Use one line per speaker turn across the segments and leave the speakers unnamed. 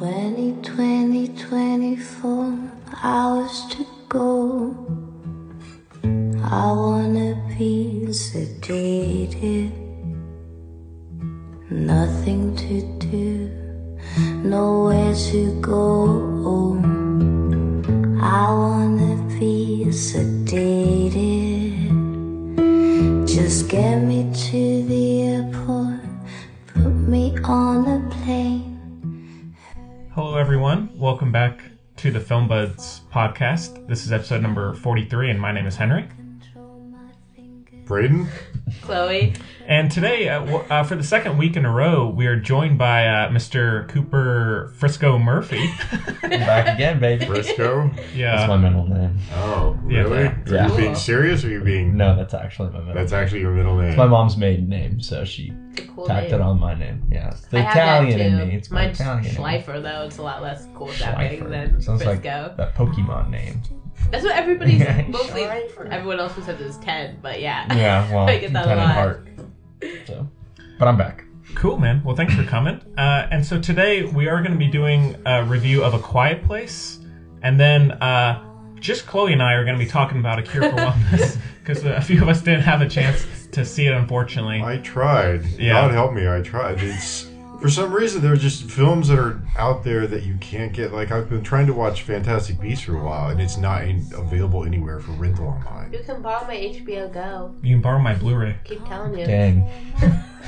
20, 20, 24 hours to go. I wanna be sedated. Nothing to do, nowhere to go. I wanna be sedated. Just get me to the
everyone. Welcome back to the Film Buds podcast. This is episode number 43, and my name is Henry.
Braden?
Chloe.
And today, uh, w- uh, for the second week in a row, we are joined by uh, Mr. Cooper Frisco Murphy.
Back again, baby.
Briscoe?
That's my
yeah.
middle name.
Oh,
Yeah,
really?
that-
Are
yeah.
you being serious or are you being.
No, that's actually my middle. Name.
That's
name.
actually your middle name.
It's my mom's maiden name, so she
It's a cool
tacked
name.
it on my name. Yeah, it's the
I have
Italian
that
in
too.
me. It's my
Mine's
Italian name.
Schleifer though. It's a lot less cool sounding
Schleifer.
than
Sounds like
Frisco.
that Pokemon name.
That's what everybody's
Yeah,
mostly. Everyone else who says is Ted, but yeah.
Yeah, well,
I get that a
ten in
lot.
heart. So, but I'm back.
Cool, man. Well, thanks for coming. Uh, and so today, we are going to be doing a review of A Quiet Place. And then uh, just Chloe and I are going to be talking about A Cure for Wellness. Because a few of us didn't have a chance to see it, unfortunately.
I tried.
Yeah.
God help me, I tried. It's. For some reason, there are just films that are out there that you can't get. Like, I've been trying to watch Fantastic Beasts for a while, and it's not in, available anywhere for rental online.
You can borrow my HBO Go.
You can borrow my Blu ray.
Keep telling you.
Dang.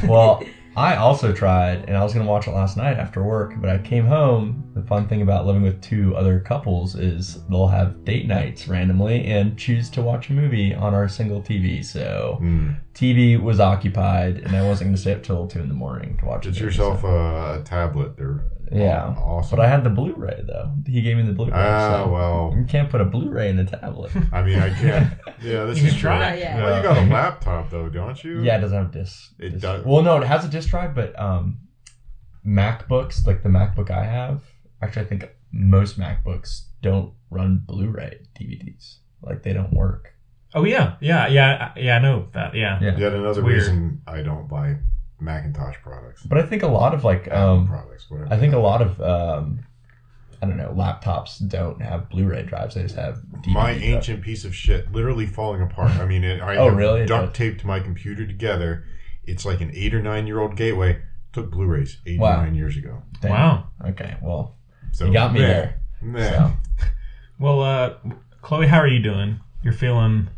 well, I also tried, and I was gonna watch it last night after work, but I came home. The fun thing about living with two other couples is they'll have date nights randomly and choose to watch a movie on our single TV. So
Hmm.
TV was occupied, and I wasn't gonna stay up till two in the morning to watch.
Get
a movie,
yourself
so-
a, tablet. They're
yeah.
awesome.
But I had the Blu-ray though. He gave me the Blu-ray.
Ah,
so
well.
you can't put a Blu-ray in a tablet.
I mean, I can't. Yeah, this
You
is
try.
true.
Not yet.
Well, you got a laptop, though, don't you?
Yeah, it doesn't have disc.
It
disc-
does-
Well, no, it has a disc drive, but um, MacBooks, like the MacBook I have, actually, I think most MacBooks don't run Blu-ray DVDs. Like they don't work.
Oh, yeah. Yeah, yeah. I- Yeah, I know that. Yeah.
Yeah.
Yet another
Weird.
reason I don't buy Macintosh products.
But I think a lot of like,
Apple
um,
products, whatever.
I think a lot of um, I don't know, laptops don't have Blu-ray drives. They just have DVD
my
drives.
ancient piece of shit literally falling apart. I mean, it, I
Oh, really? It
duct
does.
taped my computer together. It's like an eight or nine year old gateway. Took Blu-rays eight
Wow.
or nine years ago.
Dang.
Wow.
Okay, well,
So
you got me
meh,
there.
meh.
So.
Well, uh, Chloe, how are you doing? You're feeling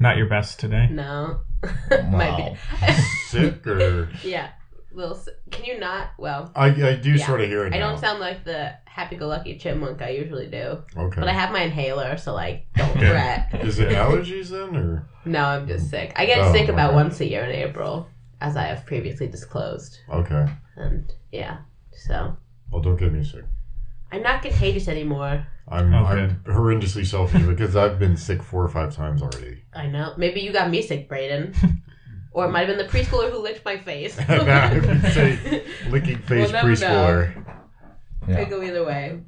not your best today.
No.
Wow.
Might be.
Sick or
yeah. Little. s- Can you not? Well.
I, I do
Yeah.
sort of hear it
I
now.
don't sound like the happy-go-lucky chipmunk I usually do,
okay.
but I have my inhaler, so like, don't
Okay.
fret.
Is it allergies then, or
No, I'm just sick. I get
Oh,
sick about once a year in April, as I have previously disclosed.
okay?
And yeah, so
Well, don't get me sick.
I'm not contagious anymore.
I'm
Oh,
I'm horrendously selfish because I've been sick four or five times already.
I know. Maybe you got me sick, Brayden. or it might have been the preschooler who licked my face.
Now, if you say Licking face
We'll
preschooler.
Yeah.
Could go either way.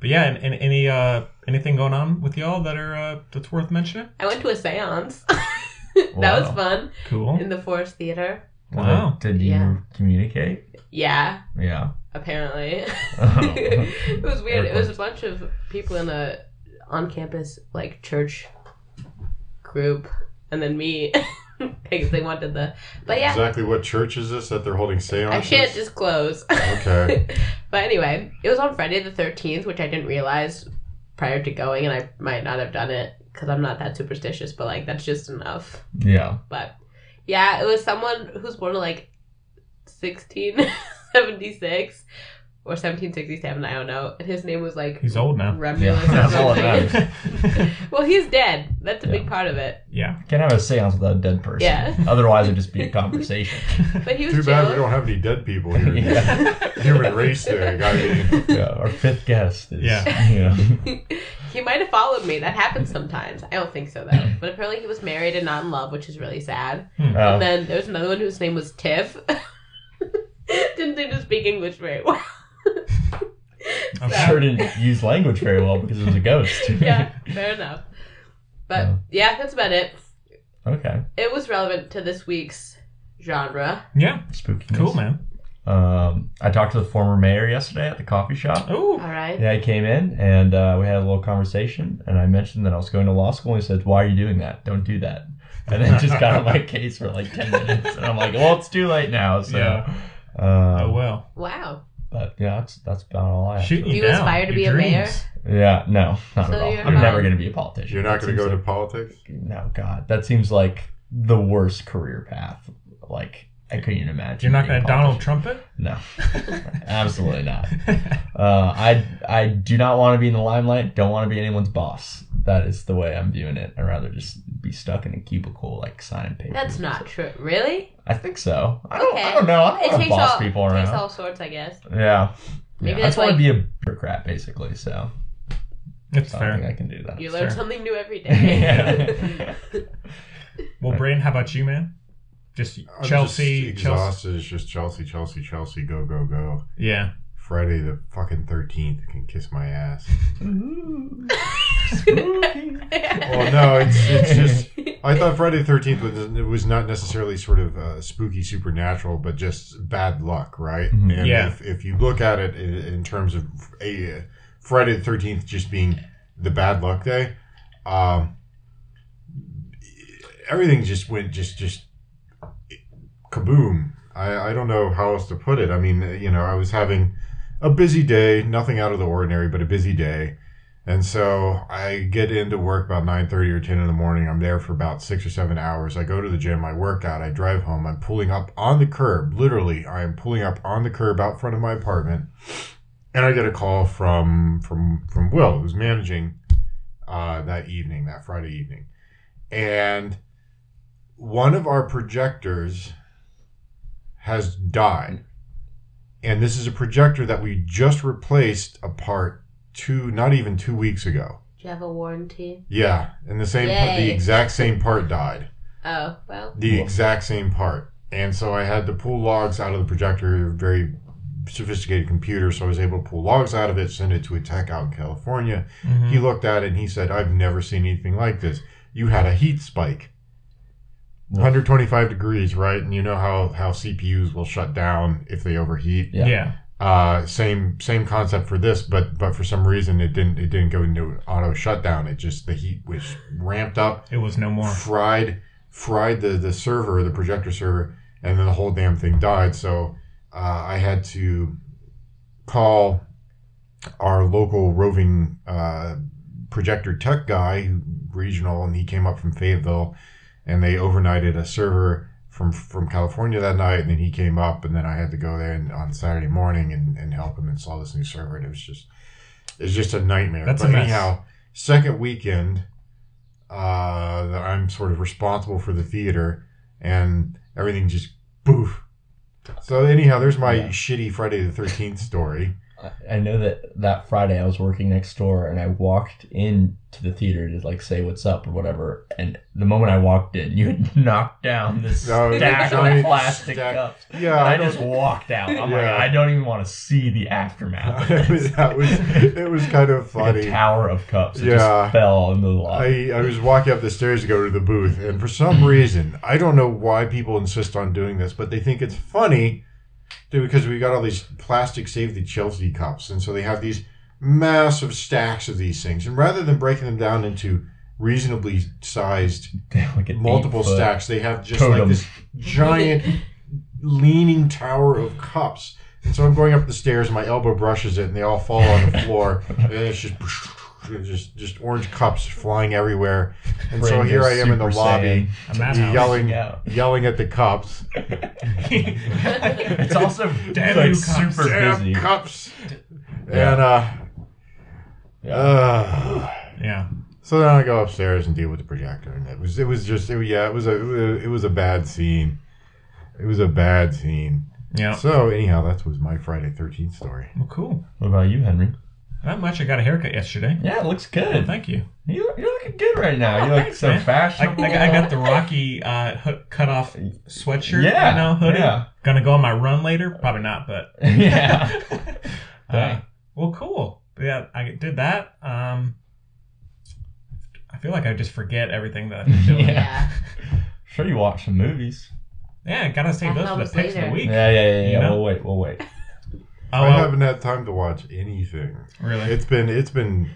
But yeah, and, and any uh anything going on with y'all that are uh, that's worth mentioning?
I went to a seance. that was fun
Cool.
in the Forest Theater.
Wow.
Did you
Yeah.
communicate?
Yeah,
Yeah.
apparently.
Oh.
it was weird. It was a bunch of people in a on campus like church group, and then me because they wanted the. But yeah,
Exactly what church is this that they're holding seances?
I shan't disclose.
Okay.
but anyway, it was on Friday the thirteenth, which I didn't realize prior to going, and I might not have done it because I'm not that superstitious. But like, that's just enough.
Yeah.
But yeah, it was someone who's born in like 1676 or 1767. I don't know. And his name was like
He's old now.
Remulus
Yeah, that's all it
something. well, he's dead. That's a big part of it.
yeah.
Can't have a seance without a dead person.
Yeah.
Otherwise, it'd just be a conversation.
But he was
Too bad we
chill.
don't have any dead people here.
yeah.
Human race there. I mean,
yeah. Our fifth guest is.
Yeah.
You know,
he might have followed me. That happens sometimes. I don't think so though. But apparently he was married and not in love, which is really sad.
uh,
And then there was another one whose name was Tiff. Didn't seem to speak English very well.
I'm
So-
sure didn't use language very well because it was a ghost.
yeah, fair enough. But
Yeah.
yeah, that's about it.
Okay.
It was relevant to this week's genre.
Yeah.
Spooky.
Cool, man.
Um, I talked to the former mayor yesterday at the coffee shop.
Ooh.
All right.
Yeah, he came in and uh, we had a little conversation, and I mentioned that I was going to law school. And he said, "Why are you doing that? Don't do that." And then just got on my case for like ten minutes, and I'm like, "Well, it's too late now." So,
Yeah.
Um,
Oh well.
Wow.
but yeah, that's that's about all I have.
Shooting
Do
you
you
down.
aspire to
Your
be a mayor?
Yeah, no, not
So
at all. I'm never going to be a politician.
You're not
That
going to go
seems
to politics?
No, God, that seems like the worst career path. Like I couldn't even imagine.
You're not going to Donald Trump it?
No, absolutely not. Uh, I I do not want to be in the limelight. Don't want to be anyone's boss. That is the way I'm viewing it. I'd rather just be stuck in a cubicle, like signing papers.
That's not true. Really?
I think so. I don't.
Okay.
I don't know. I don't
It takes
boss
all,
people
takes
around.
all sorts, I guess.
Yeah.
Maybe
yeah. I
that's
just want to be a bureaucrat, basically. So
It's
I don't think
fair.
I can do that.
You learn
Sure.
something new every day.
Yeah.
Well, Braden, how about you, man? Just
I'm
Chelsea,
just
Chelsea.
exhausted. It's just Chelsea, Chelsea, Chelsea, go, go, go.
Yeah.
Friday the fucking 13th can kiss my ass.
Ooh.
Well, no, it's it's just. I thought Friday the 13th was it was not necessarily sort of uh, spooky supernatural, but just bad luck, right?
Mhm.
And
Yeah.
if, if you look at it in, in terms of a uh, Friday the 13th just being the bad luck day, um, everything just went just just kaboom. I, I don't know how else to put it. I mean, you know, I was having a busy day, nothing out of the ordinary, but a busy day. And so I get into work about 9:30 or 10 in the morning. I'm there for about 6 or 7 hours. I go to the gym, I work out, I drive home. I'm pulling up on the curb. Literally, I am pulling up on the curb out front of my apartment. And I get a call from from from Will, who's managing uh, that evening, that Friday evening. And one of our projectors has died. And this is a projector that we just replaced a part two, not even two weeks ago.
Do you have a warranty?
Yeah, and the same, part, the exact same part died.
Oh, well.
The exact same part. And so I had to pull logs out of the projector, very sophisticated computer. So I was able to pull logs out of it, send it to a tech out in California.
Mhm.
He looked at it and he said, I've never seen anything like this. You had a heat spike. 125 degrees, right? And you know how, how CPUs will shut down if they overheat.
Yeah.
Yeah.
Uh, same same concept for this, but but for some reason it didn't it didn't go into auto shutdown. It just the heat was ramped up,
It was no more.
fried fried the the server, the projector server, and then the whole damn thing died. So uh, I had to call our local roving uh, projector tech guy, regional, and he came up from Fayetteville, and they overnighted a server from from California that night, and then he came up, and then I had to go there and, on Saturday morning and, and help him install this new server, and it was just it's just a nightmare.
That's a
but
mess.
anyhow, second weekend, uh, that I'm sort of responsible for the theater, and everything just poof. So anyhow, there's my
Yeah.
shitty Friday the Thirteenth story.
I- know that that Friday I was working next door and I walked in to the theater to like say what's up or whatever. And the moment I walked in, you had knocked down this
No,
stack of plastic
stack.
cups.
Yeah,
I,
I
just walked out. I'm like,
Yeah.
I don't even want to see the aftermath.
it was that was it was kind of
Like a
funny.
tower of cups. It
Yeah.
just fell into the lobby.
I, I was walking up the stairs to go to the booth, and for some reason, I don't know why people insist on doing this, but they think it's funny to, because we got all these plastic Save the Chelsea cups, and so they have these massive stacks of these things, and rather than breaking them down into reasonably sized
like
multiple stacks, they have just like this giant leaning tower of cups. And so I'm going up the stairs, and my elbow brushes it, and they all fall on the floor, and it's just just just orange cups flying everywhere. And so here I am in the lobby, yelling
Yeah.
yelling at the cups.
It's also
Damn
like
cups.
super
Damn
busy.
cups.
Yeah.
And uh,
Yeah.
uh
yeah.
so then I go upstairs and deal with the projector, and it was it was just it, yeah it was a it was a, it was a bad scene. It was a bad scene.
Yeah.
So anyhow, that was my Friday Thirteenth story.
Well, cool.
What about you, Henry?
Not much. I got a haircut yesterday.
Yeah, it looks
Well,
good.
thank you.
You, you're looking good right now.
Oh,
You look
thanks,
so
man. I,
fashionable.
I, got- I got the Rocky uh, hook, cut off sweatshirt.
Yeah,
You know, hoodie.
yeah.
Gonna go on my run later? Probably not, but.
yeah.
Uh, well, cool. But yeah, I did that. Um, I feel like I just forget everything that I've been doing.
Yeah. Sure, you watch some movies.
Yeah, gotta save
That
those for the picks of the week.
Yeah, yeah, yeah.
You
yeah.
know?
We'll wait. We'll wait.
Oh,
I
well,
haven't had time to watch anything.
really?
It's been it's been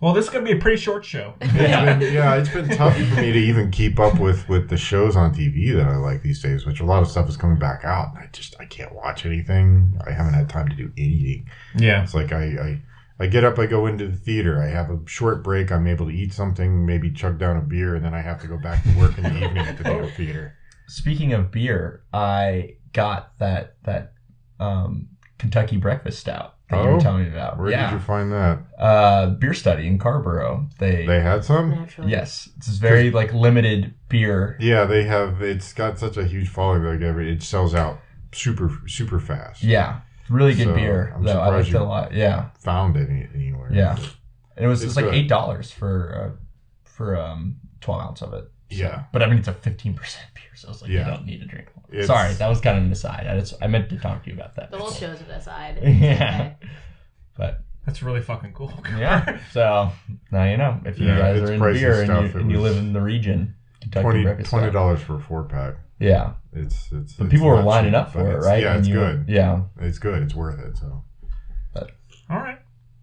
well, this is gonna be a pretty short show.
It's been, yeah, it's been tough for me to even keep up with with the shows on TV that I like these days. Which a lot of stuff is coming back out, and I just I can't watch anything. I haven't had time to do anything.
yeah.
It's like I I, I get up, I go into the theater, I have a short break, I'm able to eat something, maybe chug down a beer, and then I have to go back to work in the evening at the theater.
Speaking of beer, I got that that um, Kentucky breakfast stout that you
Oh?
were telling me about.
Where
yeah,
did you find that?
uh, beer study in Carrboro. They,
They had some.
Naturally.
yes, it's this very like limited beer.
Yeah, they have. It's got such a huge following. Like every, it sells out super super fast.
Yeah, really good
So,
beer.
I'm
though I liked
surprised
it a lot. Yeah,
Found it any, anywhere?
Yeah. and it was
It's
it's like
good.
eight dollars for uh, for um twelve ounce of it. So-
Yeah.
but I mean it's a fifteen percent beer, so it's like
Yeah.
you don't need to drink more.
It's-
Sorry, that was kind of an aside. I just I meant to talk to you about that.
The whole show's an aside.
Yeah.
Okay.
But
That's really fucking cool.
yeah, so now you know if you
Yeah,
guys are into
pricey
beer and you, and you live in the region, Kentucky
20 twenty
stout.
dollars for a four pack.
Yeah,
It's it's.
but
it's
people were lining
cheap,
up for it, right?
Yeah,
And
it's
you-
good.
Yeah,
It's good. It's worth it. So But.
All right.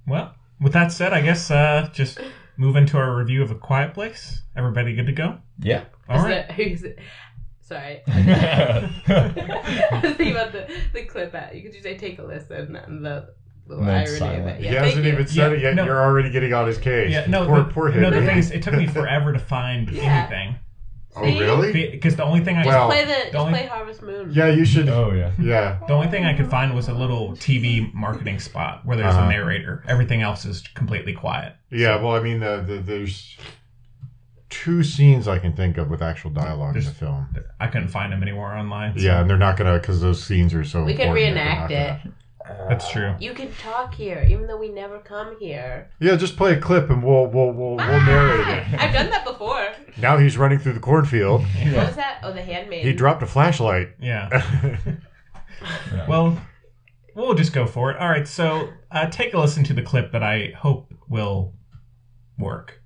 Well, with that said, I guess uh, just move into our review of A Quiet Place. Everybody good to go?
yeah.
All
Is
right.
there- who's it- Sorry. I was thinking about the, the clip at you could just say take a listen and the little
And then
irony of it.
he
Yeah, thank
hasn't
you.
even said
Yeah,
it yet.
no.
You're already getting on his case.
Yeah, no,
poor
the,
poor
no, the
Henry.
thing is, it took me forever to find
Yeah.
anything.
Oh really?
Because the only thing I
Well-
Play the just
the only-
play Harvest Moon.
Yeah, you should.
oh yeah.
Yeah,
the only thing I could find was a little TV marketing spot where there's
Uh-huh.
a narrator. Everything else is completely quiet.
yeah. Well, I mean, the, the, there's two scenes I can think of with actual dialogue in the
There's-
film.
I couldn't find them anywhere online. so-
Yeah, and they're not gonna because those scenes are so.
We can
important that they're
reenact
not
it.
Gonna-
that's true.
You can talk here, even though we never come here.
Yeah, just play a clip and we'll we'll we'll, we'll narrate it.
I've done that before.
Now he's running through the cornfield.
What was that? Oh, the handmaid.
He dropped a flashlight.
Yeah. Well, we'll just go for it. All right. So uh, take a listen to the clip that I hope will work.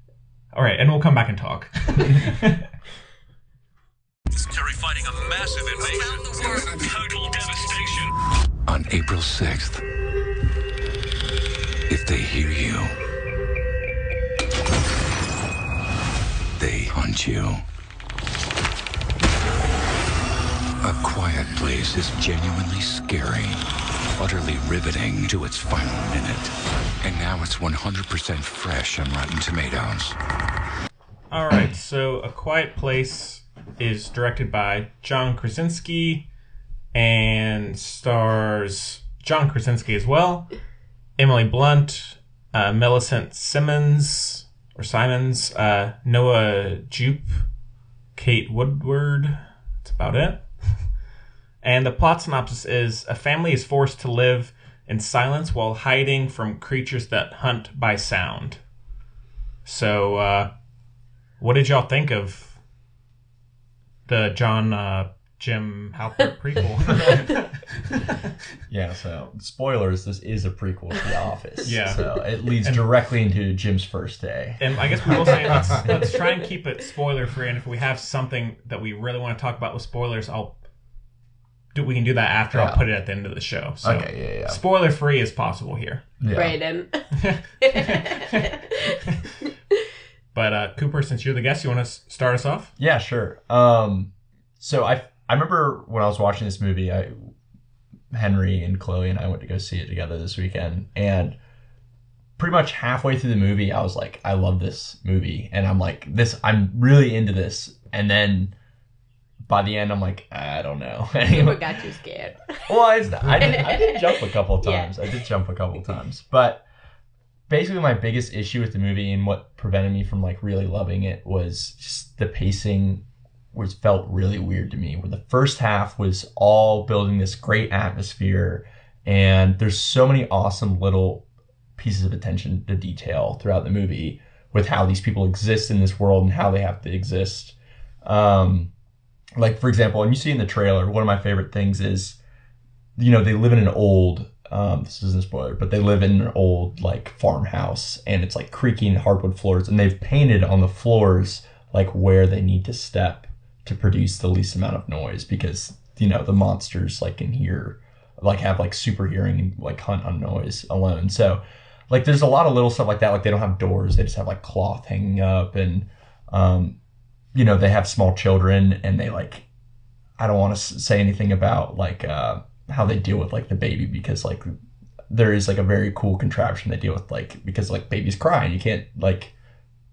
All right, and we'll come back and talk.
military fighting a massive invasion. Total devastation.
On April 6th. If they hear you, they hunt you. A Quiet Place is genuinely scary, utterly riveting to its final minute. And now it's 100% fresh on Rotten Tomatoes.
All right, so A Quiet Place is directed by John Krasinski and stars John Krasinski as well, Emily Blunt, uh, Millicent Simmons or Simons, uh, Noah Jupe, Kate Woodward. That's about it. And the plot synopsis is a family is forced to live in silence while hiding from creatures that hunt by sound. So, uh, what did y'all think of the John uh, Jim Halpert prequel?
Yeah, so spoilers, this is a prequel to The Office.
Yeah.
So it leads directly into Jim's first day.
and I guess we will say let's, let's try and keep it spoiler free. And if we have something that we really want to talk about with spoilers, I'll do. We can do that after.
Yeah.
I'll put it at the end of the show. So
Okay, yeah, yeah.
spoiler free as possible here.
Yeah.
Brayden.
But uh, Cooper, since you're the guest, you want to start us off?
Yeah, sure. Um, so I I remember when I was watching this movie, I Henry and Chloe and I went to go see it together this weekend, and pretty much halfway through the movie, I was like, I love this movie, and I'm like, this, I'm really into this, and then by the end, I'm like, I don't know.
Cooper got too scared.
Well, I, did, I did jump a couple of
Yeah.
times. I did jump a couple of times. But basically, my biggest issue with the movie and what prevented me from like really loving it was just the pacing was felt really weird to me. Where the first half was all building this great atmosphere, and there's so many awesome little pieces of attention to detail throughout the movie with how these people exist in this world and how they have to exist. Um, like for example, and you see in the trailer, one of my favorite things is you know, they live in an old, um, this isn't a spoiler, but they live in an old like farmhouse and it's like creaking hardwood floors and they've painted on the floors like where they need to step to produce the least amount of noise because you know the monsters like can hear like have like super hearing and like hunt on noise alone. So like there's a lot of little stuff like that. Like they don't have doors. They just have like cloth hanging up and um you know they have small children and they like i don't want to say anything about like uh how they deal with like the baby because like there is like a very cool contraption they deal with like because like babies cry and you can't like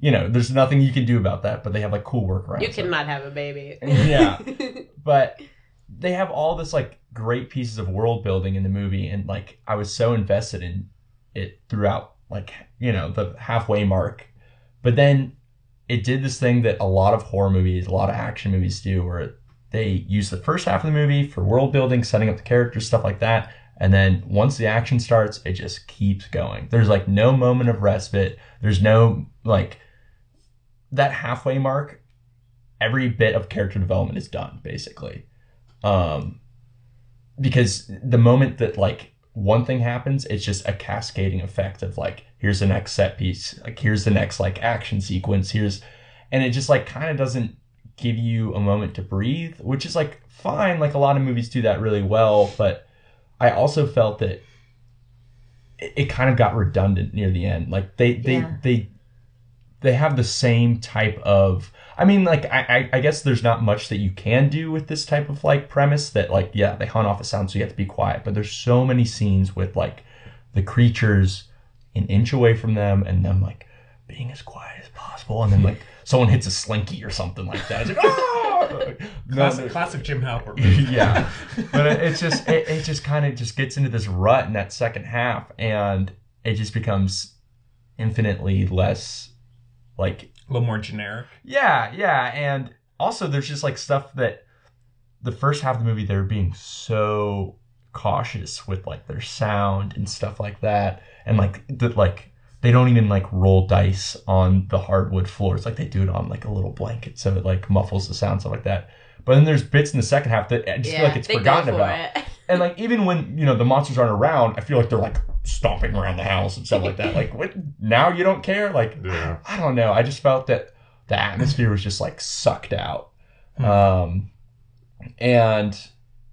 you know there's nothing you can do about that but they have like cool workarounds.
You cannot have a baby.
Yeah. but they have all this like great pieces of world building in the movie and like i was so invested in it throughout like you know the halfway mark. But then it did this thing that a lot of horror movies a lot of action movies do where they use the first half of the movie for world building setting up the characters stuff like that. And then once the action starts it just keeps going. There's like no moment of respite. There's no like that halfway mark every bit of character development is done basically um because the moment that like one thing happens it's just a cascading effect of like here's the next set piece like here's the next like action sequence here's and it just like kind of doesn't give you a moment to breathe which is like fine like a lot of movies do that really well but i also felt that it, it kind of got redundant near the end like they they
Yeah.
they they have the same type of i mean like I, I i guess there's not much that you can do with this type of like premise that like yeah they hunt off a sound so you have to be quiet but there's so many scenes with like the creatures an inch away from them and them like being as quiet as possible and then like someone hits a slinky or something like that it's like "Ah!"
Classic,
no-
classic Jim Halpert.
yeah but it, it's just it, it just kind of just gets into this rut in that second half and it just becomes infinitely less like
a little more generic.
yeah yeah and also there's just like stuff that the first half of the movie they're being so cautious with like their sound and stuff like that and like the, like they don't even like roll dice on the hardwood floors like they do it on like a little blanket so it like muffles the sound stuff like that but then there's bits in the second half that I just feel like it's forgotten
for
about
it.
and like even when you know the monsters aren't around, I feel like they're like stomping around the house and stuff like that. Like what? Now you don't care? Like
Yeah.
I don't know. I just felt that the atmosphere was just like sucked out. Um, and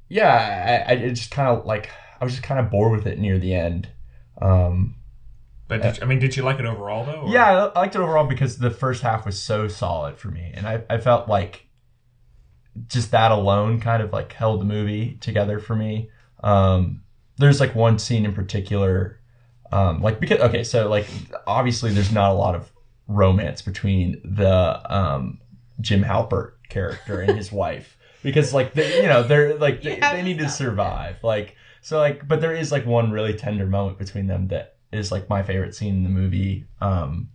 yeah, I, I it just kind of like I was just kind of bored with it near the end. Um,
But did, I mean, did you like it overall though? or-
yeah, I I liked it overall because the first half was so solid for me, and I, I felt like just that alone kind of like held the movie together for me. Um, there's like one scene in particular, um, like because okay, so like obviously there's not a lot of romance between the um, Jim Halpert character and his wife because like they, you know they're like they, they need to survive. Like so like but there is like one really tender moment between them that is like my favorite scene in the movie um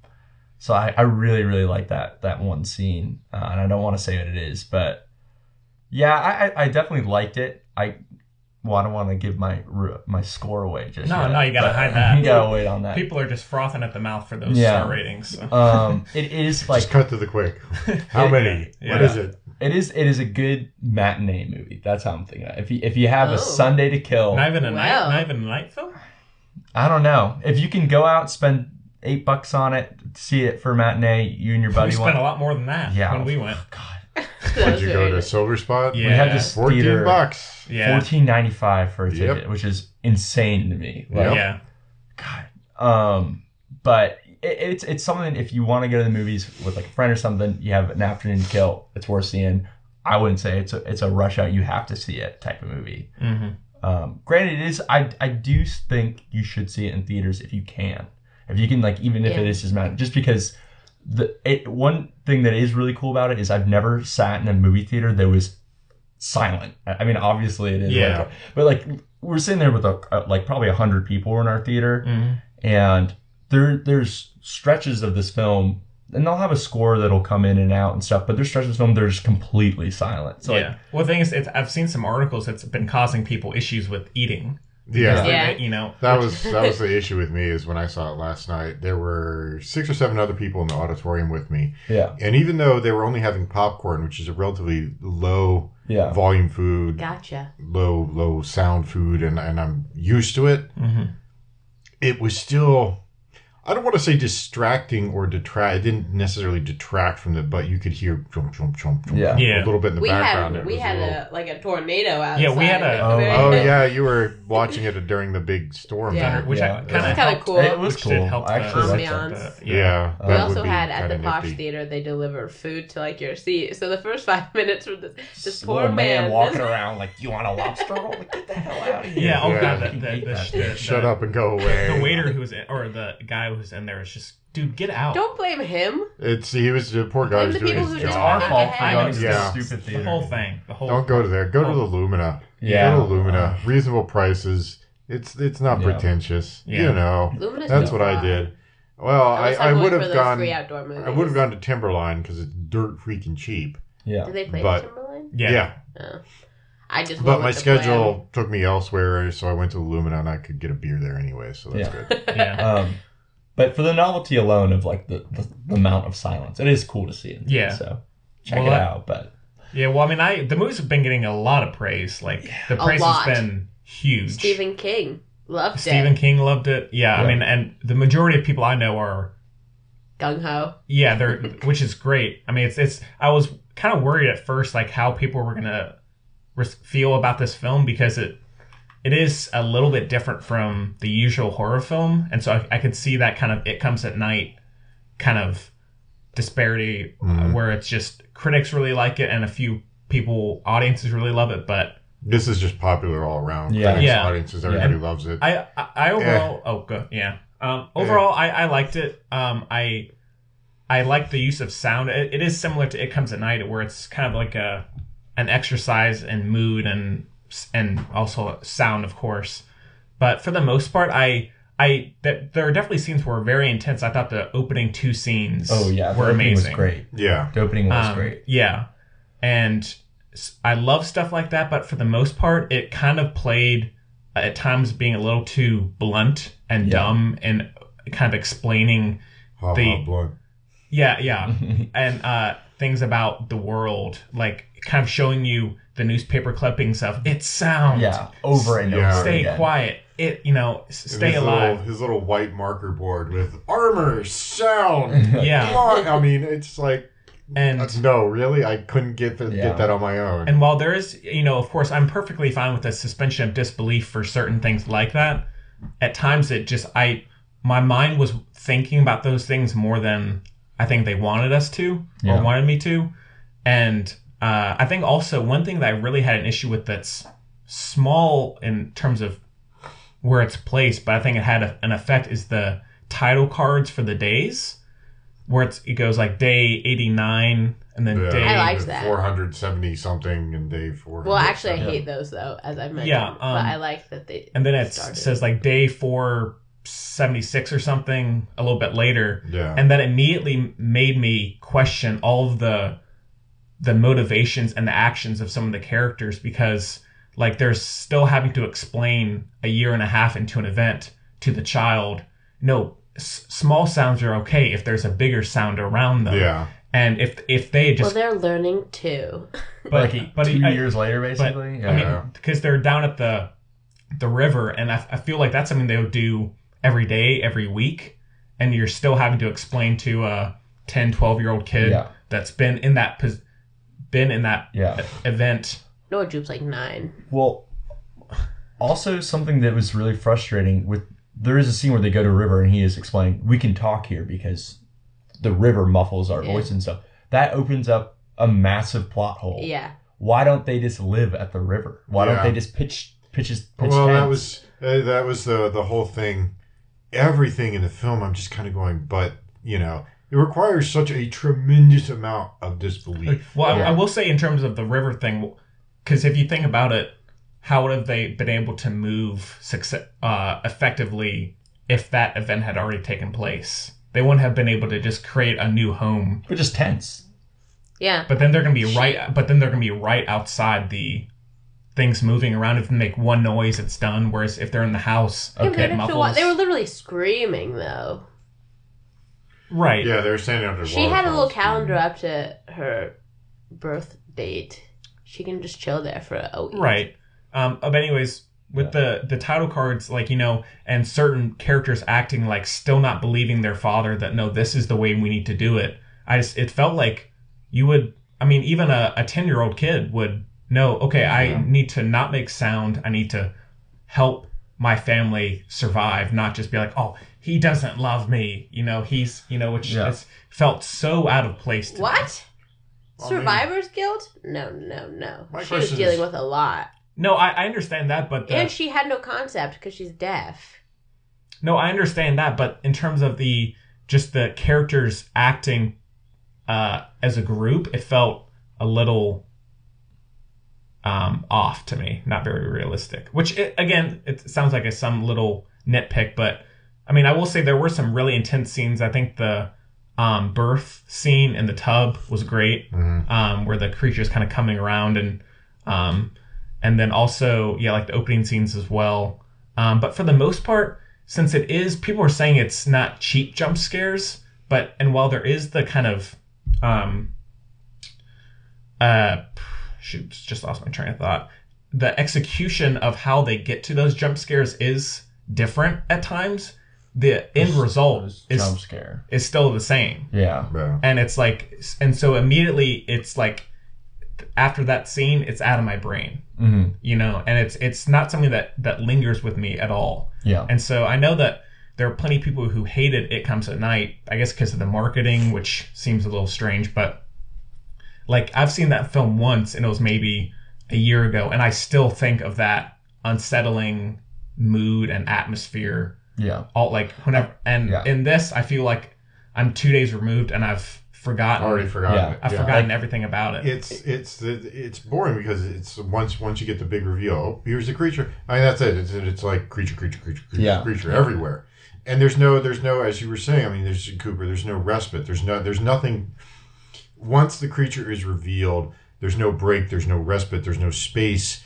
so i, I really really like that that one scene uh, and i don't want to say what it is but yeah I, I I definitely liked it. I well i don't want to give my my score away just
No,
yet,
no, you gotta hide that.
you gotta wait on that
People are just frothing at the mouth for those
Yeah.
star ratings. So.
um it is like
Just cut to the quick. How many?
Yeah.
What is it?
it is it is a good matinee movie that's how i'm thinking of it. if you if you have
Oh.
a sunday to kill
not even a night, not even a night film.
I don't know. If you can go out, spend eight bucks on it, see it for matinee, you and your
We
buddy
spent
want.
a lot more than that
Yeah.
when we went.
God,
Did you go to Silver Spot?
Yeah.
we had this
Fourteen
theater,
bucks.
Yeah,
fourteen ninety five for a
Yep.
ticket, which is insane to me. Like,
Yep.
yeah.
God. Um, but it, it's it's something if you want to go to the movies with like a friend or something, you have an afternoon to kill. It's worth seeing. I wouldn't say it's a it's a rush out. You have to see it type of movie.
hmm
Um, granted, it is. I I do think you should see it in theaters if you can. If you can, like, even if
Yeah.
it is just matter, just because the it one thing that is really cool about it is I've never sat in a movie theater that was silent. I mean, obviously it is.
Yeah.
like- but like we're sitting there with a, uh, like probably a hundred people in our theater,
hmm
and there there's stretches of this film. And they'll have a score that'll come in and out and stuff, but there's stretches of film that are just completely silent. So
yeah. well, the thing is, it's, I've seen some articles that's been causing people issues with eating.
Yeah.
Yeah.
You know.
That was that was the issue with me is when I saw it last night. There were six or seven other people in the auditorium with me,
yeah,
and even though they were only having popcorn, which is a relatively low
yeah,
volume food,
Gotcha.
low low sound food, and and I'm used to it.
hmm
It was still. I don't want to say distracting or detract. It didn't necessarily detract from the, but you could hear jump, jump, jump, jump,
Yeah.
Yeah.
a little bit in the
we
background.
had we
was
had
little-
a like a tornado outside.
Yeah, we had a-
Oh,
Oh yeah, you were watching it during the big storm.
Yeah.
Thunder, which
Yeah.
I kind
was
of
kinda cool.
It was
which
cool.
help
I
the-
actually liked that.
Ambiance.
the-
Yeah,
yeah.
Uh, that
We also had at the Posh
nifty.
Theater, they deliver food to like your seat. So the first five minutes were this, this poor
man,
man
walking around like, "You want a lobster roll? Like, get the hell out of here!"
Yeah, oh god, the,
Fucking
the,
hate
the,
that
the,
shit.
the-
Shut up and go away.
The waiter who was or the guy who was in there was just, dude, get out.
Don't blame him.
It's he was the poor guy
Blame
was
the
doing
people
his
who
It's
didn't
job.
our fault for
ahead.
going
Yeah.
this stupid
the
theater.
whole thing. The whole.
Don't go to there. Go to the Lumina.
Yeah.
Go to Lumina. Reasonable prices. It's it's not
Yeah.
pretentious.
Yeah.
You know.
Lumina's
That's
too
what I did. Well,
I
I, I would have
those
gone.
free outdoor movies.
I would have gone to Timberlyne because it's dirt freaking cheap.
Yeah.
Do they play
but-
Timberland?
Yeah.
Yeah.
Oh. I just.
But
went
my
with the plan.
schedule took me elsewhere, so I went to Lumina and I could get a beer there anyway, so that's
Yeah.
good.
Yeah.
Um, but for the novelty alone of like the, the, the amount of silence, it is cool to see. It.
Yeah.
So check
Well,
it
that-
out. But
Yeah, well, I mean, I the movies have been getting a lot of praise. Like the praise has been huge.
Stephen King loved
Stephen
it.
Stephen King loved it. Yeah, I mean, and the majority of people I know are
Gung ho.
yeah, they're which is great. I mean, it's it's. I was kind of worried at first, like how people were gonna res- feel about this film because it it is a little bit different from the usual horror film, and so I, I could see that kind of it comes at night kind of disparity uh, where it's just critics really like it and a few people audiences really love it, but
This is just popular all around.
Yeah.
Critics,
Yeah.
audiences, everybody loves it.
I I, I overall oh good yeah um overall I I liked it um I I like the use of sound it, it is similar to It Comes at Night where it's kind of like a an exercise in mood and and also sound of course but for the most part I I that there are definitely scenes were very intense I thought the opening two scenes
oh yeah, the
were
opening
amazing
was great.
yeah.
The opening was
um,
great.
Yeah. And I love stuff like that, but for the most part, it kind of played uh, at times being a little too blunt and
Yeah.
dumb and kind of explaining,
Ha
the-
ha blunt.
yeah, yeah, and uh, things about the world, like kind of showing you the newspaper clippings of it sounds.
Yeah, over and
Yeah.
over
Stay
again.
quiet. It, you know, stay
his
alive.
Little, his little white marker board with armor, sound.
Yeah.
block. I mean, it's like,
And
uh, no, really? I couldn't get, the,
Yeah.
get that on my own.
And while there is, you know, of course, I'm perfectly fine with the suspension of disbelief for certain things like that. At times, it just, I, my mind was thinking about those things more than I think they wanted us to
Yeah.
or wanted me to. And uh, I think also one thing that I really had an issue with that's small in terms of where it's placed, but I think it had a, an effect is the title cards for the days, where it's, it goes like day 89 and then
Yeah.
day.
I liked that.
470 something and day 400.
Well, actually, I
Yeah.
hate those though, as I've mentioned.
Yeah,
but
um,
I like that they.
and then it
started.
says like day 476 or something a little bit later
Yeah.
and that immediately made me question all of the the motivations and the actions of some of the characters because like they're still having to explain a year and a half into an event to the child no s- small sounds are okay if there's a bigger sound around them
yeah.
and if if they just well,
they're learning too.
but
like
but
two
I-
years later,
but
basically.
I mean, because they're down at the the river, and I, I feel like that's something they would do every day, every week, and you're still having to explain to a 10, 12 year old kid
Yeah.
that's been in that pos- been in that
Yeah.
event.
Noah Jupe's like nine.
Well, also something that was really frustrating with there is a scene where they go to a river and he is explaining we can talk here because the river muffles our
Yeah.
voice and stuff. That opens up a massive plot hole.
Yeah.
Why don't they just live at the river? Why don't they just pitch pitches pitch
well, that was uh, that was the the whole thing. Everything in the film, I'm just kind of going, but you know, it requires such a tremendous amount of disbelief.
Well, I,
Yeah.
I will say in terms of the river thing, because if you think about it, how would have they been able to move success, uh, effectively if that event had already taken place? They wouldn't have been able to just create a new home
but just tense.
Yeah.
But then they're gonna be right. But then they're gonna be right outside the things moving around. If they make one noise, it's done. Whereas if they're in the house,
Yeah,
okay,
they'd
it
have to
muffles.
they were literally screaming though.
Right.
Yeah, they were standing under.
She had a little calendar up to her birth date. She can just chill there for a week.
Right. Um, but anyways, with the the title cards like you know and certain characters acting like still not believing their father that no this is the way we need to do it i just it felt like you would i mean even a, a 10 year old kid would know okay i need to not make sound i need to help my family survive not just be like oh he doesn't love me you know he's you know which
Yeah.
has felt so out of place to me.
What?
Well, I mean-
Survivor's guilt? No, no, no.
My
she was dealing
is-
with a lot,
no I, I understand that but the,
and she had no concept because she's deaf.
No, I understand that, but in terms of the just the characters acting uh, as a group, it felt a little um, off to me, not very realistic. Which it, again, it sounds like a some little nitpick, but I mean, I will say there were some really intense scenes. I think the um, birth scene in the tub was great, um, where the creature's kind of coming around and um, and then also yeah, like the opening scenes as well. Um, but for the most part, since it is, people are saying it's not cheap jump scares, but and while there is the kind of um, uh, shoot, just lost my train of thought. The execution of how they get to those jump scares is different at times. The end result
Those
is
jump scare.
is still the same
Yeah.
Yeah.
and it's like and so immediately it's like after that scene it's out of my brain
hmm
you know and it's it's not something that that lingers with me at all
Yeah.
and so i know that there are plenty of people who hated it comes at night i guess because of the marketing which seems a little strange but like i've seen that film once and it was maybe a year ago and i still think of that unsettling mood and atmosphere
Yeah.
all like whenever and
Yeah.
in this i feel like i'm two days removed and i've forgotten
Already forgotten
Yeah.
i've
yeah.
forgotten everything about it
It's it's it's boring because it's once once you get the big reveal. Oh, here's the creature. I mean that's it. It's it's like creature, creature, creature, creature,
Yeah.
creature everywhere. And there's no there's no as you were saying. I mean, there's Cooper. There's no respite. There's no there's nothing. Once the creature is revealed, there's no break. There's no respite. There's no space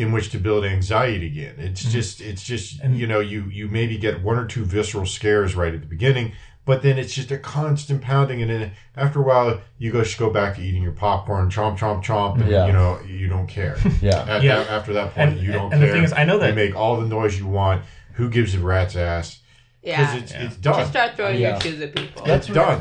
in which to build anxiety again. It's mm-hmm. just it's just you know you you maybe get one or two visceral scares right at the beginning, but then it's just a constant pounding, and then after a while you go just go back to eating your popcorn, chomp chomp chomp, and
Yeah.
you know you don't care.
Yeah.
At
Yeah.
after that point,
And-
you don't
and the
care.
thing is, I know that-
you make all the noise you want. Who gives a rat's ass? Because
Yeah.
it's
Yeah.
it's done.
Just start throwing
Yeah.
your shoes at people.
it's done.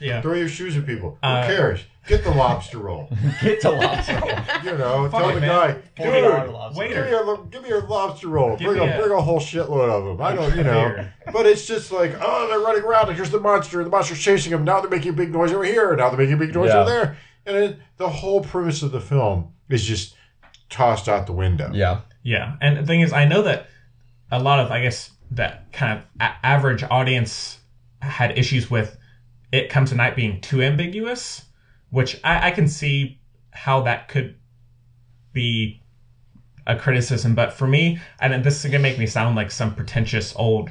yeah
Throw your shoes at people. Who
Uh,
cares? Get the lobster roll.
Get the lobster roll.
You know,
Fuck
tell
it,
the
man.
guy, dude,
dollar.
Give me a give me a lobster roll.
Give
Bring a,
a-
bring a whole shitload of them. I don't, you know. But it's just like, oh, they're running around, and here's the monster. The monster's chasing them. Now they're making a big noise over here. Now they're making a big noise
Yeah.
over there. And it, the whole premise of the film is just tossed out the window.
Yeah.
Yeah, and the thing is, I know that a lot of, I guess, that kind of a- average audience had issues with it comes at night being too ambiguous, which I, I can see how that could be a criticism. But for me, and this is gonna make me sound like some pretentious old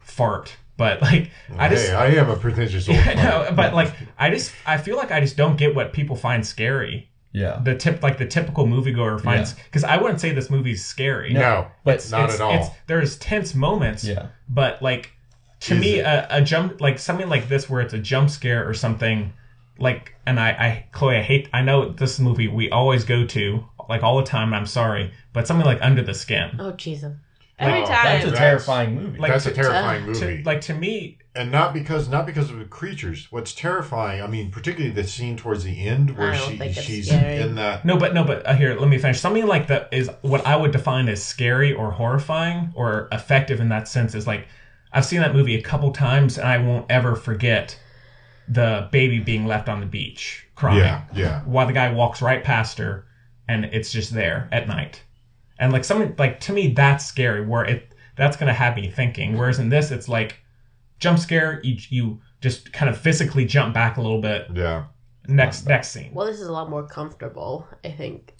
fart, but like I just
hey, I am a pretentious old. Fart.
know, but like I just I feel like I just don't get what people find scary.
Yeah.
The tip like the typical moviegoer finds because I wouldn't say this movie's scary.
No,
But
not
it's,
at all.
It's, there's tense moments.
Yeah.
But like to
Is
me, a, a jump like something like this where it's a jump scare or something like, and I, I, Chloe, I hate. I know this movie we always go to like all the time. and I'm sorry, but something like Under the Skin.
Oh Jesus! Every
No,
time.
That's a
That's-
terrifying movie.
Like,
That's a terrifying
to-
movie.
To, like to me,
and not because not because of the creatures. What's terrifying, I mean, particularly the scene towards the end where she she's
scary.
in that.
no, but no, but uh, here, let me finish. Something like that is what I would define as scary or horrifying or effective in that sense. Is like I've seen that movie a couple times and I won't ever forget the baby being left on the beach crying.
Yeah, yeah.
while the guy walks right past her and it's just there at night and like something like to me that's scary where it that's gonna have me thinking whereas in this it's like jump scare you, you just kind of physically jump back a little bit
Yeah.
next next scene
Well, this is a lot more comfortable. I think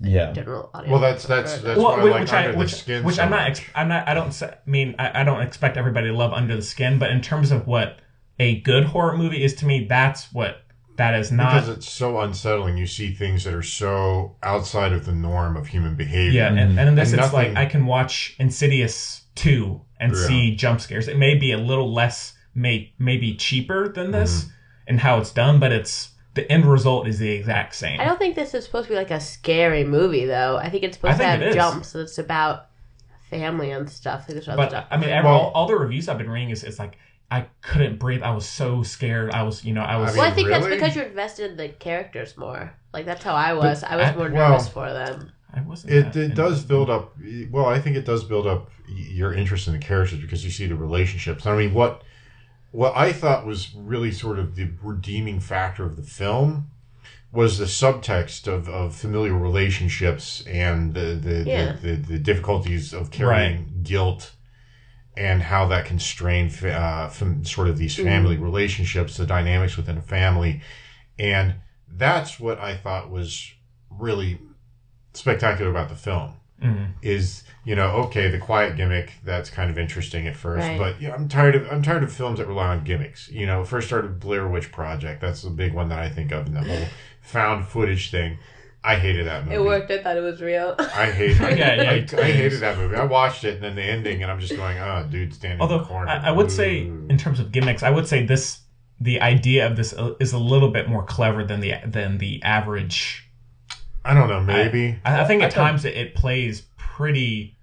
yeah.
general audience.
Well, that's that's
prefer
that's
well,
what I
which,
like
which
under
I
the
which,
skin.
which
so
I'm not ex- I'm not I don't se- I mean I, I don't expect everybody to love Under the Skin but in terms of what a good horror movie is to me that's what that is not
because it's so unsettling. You see things that are so outside of the norm of human behavior.
Yeah, and, and in this,
And
it's like I can watch Insidious two and
Yeah.
see jump scares. It may be a little less, may maybe cheaper than this
Mm-hmm.
in how it's done, but it's the end result is the exact same.
I don't think this is supposed to be like a scary movie, though. I think it's
I
supposed to
think
have
it is.
jumps. So it's about family and stuff. Like, other
But
stuff.
I mean,
Well-
all, all the reviews I've been reading is, is like I couldn't breathe. I was so scared. I was, you know, I was.
I
well, I
mean,
think that's because you're invested in the characters more. Like that's how I was. I was
I-
more
well-
nervous for them.
I wasn't.
It, it does build up. Well, I think it does build up your interest in the characters because you see the relationships. I mean, what what I thought was really sort of the redeeming factor of the film was the subtext of, of familial relationships and the the,
Yeah.
the, the, the difficulties of carrying guilt and how that can strain uh, from sort of these family relationships, the dynamics within a family, and that's what I thought was really spectacular about the film
Mhm.
is you know okay the quiet gimmick that's kind of interesting at first
Right.
but yeah i'm tired of i'm tired of films that rely on gimmicks you know first started blair witch project that's the big one that i think of and the whole found footage thing i hated that movie
It worked. I thought it was real.
i hate I,
Yeah, yeah,
I, I hated that movie i watched it and then the ending and i'm just going oh dude standing in
Although
the corner
I, I would say, in terms of gimmicks, I would say this the idea of this is a little bit more clever than the than the average.
I don't know maybe
I, I think at
I
times it, it plays pretty,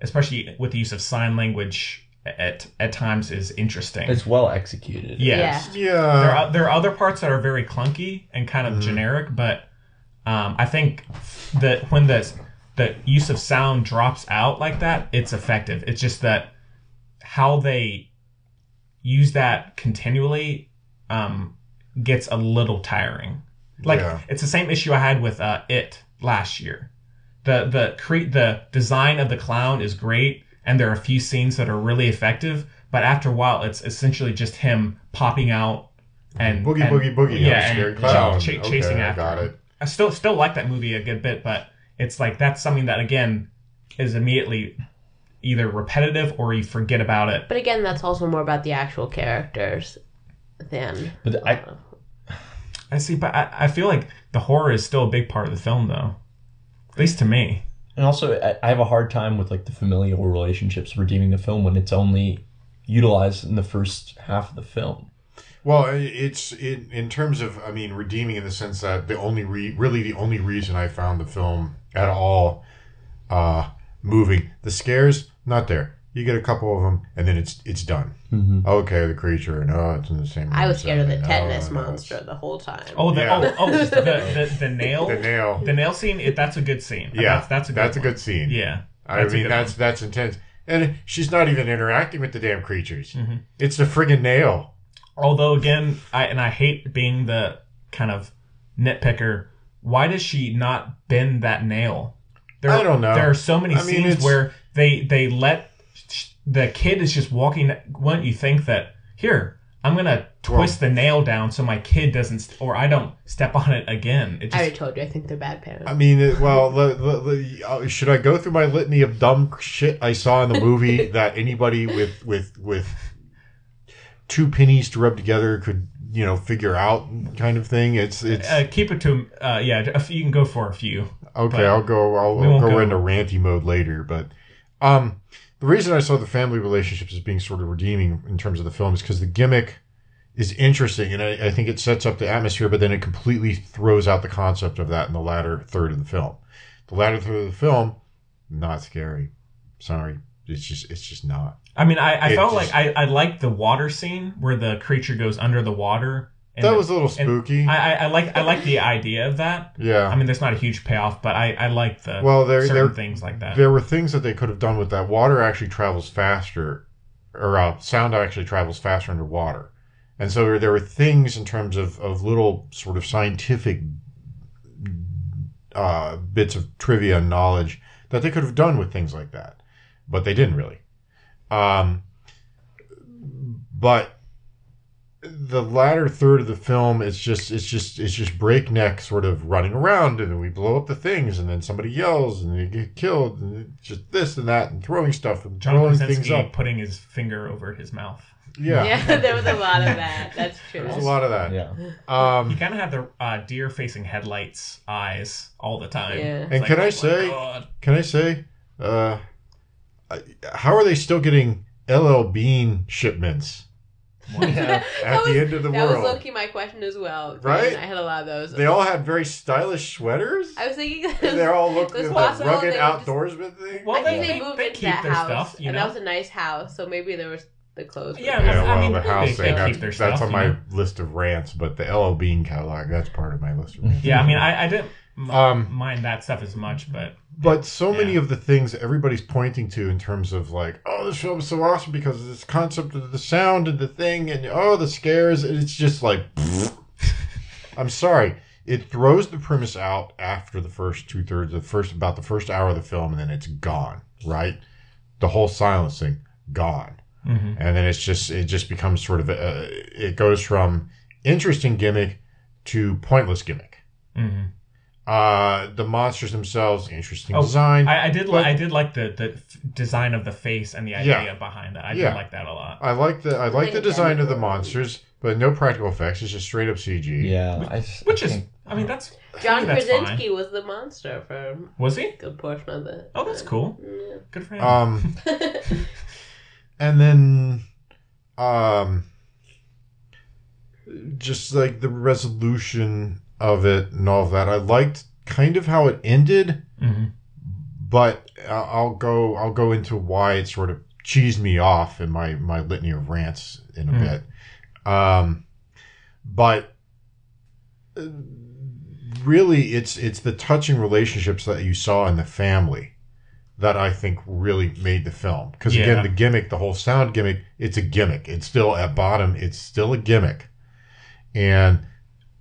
especially with the use of sign language. At at times is interesting.
It's well executed.
yes.
yeah
there are there are other parts that are very clunky and kind of generic, but um, I think that when the the use of sound drops out like that, it's effective. It's just that how they use that continually um, gets a little tiring. Like
Yeah.
it's the same issue I had with uh, it last year. The the cre- the design of the clown is great, and there are a few scenes that are really effective. But after a while, it's essentially just him popping out and
boogie
and-
boogie boogie
yeah,
I'm scared
and
clown.
ch-
Okay,
chasing
I
after.
got
him.
it
I still still like that movie a good bit, but it's like that's something that again is immediately either repetitive or you forget about it.
But again, that's also more about the actual characters than.
But I,
I see, but I, I feel like the horror is still a big part of the film, though. At least to me.
and also I, I have a hard time with like the familial relationships redeeming the film when it's only utilized in the first half of the film.
Well, it's in in terms of I mean redeeming in the sense that the only re, really the only reason I found the film at all uh moving the scares not there. You get a couple of them and then it's it's done.
Mm-hmm.
Okay, the creature and oh, it's in the same.
I was scared of the
setting.
tetanus
Oh, no,
monster the whole time.
Oh, the
Yeah.
oh, oh the, the the nail.
The nail.
The nail scene. It, that's a good scene.
Yeah,
that's, that's a good.
that's a good scene.
Yeah,
I mean
good
that's that's intense. And she's not even interacting with the damn creatures.
Mm-hmm.
It's the friggin' nail.
Although again, I and I hate being the kind of nitpicker. Why does she not bend that nail? There,
I don't know.
There are so many
I mean,
scenes
it's-
where they they let sh- the kid is just walking. Wouldn't you think that here? I'm gonna twist the nail down so my kid doesn't, st- or I don't step on it again. It
I already told you. I think they're bad parents.
I mean, it, well, the, the, the, uh, should I go through my litany of dumb shit I saw in the movie that anybody with with with two pennies to rub together could you know figure out kind of thing? It's it's
uh, keep it to uh, yeah. a few- You can go for a few.
okay. I'll go. I'll,
we
I'll go,
go-
into ranty mode later, but um, the reason I saw the family relationships as being sort of redeeming in terms of the film is because the gimmick is interesting, and I, I think it sets up the atmosphere, but then it completely throws out the concept of that in the latter third of the film. The latter third of the film, not scary. Sorry, it's just it's just not.
I mean, I, I felt
just-
like I, I liked the water scene where the creature goes under the water. And
That was a little spooky.
I, I, I like I like the idea of that.
yeah.
I mean, there's not a huge payoff, but I, I like the
Well, there-
certain
there-
things like that.
there were things that they could have done with that. Water actually travels faster, or uh, sound actually travels faster underwater. And so there were things in terms of, of little sort of scientific uh, bits of trivia and knowledge that they could have done with things like that. But they didn't really. Um, but the latter third of the film is just it's just it's just breakneck sort of running around and then we blow up the things and then somebody yells and they get killed and just this and that and throwing stuff and
John
throwing things up.
putting his finger over his mouth.
Yeah,
yeah, there was a lot of that. That's true.
there's a lot of that.
Yeah.
Um,
You kind of have the uh, deer facing headlights eyes all the time.
Yeah.
And
like,
can I
oh my
say- can I say, uh, I- how are they still getting LL Bean shipments? at
That
the
was-
end of the world.
that was
world.
low-key my question as well.
Right?
I had a lot of those.
They all had very stylish sweaters.
I was thinking
And they all look
It possible
rugged
they just-
thing.
Well,
I think
they-
they, moved
they
into
keep
that
their
house,
stuff, you
and that was a nice house. So maybe there was the clothes. were
Yeah,
there.
yeah,
I
well,
mean,
the house
they-
thing,
they
that's,
keep their
that's
stuff,
on my
know?
list of rants, but the LL Bean Cadillac, that's part of my list of rants.
Yeah, I mean, I, I didn't
Um,
mind that stuff as much, but
But so many of the things that everybody's pointing to in terms of like, oh, this film is so awesome because of this concept of the sound and the thing, and oh, the scares. and It's just like, I'm sorry, it throws the premise out after the first two thirds, the first about the first hour of the film, and then it's gone. Right, the whole silencing gone,
Mhm.
and then it's just it just becomes sort of a, it goes from interesting gimmick to pointless gimmick.
mhm.
Uh, the monsters themselves, interesting
Oh,
design.
I, I did
But-
li- I did like the the f- design of the face and the idea
Yeah.
behind that. I
Yeah.
did like that a lot.
I like the I like the design of the monsters, but no practical effects. It's just straight up CG.
Yeah, I
Which
I
is,
think-
I mean, that's
John
think that's fine.
Krasinski was the monster for
Was he?
a good portion of it.
Oh, that's cool.
Yeah.
Good for him.
Um, and then, um, just like the resolution of it and all of that. I liked kind of how it ended,
hmm
but I'll go I'll go into why it sort of cheesed me off in my my litany of rants in a
Mm.
bit. Um, but really, it's it's the touching relationships that you saw in the family that I think really made the film. Because
Yeah.
again, the gimmick, the whole sound gimmick, it's a gimmick. It's still at bottom, it's still a gimmick, and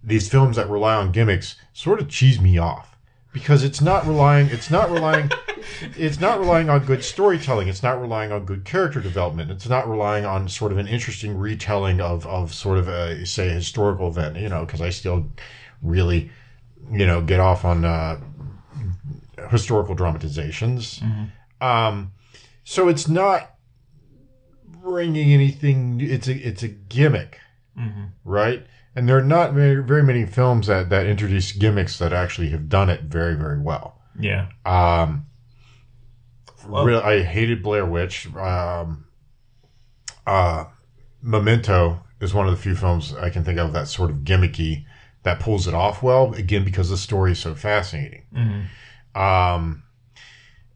these films that rely on gimmicks sort of cheese me off. Because it's not relying it's not relying it's not relying on good storytelling. It's not relying on good character development. It's not relying on sort of an interesting retelling of of sort of a say a historical event you know because i still really you know get off on uh historical dramatizations. Um so it's not bringing anything it's a it's a gimmick.
Hmm
right? And there are not very, very many films that, that introduce gimmicks that actually have done it very, very well.
Yeah.
Um,
Well-
really, I hated Blair Witch. Um, uh, Memento is one of the few films I can think of that sort of gimmicky that pulls it off well. Again, because the story is so fascinating.
hmm
Um,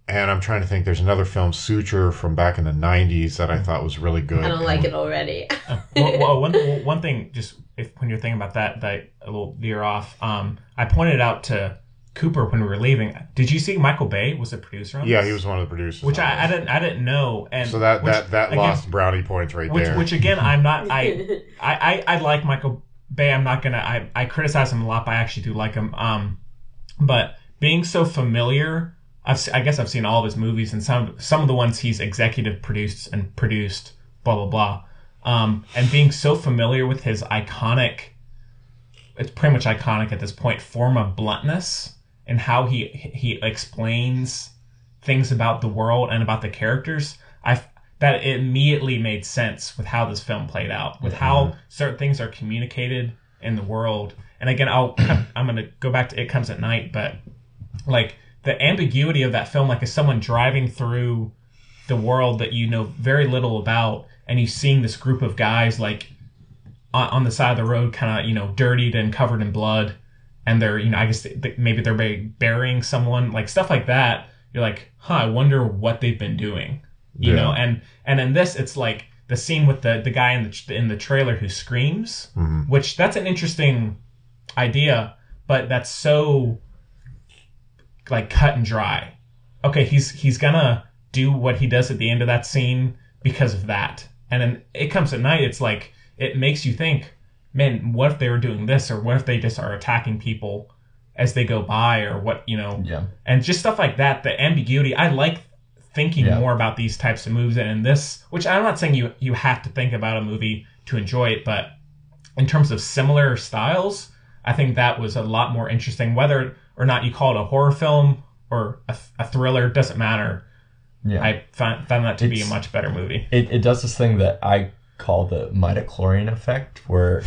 and I'm trying to think. There's another film, Suture, from back in the '90s that I thought was really good.
I don't like it already.
well, well, one, one thing, just if when you're thinking about that, that a little veer off. Um, I pointed out to Cooper when we were leaving. Did you see Michael Bay was a producer on
Yeah,
this?
he was one of the producers.
Which I, I didn't I didn't know, and
So that
which,
that that
again,
lost brownie points right
Which,
there.
which again, I'm not. I, I, I, I like Michael Bay. I'm not gonna. I, I criticize him a lot, but I actually do like him. Um, but being so familiar, I've, I guess I've seen all of his movies and some some of the ones he's executive produced and produced. Blah blah blah. Um, and being so familiar with his iconic, it's pretty much iconic at this point, form of bluntness and how he he explains things about the world and about the characters. I that it immediately made sense with how this film played out, with how certain things are communicated in the world. And again, I'll I'm gonna go back to It Comes at Night, but like the ambiguity of that film, like as someone driving through the world that you know very little about, and you seeing this group of guys like on, on the side of the road, kind of you know dirtied and covered in blood, and they're you know I guess they, they- maybe they're burying someone, like stuff like that. You're like, huh, I wonder what they've been doing, you
Yeah.
know. And and in this, it's like the scene with the the guy in the in the trailer who screams,
Mhm.
which that's an interesting idea, but that's so like cut and dry. Okay, he's he's gonna do what he does at the end of that scene because of that. And then it comes at night, it's like it makes you think, man, what if they were doing this or what if they just are attacking people as they go by or what, you know,
Yeah.
and just stuff like that, the ambiguity. I like thinking
Yeah.
more about these types of movies and in this, which I'm not saying you you have to think about a movie to enjoy it, but in terms of similar styles, I think that was a lot more interesting. Whether or not you call it a horror film or a, a thriller doesn't matter.
Yeah.
I found, found that to be a much better movie.
it, it does this thing that I call the midichlorian effect, where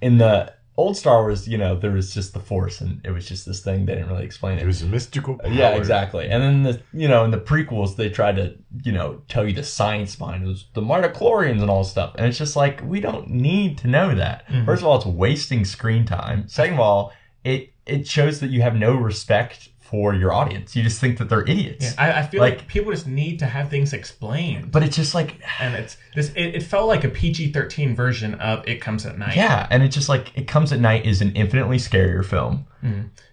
in the old Star Wars, you know, there was just the Force, and it was just this thing. They didn't really explain it.
It was a mystical. Power.
Yeah, exactly. And then the you know in the prequels they tried to you know tell you the science behind it was the midichlorians and all this stuff, and it's just like we don't need to know that.
Mm-hmm.
First of all, it's wasting screen time. Second of all, it it shows that you have no respect for your audience. You just think that they're idiots.
I, I feel like,
Like-
people just need to have things explained.
But it's just like
and it's this. It, it felt like a PG thirteen version of It Comes at Night.
yeah, and it's just like it comes at night is an infinitely scarier film.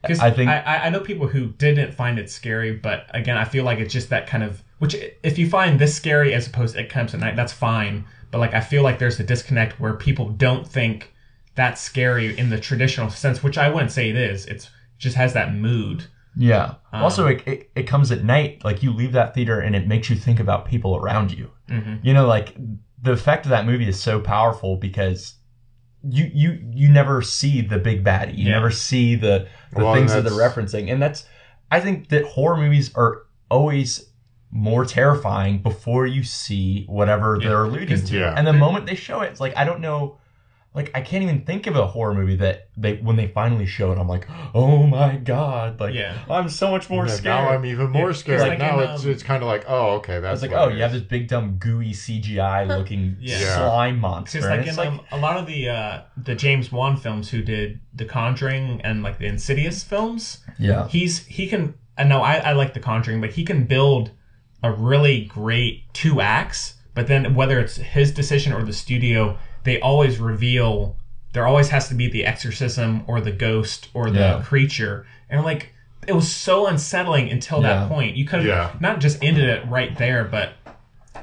Because
I think-
I, I, I know people who didn't find it scary, but again, I feel like it's just that kind of which if you find this scary as opposed to It Comes at Night, that's fine. But like I feel like there's a disconnect where people don't think that's scary in the traditional sense, which I wouldn't say it is. It's it just has that mood.
Yeah.
Um,
also, it, it it comes at night. Like you leave that theater and it makes you think about people around you. You know, like the effect of that movie is so powerful because you you you never see the big baddie. You
Yeah.
never see the the
Well,
things that they're referencing, and that's I think that horror movies are always more terrifying before you see whatever
Yeah.
they're alluding to.
Yeah.
And the moment they show it, it's like I don't know. Like I can't even think of a horror movie that they when they finally show it, I'm like, oh my god! Like
Yeah.
I'm so much more
Yeah,
scared.
Now I'm even more
Yeah,
scared.
it's like
now
in,
it's
um,
it's kind of like, oh, okay,
I
that's
was like,
what
oh, you have this big dumb gooey CGI looking
Yeah.
Yeah.
slime monster.
Because like
it's
in um, a lot of the uh, the James Wan films, who did The Conjuring and like the Insidious films,
yeah,
he's he can. I know I, I like The Conjuring, but he can build a really great two acts. But then whether it's his decision or the studio, they always reveal. There always has to be the exorcism or the ghost or the
Yeah.
creature, and like it was so unsettling until
Yeah.
that point. You could have
Yeah.
not just ended it right there, but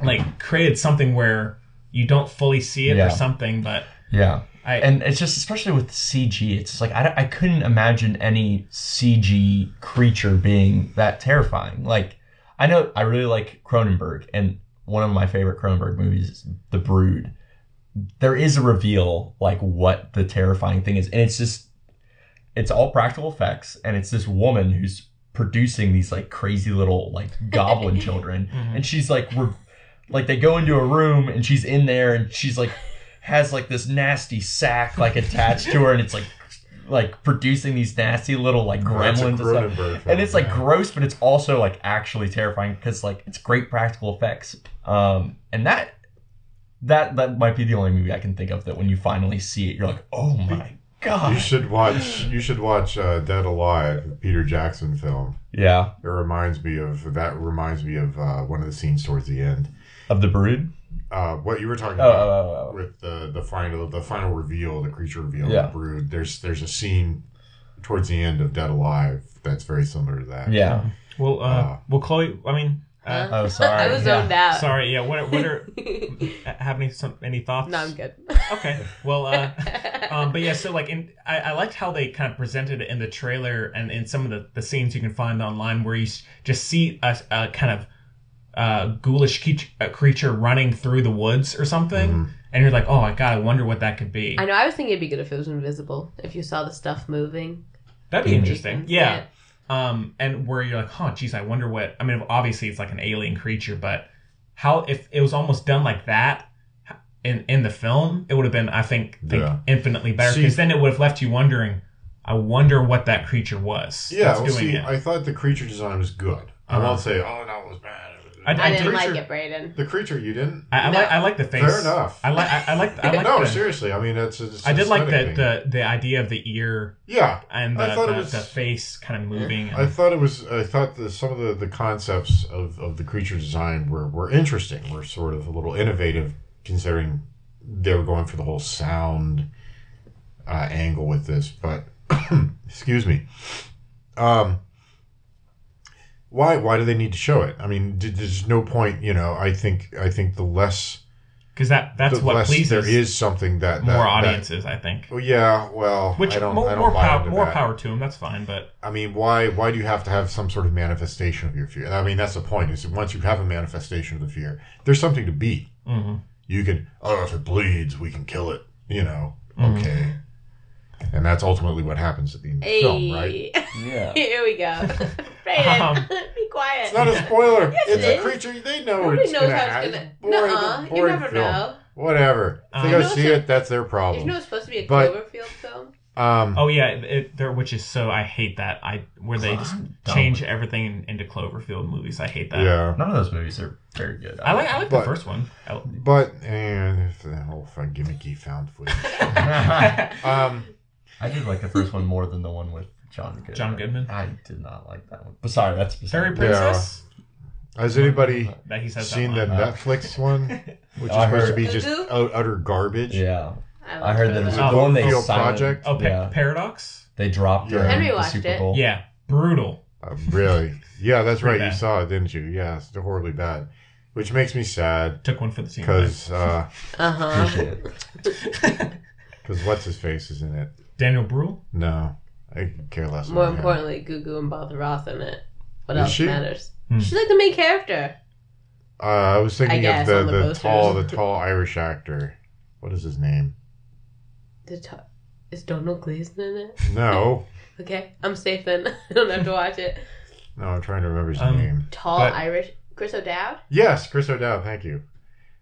like created something where you don't fully see it
Yeah.
or something. But
yeah.
I
And it's just especially with CG, it's just like I, I couldn't imagine any CG creature being that terrifying. Like I know I really like Cronenberg, and one of my favorite Cronenberg movies is The Brood. There is a reveal like what the terrifying thing is, and it's just it's all practical effects, and it's this woman who's producing these like crazy little like goblin children, and she's like re- like they go into a room and she's in there and she's like has like this nasty sack like attached to her and it's like like producing these nasty little like gremlins and stuff. And it's like
yeah.
gross, but it's also like actually terrifying because like it's great practical effects. Um, and that that that might be the only movie I can think of that when you finally see it, you're like, oh my god.
You should watch. You should watch uh, Dead Alive, Peter Jackson film.
Yeah,
It reminds me of that. Reminds me of uh, one of the scenes towards the end.
of the brood.
Uh, what you were talking
Oh,
about
oh, oh, oh.
with the the final the final reveal, the creature reveal,
Yeah.
the brood. There's there's a scene towards the end of Dead Alive that's very similar to that.
yeah.
well, uh,
Uh,
well, Chloe. I mean, uh,
Oh, sorry.
I was
Yeah.
zoned out.
sorry. Yeah. What? What are? have any some any thoughts?
no, I'm good.
Okay. Well, uh, um, but yeah. So like, in I, I liked how they kind of presented it in the trailer and in some of the the scenes you can find online where you just see a, a kind of uh, ghoulish creature, a creature running through the woods or something,
Mm-hmm.
and you're like, oh my god, I wonder what that could be.
I know. I was thinking it'd be good if it was invisible. If you saw the stuff moving.
That'd be
Mhm.
interesting. Yeah. Um, and where you're like, huh, geez, I wonder what. I mean, obviously it's like an alien creature, but how if it was almost done like that in in the film, it would have been, I think, think
Yeah.
infinitely better because then it would have left you wondering. I wonder what that creature was.
Yeah, well,
doing
see,
it.
I thought the creature design was good. I
Uh-huh.
won't say, oh, that was bad.
I-
I,
I
didn't
did-
like it, Brayden.
the creature, you didn't?
I, I
No.
like I like the face.
Fair enough.
I like I, I like I like
no,
the,
seriously. I mean, it's. it's
I did like the, the the idea of the ear
Yeah,
and
I
the,
thought it
the,
was-
the face kind of moving. And,
I thought it was. I thought the, some of the, the concepts of, of the creature design were, were interesting. Were sort of a little innovative, considering they were going for the whole sound uh, angle with this. But excuse me. Um, why why do they need to show it? I mean, there's no point. You know, I think I think the less
because that that's what pleases
there is something that, that
more
that-
audiences, I think.
well, yeah, well,
Which
I don't,
more,
I don't
more
into
more
that.
power to them. That's fine, but
I mean, why why do you have to have some sort of manifestation of your fear? I mean, that's the point. Is once you have a manifestation of the fear, there's something to beat.
hmm
You can, oh, if it bleeds, we can kill it. You know,
Mm-hmm.
okay. And that's ultimately what happens at the end of the
Hey.
film, right?
Yeah.
Here we go. Brayden,
Um,
be quiet.
It's not a spoiler.
Yes,
it's
it
a
is.
creature. They know
Nobody
it's
knows
gonna
how it's
happen.
gonna.
It's boring,
Nuh-uh, you
boring
never
film.
know.
Whatever. If
Um,
they
You
go
know
see
some-
it, that's their problem.
You
problem.
know it's supposed to be a
But-
Cloverfield film.
Um,
Oh yeah, it, there, which is so I hate that. I where they just
Dumb.
change everything in, into Cloverfield movies. I hate that.
yeah.
None of those movies are very good.
I like I like
But-
the first one. I-
But and the whole fun gimmicky found footage. um,
I did like the first one more than the one with John Goodman.
John Goodman?
I did not like that one. But sorry, that's
Fairy
beside-
Princess.
has anybody
That he says
seen
that
the
line.
Netflix one, which is supposed to be just
Goo-goo?
utter garbage?
Yeah,
I,
I heard that it's
Oh,
the one they
Field
silent-
Project?
Oh, pa-
yeah,
Paradox.
they dropped
Yeah.
during
Henry
the
watched
Super
it.
Yeah, brutal.
Uh, really? Yeah, that's right.
Pretty
You saw it, didn't you? Yeah, it's horribly bad, which makes me sad
Took one for the team.
because uh,
Uh huh.
Appreciate it.
because what's his face is in it.
Daniel Bruhl.
No, I care less.
More
about him.
importantly, Gugu Mbatha-Raw in it. What
Is
else
she?
matters?
Hmm.
She's like the main character.
Uh, I was thinking
I guess,
of
on
the,
the
the,
posters.
tall the tall Irish actor. What is his name?
The t- is Domhnall Gleeson in it?
No,
Okay, I'm safe then. I don't have to watch it.
no, I'm trying to remember his
Um,
name.
Tall
But-
Irish Chris O'Dowd.
Yes, Chris O'Dowd. Thank you.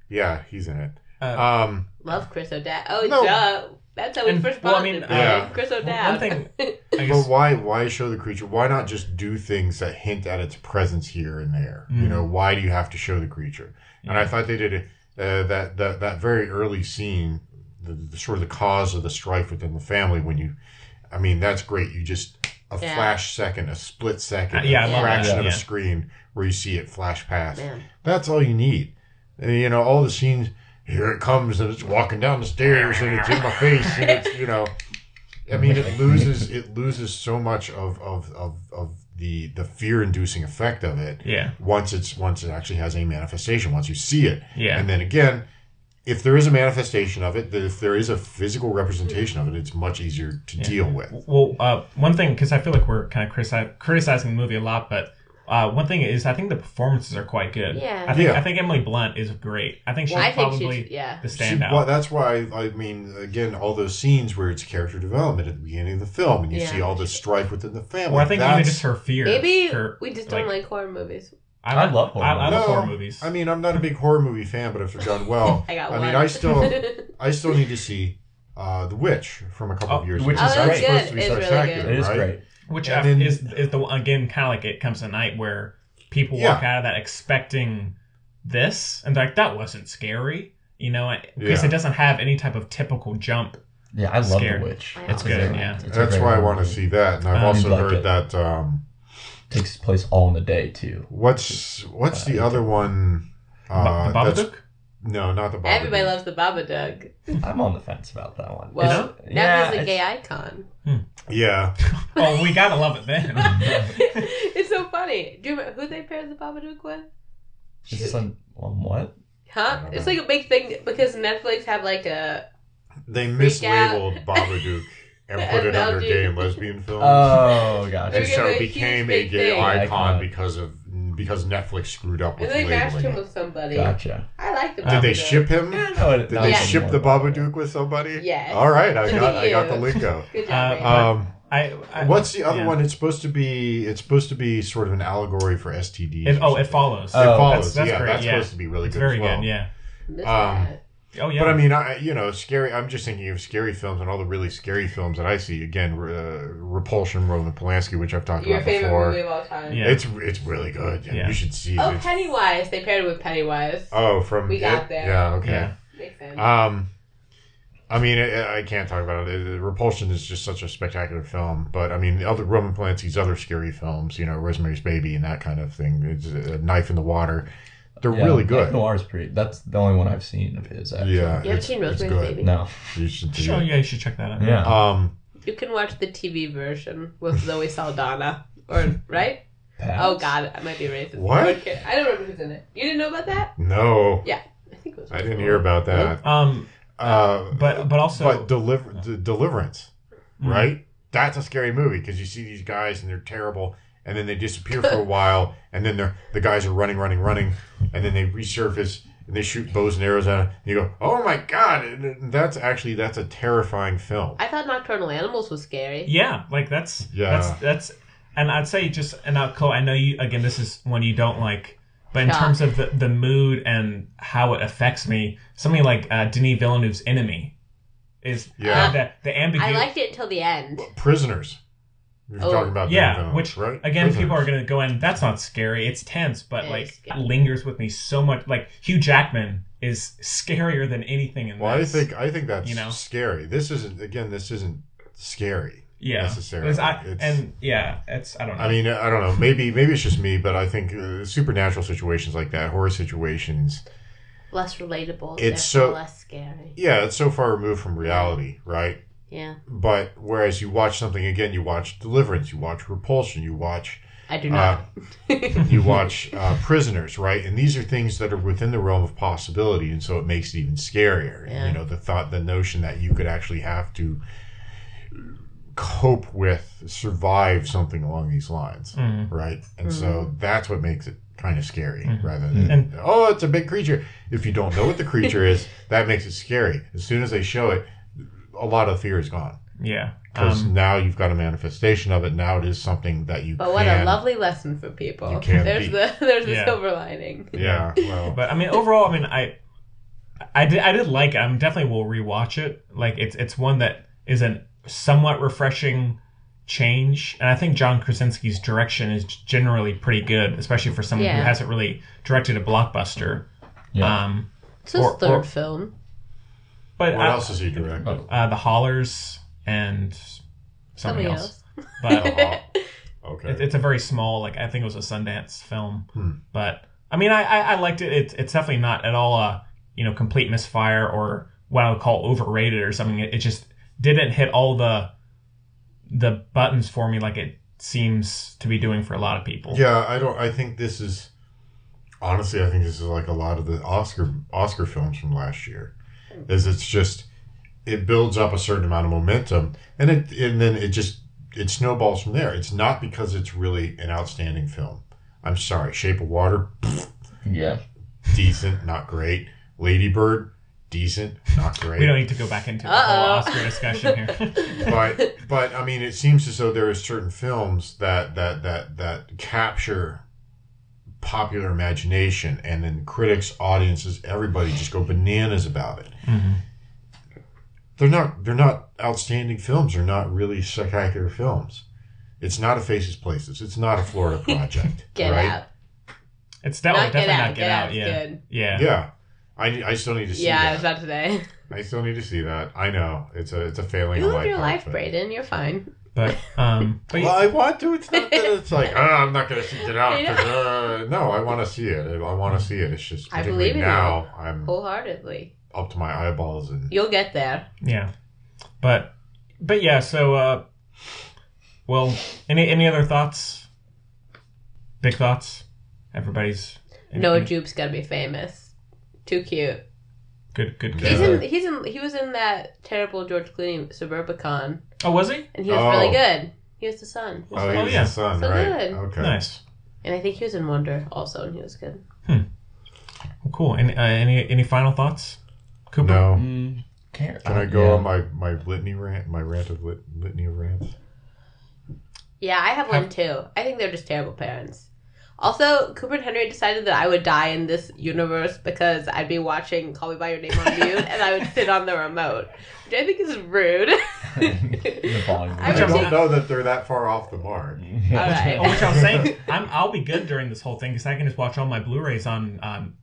Yeah, he's in it.
Uh,
Um,
Love Chris O'Dowd. Oh,
No.
duh. That's how we
And-
first
well, I
bonded.
mean,
man.
Yeah.
Chris
one
O'Dowd.
thing- I
but
guess
why why show the creature? Why not just do things that hint at its presence here and there? You
Mm.
know, why do you have to show the creature? And I thought they did it, uh, that that that very early scene, the, the sort of the cause of the strife within the family. When you, I mean, that's great. You just a
Yeah.
flash second, a split second,
Uh, yeah,
a
I love
fraction
that,
of
yeah.
a screen where you see it flash past.
Man.
That's all you need. And, you know, all the scenes. Here it comes, and it's walking down the stairs, and it's in my face, and it's you know. I mean, it loses it loses so much of of of, of the the fear inducing effect of it
yeah,
once it's once it actually has a manifestation. Once you see it,
yeah.
and then again, if there is a manifestation of it, if there is a physical representation of it, it's much easier to deal with.
Well, uh, one thing because I feel like we're kind of critici- criticizing the movie a lot, but uh, one thing is I think the performances are quite good.
Yeah.
I think
Yeah.
I think Emily Blunt is great. I think she's
Well, I think
probably
she's yeah.
the
See,
standout.
well, that's why I mean, again, all those scenes where it's character development at the beginning of the film, and you
Yeah.
see all the strife within the family.
Or I think even
That's-
just her fear.
Maybe
her,
we just don't like horror movies.
I,
I love horror
I, I love
No,
horror movies.
I mean, I'm not a big horror movie fan, but if they're done well,
I got
I
one.
mean, I still, I still need to see uh, The Witch from a couple
Oh,
of years ago.
Which
ago.
is
Oh,
great.
that's
supposed to
good.
be
It's really
spectacular,
good.
It is
right?
great.
Which
And
uh,
then-
is is the again kind of like it comes a night where people
Yeah.
walk out of that expecting this and like that wasn't scary, you know, because
Yeah.
it doesn't have any type of typical jump.
Yeah, I love
Scared.
The Witch.
I
It's good,
liked
yeah.
It's
That's
great
why I want to see that, and I've
Um,
also
like
heard
it.
that. Um,
Takes place all in the day too.
what's what's the
Uh,
other one? Uh,
the
that's-
Babadook.
No, not the Babadook.
Everybody loves the Babadook.
I'm on the fence about that one.
Well,
It's-
now
yeah,
he's a gay icon.
Yeah,
Oh, we gotta love it then.
it's so funny. Do you remember who they paired the Babadook with?
Is this on, on what?
Huh? It's
know.
like a big thing because Netflix have like a
they mislabeled Babadook and put it under gay and lesbian films.
Oh, gosh!
and
so it became a gay
thing.
icon
Icon.
because of because Netflix screwed up with
and they matched
labeling
him
it.
with somebody.
Gotcha.
I like the Babadook.
Did they ship him?
Yeah, no,
Did
no,
they
it's
ship the
about it.
Babadook with somebody?
Yeah.
All right, I got I got the
you.
lingo.
Good job.
Uh,
Um,
I, I
what's the other
yeah.
one? It's supposed to be. It's supposed to be sort of an allegory for STDs.
It,
or
oh, it
something.
follows.
It
Oh,
follows.
that's- that's
yeah,
great,
that's
yeah.
supposed to be really
it's
good.
very
as well.
good. Yeah.
Um,
that.
Oh yeah.
But I mean, I you know, scary. I'm just thinking of scary films and all the really scary films that I see. Again, uh, Repulsion, Roman Polanski, which I've talked
Your
about
favorite
before.
movie of all time.
Yeah.
It's it's really good. Yeah,
Yeah.
You should see it.
Oh,
It's-
Pennywise. They paired it with Pennywise.
oh, from
We got there.
Yeah. Okay.
Yeah.
Makes sense.
Um, I mean, I I can't talk about it. Uh, Repulsion is just such a spectacular film. But I mean, the other Roman Polanski's other scary films, you know, Rosemary's Baby and that kind of thing. It's a knife in the water. They're
Yeah,
really good.
Noir is pretty. That's the only one I've seen of his. Actually.
Yeah,
you haven't
it's-
seen
it's
Rosemary's
good.
Baby?
No.
You should see
Sure,
it.
yeah, you should check that out.
Yeah.
Um,
You can watch the TV version with Zoe Saldana. Or, right?
Perhaps.
Oh, God. I might be racist.
What?
Okay. I don't remember who's in it. You didn't know about that?
no,
Yeah. I think it was.
I didn't hear about that.
Um,
Uh,
but but also
but deliver d- Deliverance,
Mhm.
right? That's a scary movie because you see these guys and they're terrible, and then they disappear for a while, and then they're the guys are running, running, running, and then they resurface and they shoot bows and arrows at it. And you go, oh my god! And and that's actually that's a terrifying film.
I thought Nocturnal Animals was scary.
yeah, like that's
Yeah.
that's that's and I'd say just and now Chloe, I know you again. This is one you don't like, but in
Shock.
terms of the the mood and how it affects me, something like uh, Denis Villeneuve's Enemy. is
Yeah.
the the
I liked it until the end.
Prisoners. You're
Oh.
talking about
yeah,
David
which
right?
again, people are going to go in. That's not scary. It's tense, but
It
like lingers with me so much. Like Hugh Jackman is scarier than anything in
Well, I think I think that's
You know?
scary. This isn't again. This isn't scary.
yeah,
necessarily.
It's- I-
It's-
and yeah, it's I don't know.
I mean, I don't know. Maybe maybe it's just me, but I think uh, supernatural situations like that, horror situations,
Less relatable.
It's so-
less scary.
yeah, it's so far removed from reality, right?
Yeah,
But whereas you watch something again, you watch Deliverance, you watch Repulsion, you watch
I do
uh,
not.
you watch uh, Prisoners, right? And these are things that are within the realm of possibility, and so it makes it even scarier.
Yeah.
You know, the thought, the notion that you could actually have to cope with, survive something along these lines,
Mhm.
right? And so that's what makes it kind of scary,
Mhm.
rather than
And-
oh, it's a big creature. If you don't know what the creature is, that makes it scary. As soon as they show it, a lot of fear is gone
yeah,
because
um,
now you've got a manifestation of it. Now it is something that you.
But what
can,
a lovely lesson for people.
You can't
There's
beat.
the there's the
Yeah.
silver lining.
Yeah, well,
but I mean, overall, I mean, I, I did, I did like it. I am definitely will rewatch it. Like it's, it's one that is a somewhat refreshing change, and I think John Krasinski's direction is generally pretty good, especially for someone who hasn't really directed a blockbuster.
Yeah.
Um,
It's his
Or-
third
or-
film.
But
what
I-
else has he directed?
uh, the Hollars and something
Something
else.
else.
But.
Okay.
it, it's a very small, like I think it was a Sundance film.
Hmm.
But I mean, I, I, I liked it. It's it's definitely not at all a you know complete misfire or what I would call overrated or something. It, it just didn't hit all the the buttons for me like it seems to be doing for a lot of people.
Yeah, I don't. I think this is honestly. I think this is like a lot of the Oscar Oscar films from last year. Is it's just it builds up a certain amount of momentum, and it and then it just it snowballs from there. It's not because it's really an outstanding film. I'm sorry, Shape of Water,
Yeah.
decent, not great. Lady Bird, decent, not great.
We don't need to go back into the whole Oscar discussion here.
but but I mean, it seems as though there are certain films that that that that capture popular imagination, and then critics, audiences, everybody just go bananas about it.
Mhm.
They're not they're not outstanding films. They're not really spectacular films. It's not a Faces Places. It's not a Florida Project.
Get
right?
out.
It's definitely
Not Get
definitely
Out.
not
Get
get,
Out
out. Yeah.
good.
yeah,
Yeah. I, I still need to see
Yeah, I
that.
was about to say.
I still need to see that. I know it's a it's a failing.
You live
my
your life,
but-
Braden. You're fine.
But um, but
Well, I want to. It's not that it's like ah, I'm not going to see it out. 'cause, Uh, no, I want to see it. I want to see it. It's just
I
particularly
believe in
now I'm
Wholeheartedly.
up to my eyeballs and
You'll get there.
Yeah, but but yeah. So, uh, well, any any other thoughts? Big thoughts. Everybody's
Noah Jupe's gonna be famous. Too cute.
Good, good,
He's in. He's in. He was in that terrible George Clooney Suburbicon,
Oh, was he?
and he was
Oh.
really good. He was the son,
oh,
Oh,
he's
yeah.
the son,
So
right?
good.
Okay.
Nice.
and I think he was in Wonder also, and he was good.
Well, cool. Any uh, any any final thoughts, Cooper?
No,
Mm, can't,
can I
uh,
go
yeah.
on my my litany rant? My rant of lit, litany of rants.
Yeah, I have one too. I think they're just terrible parents. Also, Cooper and Henry decided that I would die in this universe because I'd be watching Call Me by Your Name on mute, and I would sit on the remote, which I think is rude. I
I,
would
don't
take-
know that they're that far off the mark.
All right.
Oh, which I was saying, I'm I'll be good during this whole thing because I can just watch all my Blu-rays on on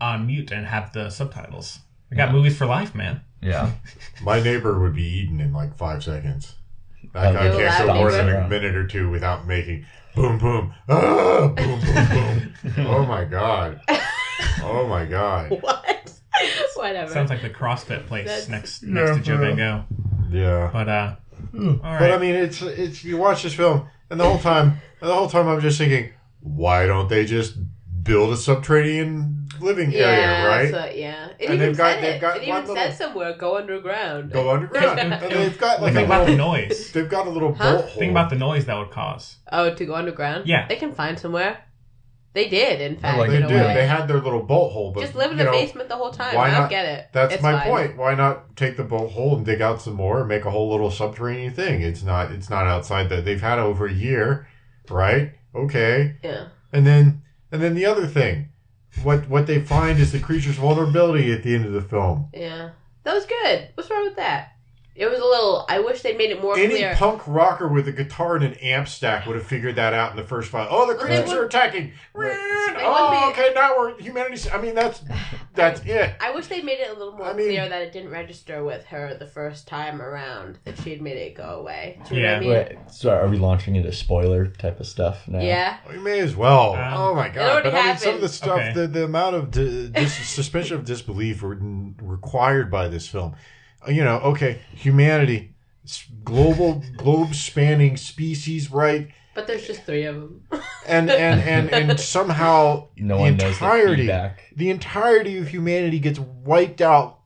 on mute and have the subtitles. I got
Yeah.
movies for life, man.
Yeah.
My neighbor would be eaten in like five seconds. That guy
You're
can't
a
go
loud
more than a minute or two without making boom boom ah boom boom boom. oh my god. Oh my god.
what? Whatever.
Sounds like the CrossFit place
That's-
next next to Joe
for
Van. Gogh.
Yeah.
But uh,
Hmm.
all right.
But I mean, it's it's you watch this film, and the whole time, and the whole time, I'm just thinking, why don't they just build a subterranean living
yeah,
area, right?
So, yeah. It
And
even
they've got-
said
they've
it.
got
it even
little-
said somewhere, go underground.
Go underground, and they've got like
think
a
about the
little,
noise.
they've got a little
Huh?
bolt hole.
Think about the noise that would cause.
Oh, to go underground?
Yeah.
They can find somewhere. They did, in fact,
like
they
in a
did.
way.
They had their little bolt hole, but
Just live in the
know,
basement the whole time.
why
I don't
not-
get it.
That's
It's
my
fine.
point. Why not take the bolt hole and dig out some more and make a whole little subterranean thing? It's not. It's not outside that they've had over a year, right? Okay.
Yeah.
And then and then the other thing, what what they find is the creature's vulnerability at the end of the film.
Yeah. That was good. What's wrong with that? It was a little. I wish they made it more
Any
clear.
punk rocker with a guitar and an amp stack would have figured that out in the first file. Oh, the
Well,
creatures
would-
are attacking.
They
Oh,
be-
okay, now we're humanity's. I mean, that's that's it.
I wish they made it a little more
I mean-
clear that it didn't register with her the first time around. That she had made it go away. Do you know
Yeah.
what I mean?
Wait, so are we launching into spoiler type of stuff now?
Yeah.
We may as well.
Um,
oh my god!
already
But I mean, some of the stuff,
Okay.
the, the amount of di- dis- suspension of disbelief re- required by this film. You know, okay, humanity, global, globe spanning species, right?
But there's just three of them.
And and and and somehow
No
the
one knows the
entirety, the entirety of humanity gets wiped out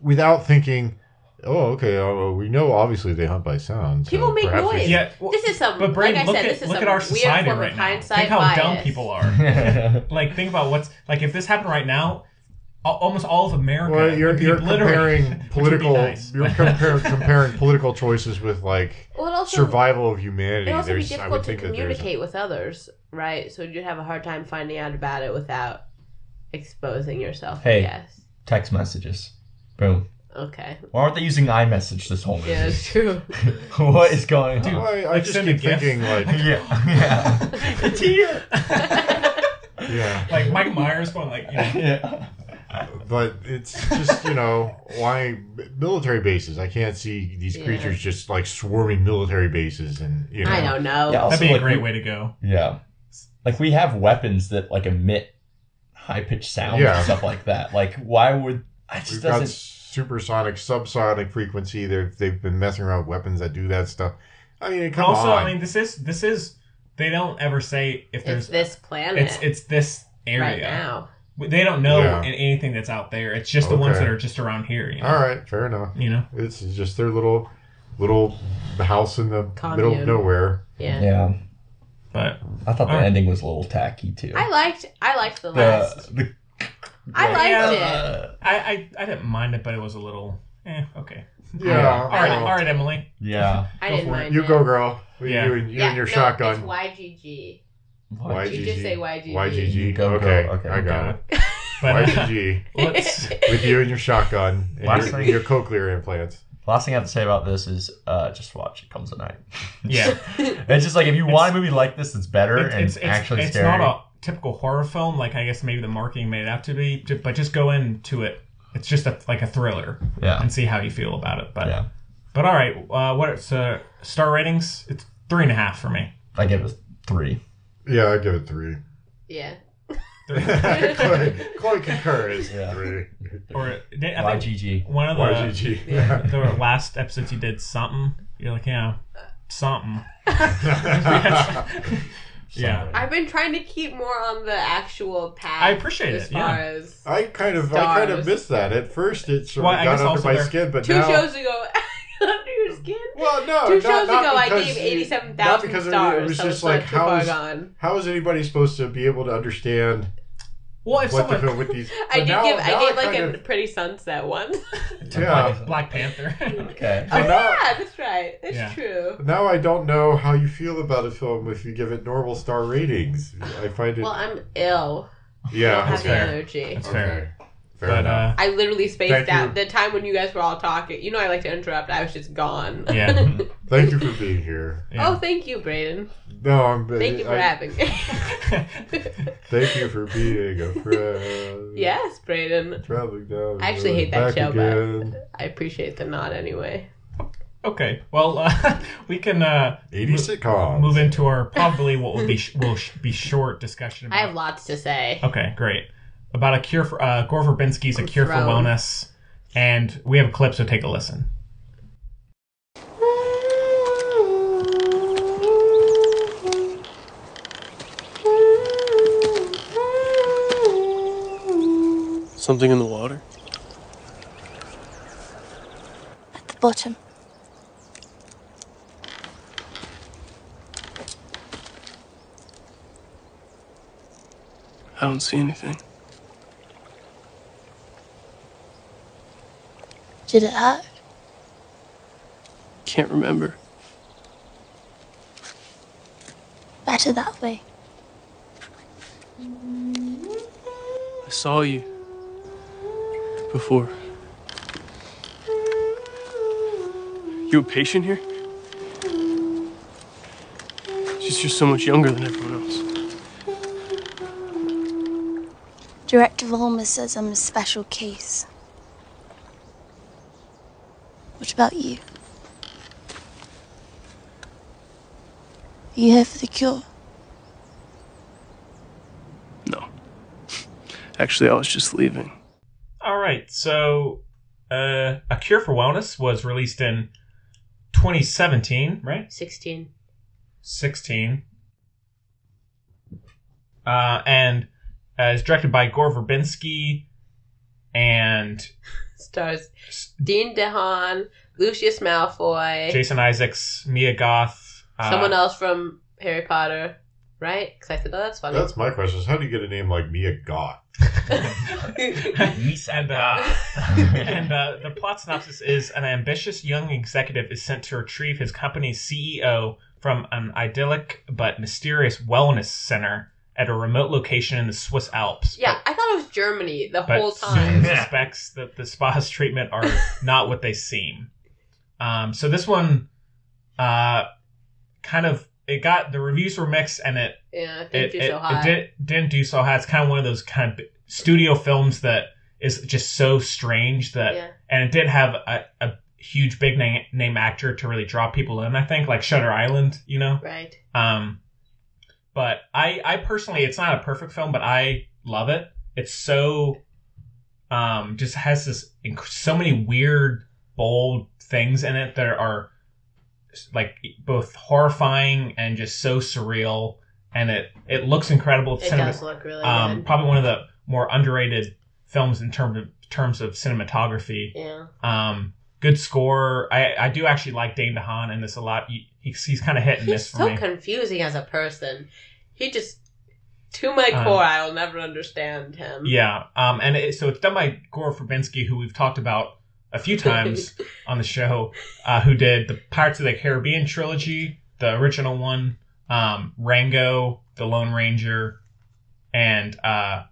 without thinking. Oh, okay. Uh, we know obviously they hunt by sound. so
People make noise.
Yeah, well,
this is some.
but Brain,
like I
look
said,
at
this is
look
some
at our
weird
society
form
right now.
hindsight
Think how
bias.
dumb people are. like think about what's like if this happened right now, al- almost all of America.
Well, you're,
would be
you're comparing
which would be
political
nice,
you're
but-
comparing, comparing political choices with like
Well, also
survival of humanity.
It also be
There's I
difficult to
think that
communicate with others, right? So you'd have a hard time finding out about it without exposing yourself.
Hey.
Yes.
Text messages. Boom.
Okay.
Why aren't they using iMessage this whole movie?
Yeah, it's true.
what is going on?
I, I
like
just keep thinking like
yeah, yeah,
it's here.
yeah,
like Mike Myers going like, you know,
yeah.
But it's just you know why military bases. I can't see these
Yeah.
creatures just like swarming military bases and you know.
I don't know.
Yeah, also,
that'd be a great
we-
way to go.
Yeah. Like we have weapons that like emit high pitched sounds
Yeah.
and stuff like that. Like why would I just
We've got
doesn't
supersonic, subsonic frequency. They've they've been messing around with weapons that do that stuff. I mean,
And
come
also,
on.
I mean, this is this is they don't ever say if
It's
there's
this planet
it's it's this area.
right now.
They don't know
Yeah.
anything that's out there. It's just the ones that are just around here. You know?
All right, fair enough.
You know.
It's just their little little house in the middle of nowhere.
Yeah.
Yeah.
But
I thought the
Alright.
ending was a little tacky too.
I liked. I liked the last.
the, the
I liked
Yeah.
it.
I, I I didn't mind it, but it was a little eh, okay.
Yeah.
All right, all right, Emily.
yeah.
I didn't
for it.
mind
You
it.
go, girl. You,
Yeah.
you and, you
yeah,
and your
no,
shotgun.
It's YGG.
What?
You just say YGG.
YGG.
Go, go.
okay,
Okay.
I got it.
But uh,
YGG.
let's
With you and your shotgun and
Last
your,
thing-
your cochlear implants.
Last thing I have to say about this is uh, just watch It Comes at Night.
yeah.
It's just like if you want a movie like this that's better
It's
and
it's, it's,
actually
it's
scary.
It's not a typical horror film like I guess maybe the marketing made it out to be, but just go into it. It's just a, like a thriller
yeah.
and see how you feel about it. But
Yeah.
but all right, uh, what's uh, star ratings? It's three and a half for me.
I give it three.
Yeah, I give it three.
yeah.
Chloe, Chloe concurs.
Yeah.
Three.
Or I think
YGG.
one of the
YGG.
the last episodes you did something. You're like yeah, something. Yeah.
I've been trying to keep more on the actual path.
I appreciate
as
it,
far
yeah.
as
I kind of, I kind of missed that. At first, it sort
Well,
of got under my skin, but
two
now,
shows ago. under your skin.
well, no,
Two shows
not
ago, I gave
you-
eighty-seven
not
stars.
It was
so
just like
not too
how
far
is
gone.
how is anybody supposed to be able to understand
Well, if
what the
someone
film with these?
I did
now-
give.
now
I gave like a
of-
pretty sunset one.
yeah.
Black, Black Panther.
Okay.
oh
But now-
yeah, that's right. It's
Yeah.
true.
Now I don't know how you feel about a film if you give it normal star ratings. I find it.
Well, I'm ill. I
yeah,
don't have the
okay.
energy.
That's
Okay.
fair.
Fair
But
enough.
uh,
I literally spaced out
you.
the time when you guys were all talking. You know, I like to interrupt. I was just gone.
yeah.
Thank you for being here.
yeah.
Oh, thank you, Braden.
No, I'm.
Thank you for
I-
having me.
Thank you for being a friend.
yes, Braden.
Traveling down.
I actually hate that show,
again.
but I appreciate the nod anyway.
okay. Well, uh, we can uh,
80 sitcoms.
move into our probably what will be sh- will sh- be short discussion. About,
I have lots to say.
Okay, great. About a cure for uh, Gore Verbinski's A Cure for
Throne.
Wellness, and we have a clip, so take a listen.
Something in the water?
At the bottom.
I don't see anything.
Did it hurt?
Can't remember.
Better that way.
I saw you before. You a patient here? She's just so much younger than everyone else.
Director Volmer says I'm a special case. What about you? Are you here for the cure?
No. Actually, I was just leaving.
All right, so uh, A Cure for Wellness was released in 2017, right?
16.
16. Uh, and uh, is directed by Gore Verbinski and
Stars Dane DeHaan, Lucius Malfoy,
Jason Isaacs, Mia Goth. Uh,
someone else from Harry Potter, right? Because I said, oh, that's funny.
That's my question. Is how do you get a name like Mia Goth?
and uh, and uh, the plot synopsis is an ambitious young executive is sent to retrieve his company's CEO from an idyllic but mysterious wellness center at a remote location in the Swiss Alps.
yeah, I thought it was Germany the
but
whole
soon
time.
suspects that the spa's treatment are not what they seem. Um, so this one, uh, kind of it got the reviews were mixed and it
Yeah,
it,
didn't do
it,
so hot.
it did, didn't do so hot. It's kind of one of those kind of studio films that is just so strange that,
Yeah.
and it did have a, a huge big name, name actor to really draw people in. I think like Shutter Island, you know.
Right.
Um, but I, I personally, it's not a perfect film, but I love it. It's so, um, just has this inc- so many weird, bold things in it that are like both horrifying and just so surreal. And it it looks incredible.
It
Cinema-
does look really
um,
good.
probably one of the more underrated films in terms of terms of cinematography.
Yeah.
Um, good score. I, I do actually like Dane DeHaan in this a lot. He, he's he's kind of hit and
He's
miss for
so
me.
confusing as a person. He just, to my
Um,
core, I'll never understand him.
Yeah. Um, and it, so it's done by Gore Verbinski, who we've talked about a few times on the show, uh, who did the Pirates of the Caribbean trilogy, the original one, um, Rango, The Lone Ranger, and uh,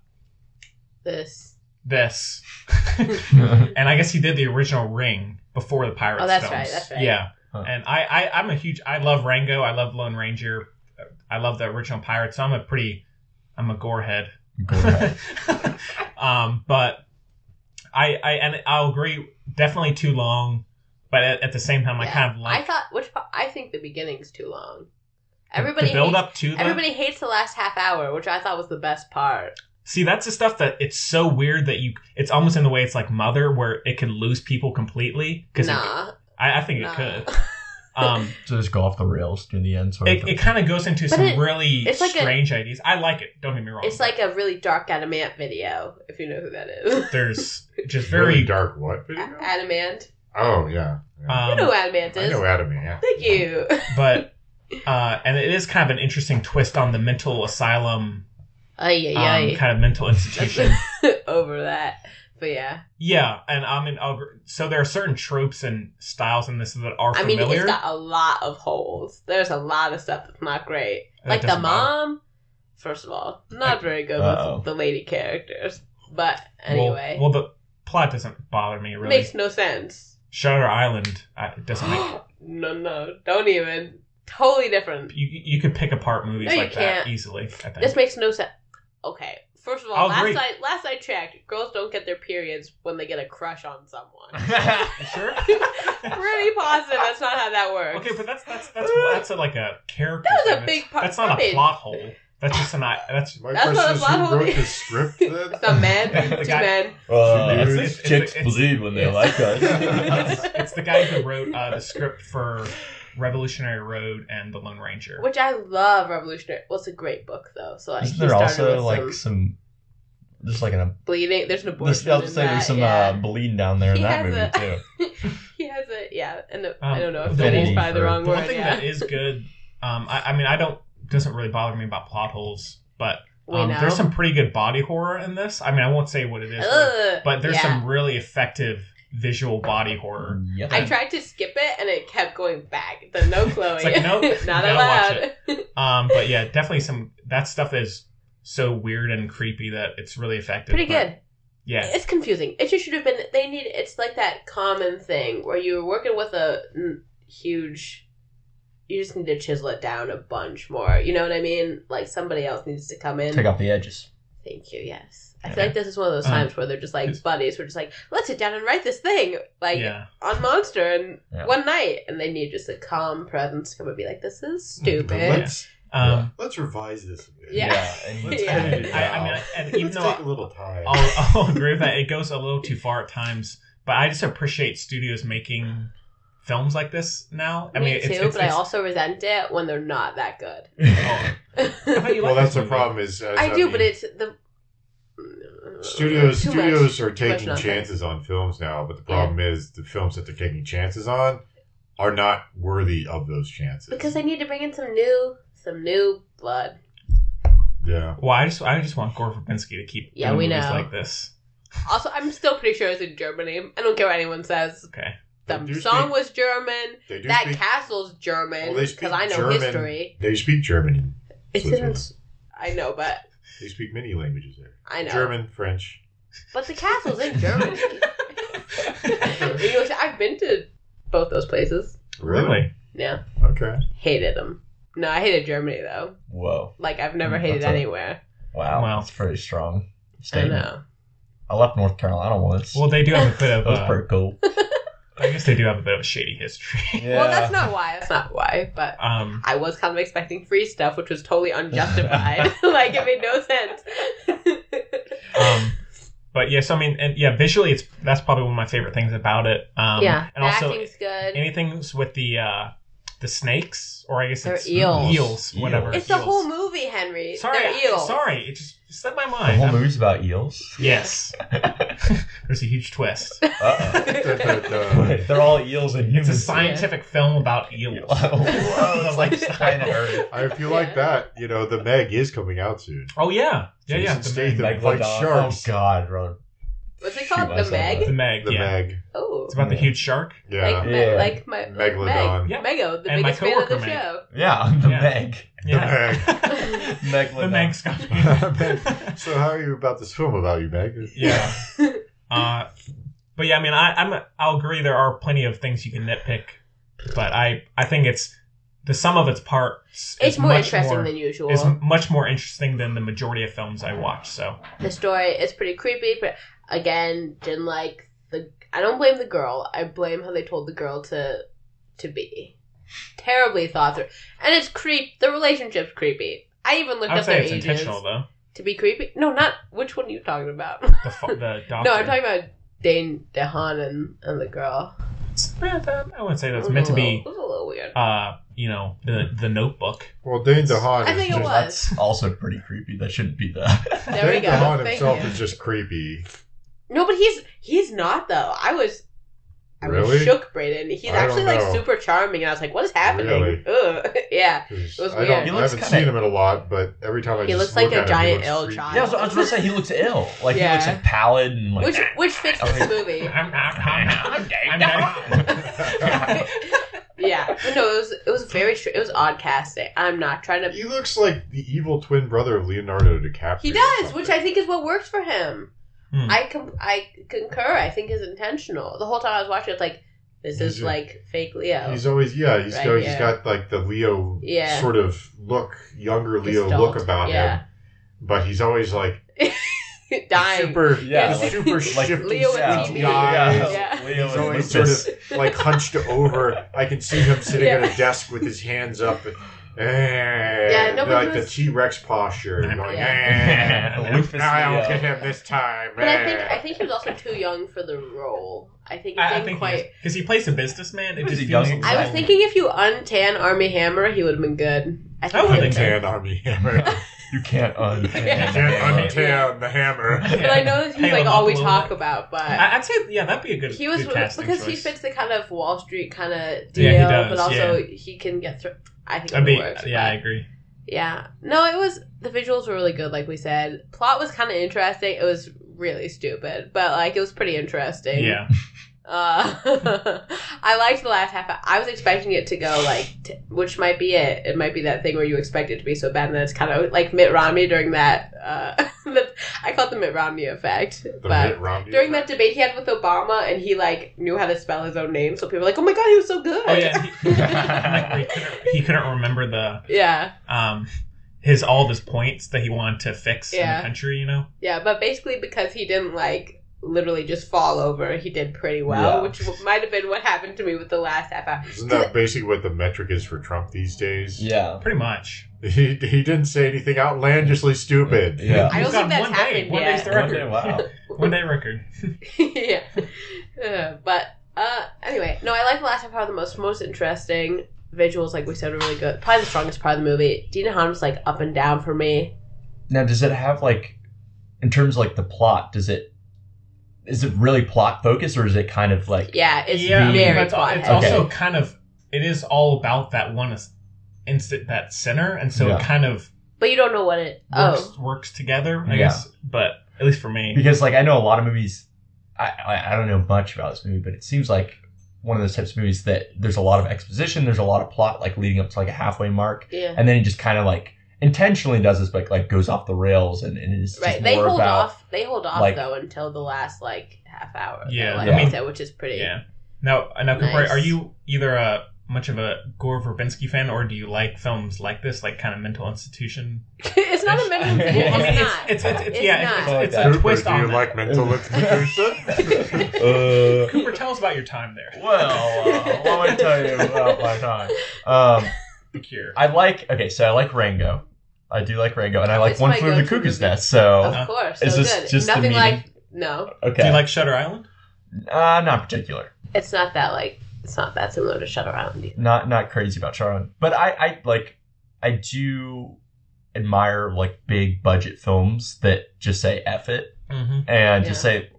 This.
this. and I guess he did the original Ring before the Pirates.
Oh, that's
films.
right, that's right.
Yeah.
Huh.
And I, I, I'm a huge. I love Rango. I love Lone Ranger. I love the original Pirates. So I'm a pretty. I'm a gore head.
Go ahead.
um, but I, I, and I'll agree. Definitely too long. But at, at the same time, I kind of like
I thought, which I think the beginning's too long. Everybody
the build
hates,
up to the.
Everybody hates the last half hour, which I thought was the best part.
See, that's the stuff that it's so weird that you. It's almost in the way it's like Mother, where it can lose people completely. Because
Nah,
I, I think
nah.
it could. Um,
So just go off the rails to the end, sort of.
it, it kind of goes into
But
some
it-
really
it's like a-
strange ideas. I like it. Don't get me wrong.
It's like a really dark Adamant video, if you know who that is.
there's just
Very
very.
dark what video?
Adamant.
Oh yeah. yeah.
you
Um,
know who Adamant
I
is.
know Adamant. Yeah.
Thank you.
but uh, and it is kind of an interesting twist on the mental asylum
Ay,
um,
ay, ay.
kind of mental institution.
Over that. But yeah.
yeah, and I mean, I'll, so there are certain tropes and styles in this that are
I mean,
familiar.
it's got a lot of holes. There's a lot of stuff that's not great.
That
Like the
doesn't bother-
mom, first of all, not very good
Uh-oh.
with the lady characters. But anyway,
well, the plot doesn't bother me
it
really.
makes no sense.
Shutter Island uh, it doesn't make.
no, no, don't even. Totally different.
You you could pick apart movies
No,
like that
can't.
easily. I think.
This makes no sense. Okay, first of all,
I'll
last
agree.
I last I checked, girls don't get their periods when they get a crush on someone.
Sure?
Pretty positive that's not how that works.
Okay, but that's that's that's that's a, like a character.
That was a big part-
That's not
I
a
mean-
plot hole. That's just an I. That's
My
That's
question
not a
is,
plot
who
hole.
wrote the script then?
Some men,
The
two
guy-
men.
Uh,
It's-
it's,
it's-
chicks
it's-
bleed when they
it's-
like
it's,
us.
it's the guy who wrote uh, the script for Revolutionary Road and The Lone Ranger.
Which I love Revolutionary. Well, it's a great book though. So like,
Isn't there also like
some
some, just like an
bleeding. There's an abortion.
This, I was
in
say
that,
there's some
yeah.
uh, bleeding down there in
He
that movie
a-
too.
he has a yeah, and
Um,
I don't know if bleeding is the wrong
the one
word.
thing
Yeah.
that is good, um, I, I mean, I don't doesn't really bother me about plot holes, but um, there's some pretty good body horror in this. I mean, I won't say what it is, but,
Ugh,
but there's
yeah.
some really effective visual body horror.
Yep.
I tried to skip it and it kept going back. The no Chloe.
It's like, nope,
not
gotta
allowed.
watch Um, but yeah, definitely some that stuff is so weird and creepy that it's really effective.
Pretty
but-
good.
Yeah,
It's confusing. It just should have been. They need. It's like that common thing where you're working with a. huge. You just need to chisel it down a bunch more. You know what I mean? Like somebody else needs to come in.
Take off the edges.
Thank you. Yes, I
Yeah.
feel like this is one of those
Um,
times where they're just like buddies. We're just like, let's sit down and write this thing like
yeah.
on Monster and
Yeah.
one night, and they need just a calm presence to come and be like, this is stupid.
Let's
Um,
let's revise this a bit.
Yeah.
and
Let's
Yeah.
edit it
I, I
out.
mean, and even
Let's
though
take a little time.
I'll, I'll agree with that. It goes a little too far at times, but I just appreciate studios making films like this now. I
Me
mean,
too,
it's, it's,
but I also resent it when they're not that good.
oh,
well,
liked
that's the problem. Is as
I do,
mean,
but it's the
studios studios
much-
are taking chances on films now. But the
Yeah.
problem is the films that they're taking chances on are not worthy of those chances.
because they need to bring in some new, some new blood.
yeah,
well, I just I just want Gore Verbinski to keep
Yeah,
doing
we
movies
know.
like this.
Also, I'm still pretty sure it's in Germany. I don't care what anyone says.
Okay.
They
The song
speak-
was German. That
speak.
castle's German
well,
because I know
German.
history.
They speak German.
It's
Switzerland.
in, I know, but
They speak many languages there.
I know.
German, French.
But the castle's in Germany. English. I've been to both those places.
Really?
Yeah,
Okay.
hated them. No, I hated Germany though.
Whoa.
Like I've never
Mm,
hated
that's a-
anywhere.
Wow.
Wow.
That's pretty strong.
I know.
I left North Carolina once.
Well, they do have a bit of.
that was
Uh,
pretty cool.
I guess they do have a bit of a shady history.
Yeah.
Well, that's not why. That's not why. But
Um,
I was kind of expecting free stuff, which was totally unjustified. like it made no sense.
um, but yes, I mean, and yeah, visually, it's that's probably one of my favorite things about it. Um,
yeah,
and
the
also
acting's good.
anything's with the uh, the snakes, or I guess
They're
it's
eels.
eels, whatever.
it's the whole movie, Henry.
Sorry,
They're
I-
eels.
sorry, it just slipped my
The
mind.
whole
I'm-
movie's about eels.
Yes, there's a huge twist.
Uh-oh. Wait, they're all eels and humans.
It's
humans.
a scientific film about eels.
Whoa, that's like Stein Earth.
I feel like that. You know, the Meg is coming out soon.
Oh yeah, yeah, yeah.
Jason
The
Statham.
Meg.
Like
Megalodon.
sharks.
Oh God, brother.
What's it
Shoot
called? The
myself
Meg.
The Meg.
The
yeah,
Meg.
Oh,
it's about the huge shark.
Yeah.
like, me-
Yeah.
like my
Megalodon.
Meg.
Yeah.
Mego, the
And my
biggest fan of the
coworker Meg.
show.
Yeah, I'm the
Yeah.
Meg.
Yeah,
Megalodon.
the Meg Scott.
Meg. so how are you about this film about you, Meg?
yeah. Uh, but yeah, I mean, I, I'm I'll agree there are plenty of things you can nitpick, but I I think it's the sum of its parts.
It's
is
more
much
interesting
more-
than usual.
It's much more interesting than the majority of films I watch. So
the story is pretty creepy, but again, didn't like the. I don't blame the girl. I blame how they told the girl to to be. Terribly thought through, and it's creep. The relationship's creepy. I even looked
I would
up their
say it's
ages
intentional though.
to be creepy. No, not which one are you talking about?
The fu- the doctor.
no, I'm talking about Dane DeHaan and, and the girl.
That- I wouldn't say
It
that's meant
a
to be.
It was a little weird.
Uh, you know, the the Notebook.
Well, Dane DeHaan.
I
is
think it
just,
was.
That's also pretty creepy. That shouldn't be that.
There we
Dane
go.
DeHaan
Thank
himself
you.
is just creepy.
No, but he's he's not though. I was I was
Really?
shook, Brayden. He's
I
actually like super charming, and I was like, "What is happening?"
Really?
Ugh. yeah,
'Cause
was
I,
weird.
don't,
He
I haven't
kinda-
seen him in a lot, but every time I
He
just
looks like
look
a
at
giant
him,
ill
looks
child.
yeah, I was, I was going to say he looks ill. Like
Yeah.
he looks like pallid and like.
which which fits this movie.
I'm I'm I'm, I'm, I'm
yeah, but no, it was it was very str- it was odd casting. I'm not trying to.
He looks like the evil twin brother of Leonardo DiCaprio.
He does, which. I think is what works for him.
Hmm.
I com- I concur. I think is intentional. The whole time I was watching, it's like this is
a-
like fake Leo.
He's always yeah. He's
Right
got, he's
here.
got like the Leo
Yeah.
sort of look, younger Leo
Gestalt,
look about
yeah.
him. But he's always like
Dying.
super,
Yeah,
like-
super
like
shifty,
Leo and
squinty
TV.
eyes.
Yeah.
Leo
He's always sort of like hunched over. I can see him sitting
Yeah.
at a desk with his hands up.
Yeah,
And,
no,
like
he
the T Rex posture, going,
Yeah.
"Eh,
Rufus
I will
Leo.
get him this time.
But I think
eh."
I think he was also too young for the role. I think it
I, I
didn't
think
quite.
because he plays a businessman, it just
he
feels.
young?
I was thinking if you untan Armie Hammer, he would have been good. I think.
I would
he
think
would've
so.
been.
Tan army hammer.
You can't un.
Yeah.
Can't untan the hammer.
But I know that he's like all we talk
bit.
about. But
I, I'd say yeah, that'd be a good.
he was
good casting
because he fits the kind of Wall Street kind of deal,
Yeah, he does,
but also he can get through. I think
be
works.
yeah, I agree.
Yeah. No, it was the visuals were really good, like we said. Plot was kind of interesting. It was really stupid, but like it was pretty interesting.
Yeah,
Uh, I liked the last half. I was expecting it to go like, t- which might be it. It might be that thing where you expect it to be so bad, and then it's kind of like Mitt Romney during that. Uh, the, I call it the Mitt Romney effect.
The
but
Romney
during
effect?
that debate he had with Obama, and he like knew how to spell his own name, so people were like, "Oh my god, he was so good."
Oh yeah, he, like, he, couldn't, he couldn't remember the
yeah,
um his all of his points that he wanted to fix in the country. You know,
yeah. But basically, because he didn't like literally just fall over, he did pretty well,
Yeah.
which might have been what happened to me with the last half hour.
Isn't that basically what the metric is for Trump these days?
Yeah.
pretty much.
He, he didn't say anything outlandishly stupid.
Yeah.
I don't
He's
think that's
one day.
happened
One
yet.
day's the
One
record.
day, wow.
One day record.
yeah. Uh, but uh, anyway, no, I like the last half hour the most. Most interesting visuals, like we said, were really good. Probably the strongest part of the movie. Dane DeHaan was like up and down for me.
Now, does it have like, in terms of like the plot, does it, is it really plot focused or is it kind of like,
Yeah, it's
yeah, I mean,
very
it's,
plot
it's
heavy.
also kind of it is all about that one instant that center, and so
Yeah.
it kind of
But you don't know what it. Oh.
works
Oh,
works together. I
Yeah.
guess, but at least for me,
because like I know a lot of movies, I, I I don't know much about this movie, but it seems like one of those types of movies that there's a lot of exposition, there's a lot of plot like leading up to like a halfway mark,
yeah.
and then he just kind of like intentionally does this, but like goes off the rails and, and is
Right. They hold
about
off. They hold off
like-
though until the last like half hour.
Yeah,
like
I
I
mean-
said, which is pretty.
yeah. Now, now, Cooper,
Nice.
are you either a much of a Gore Verbinski fan, or do you like films like this, like kind of mental institution?
it's not a mental
Well,
institution.
I
mean,
it's,
it's-
not.
it's- it's-
It's
yeah,
not.
it's- it's
a
Cooper,
twist
do
on
you
that.
like mental institution?
uh,
Cooper, tell us about your time there.
well, uh, let me tell you about my time. Um,
The Cure.
I like okay, so I like Rango. I do like Rango, and I like
It's
One Flew Over the Cuckoo's
movie.
Nest. So
of course.
Is
so
this
good.
just the
Nothing like no.
okay,
Do you like Shutter Island?
uh, not particular.
It's not that like. It's not that similar to Shutter Island. either.
Not not crazy about Sharon, but I I like I do admire like big budget films that just say F it
Mm-hmm.
and just say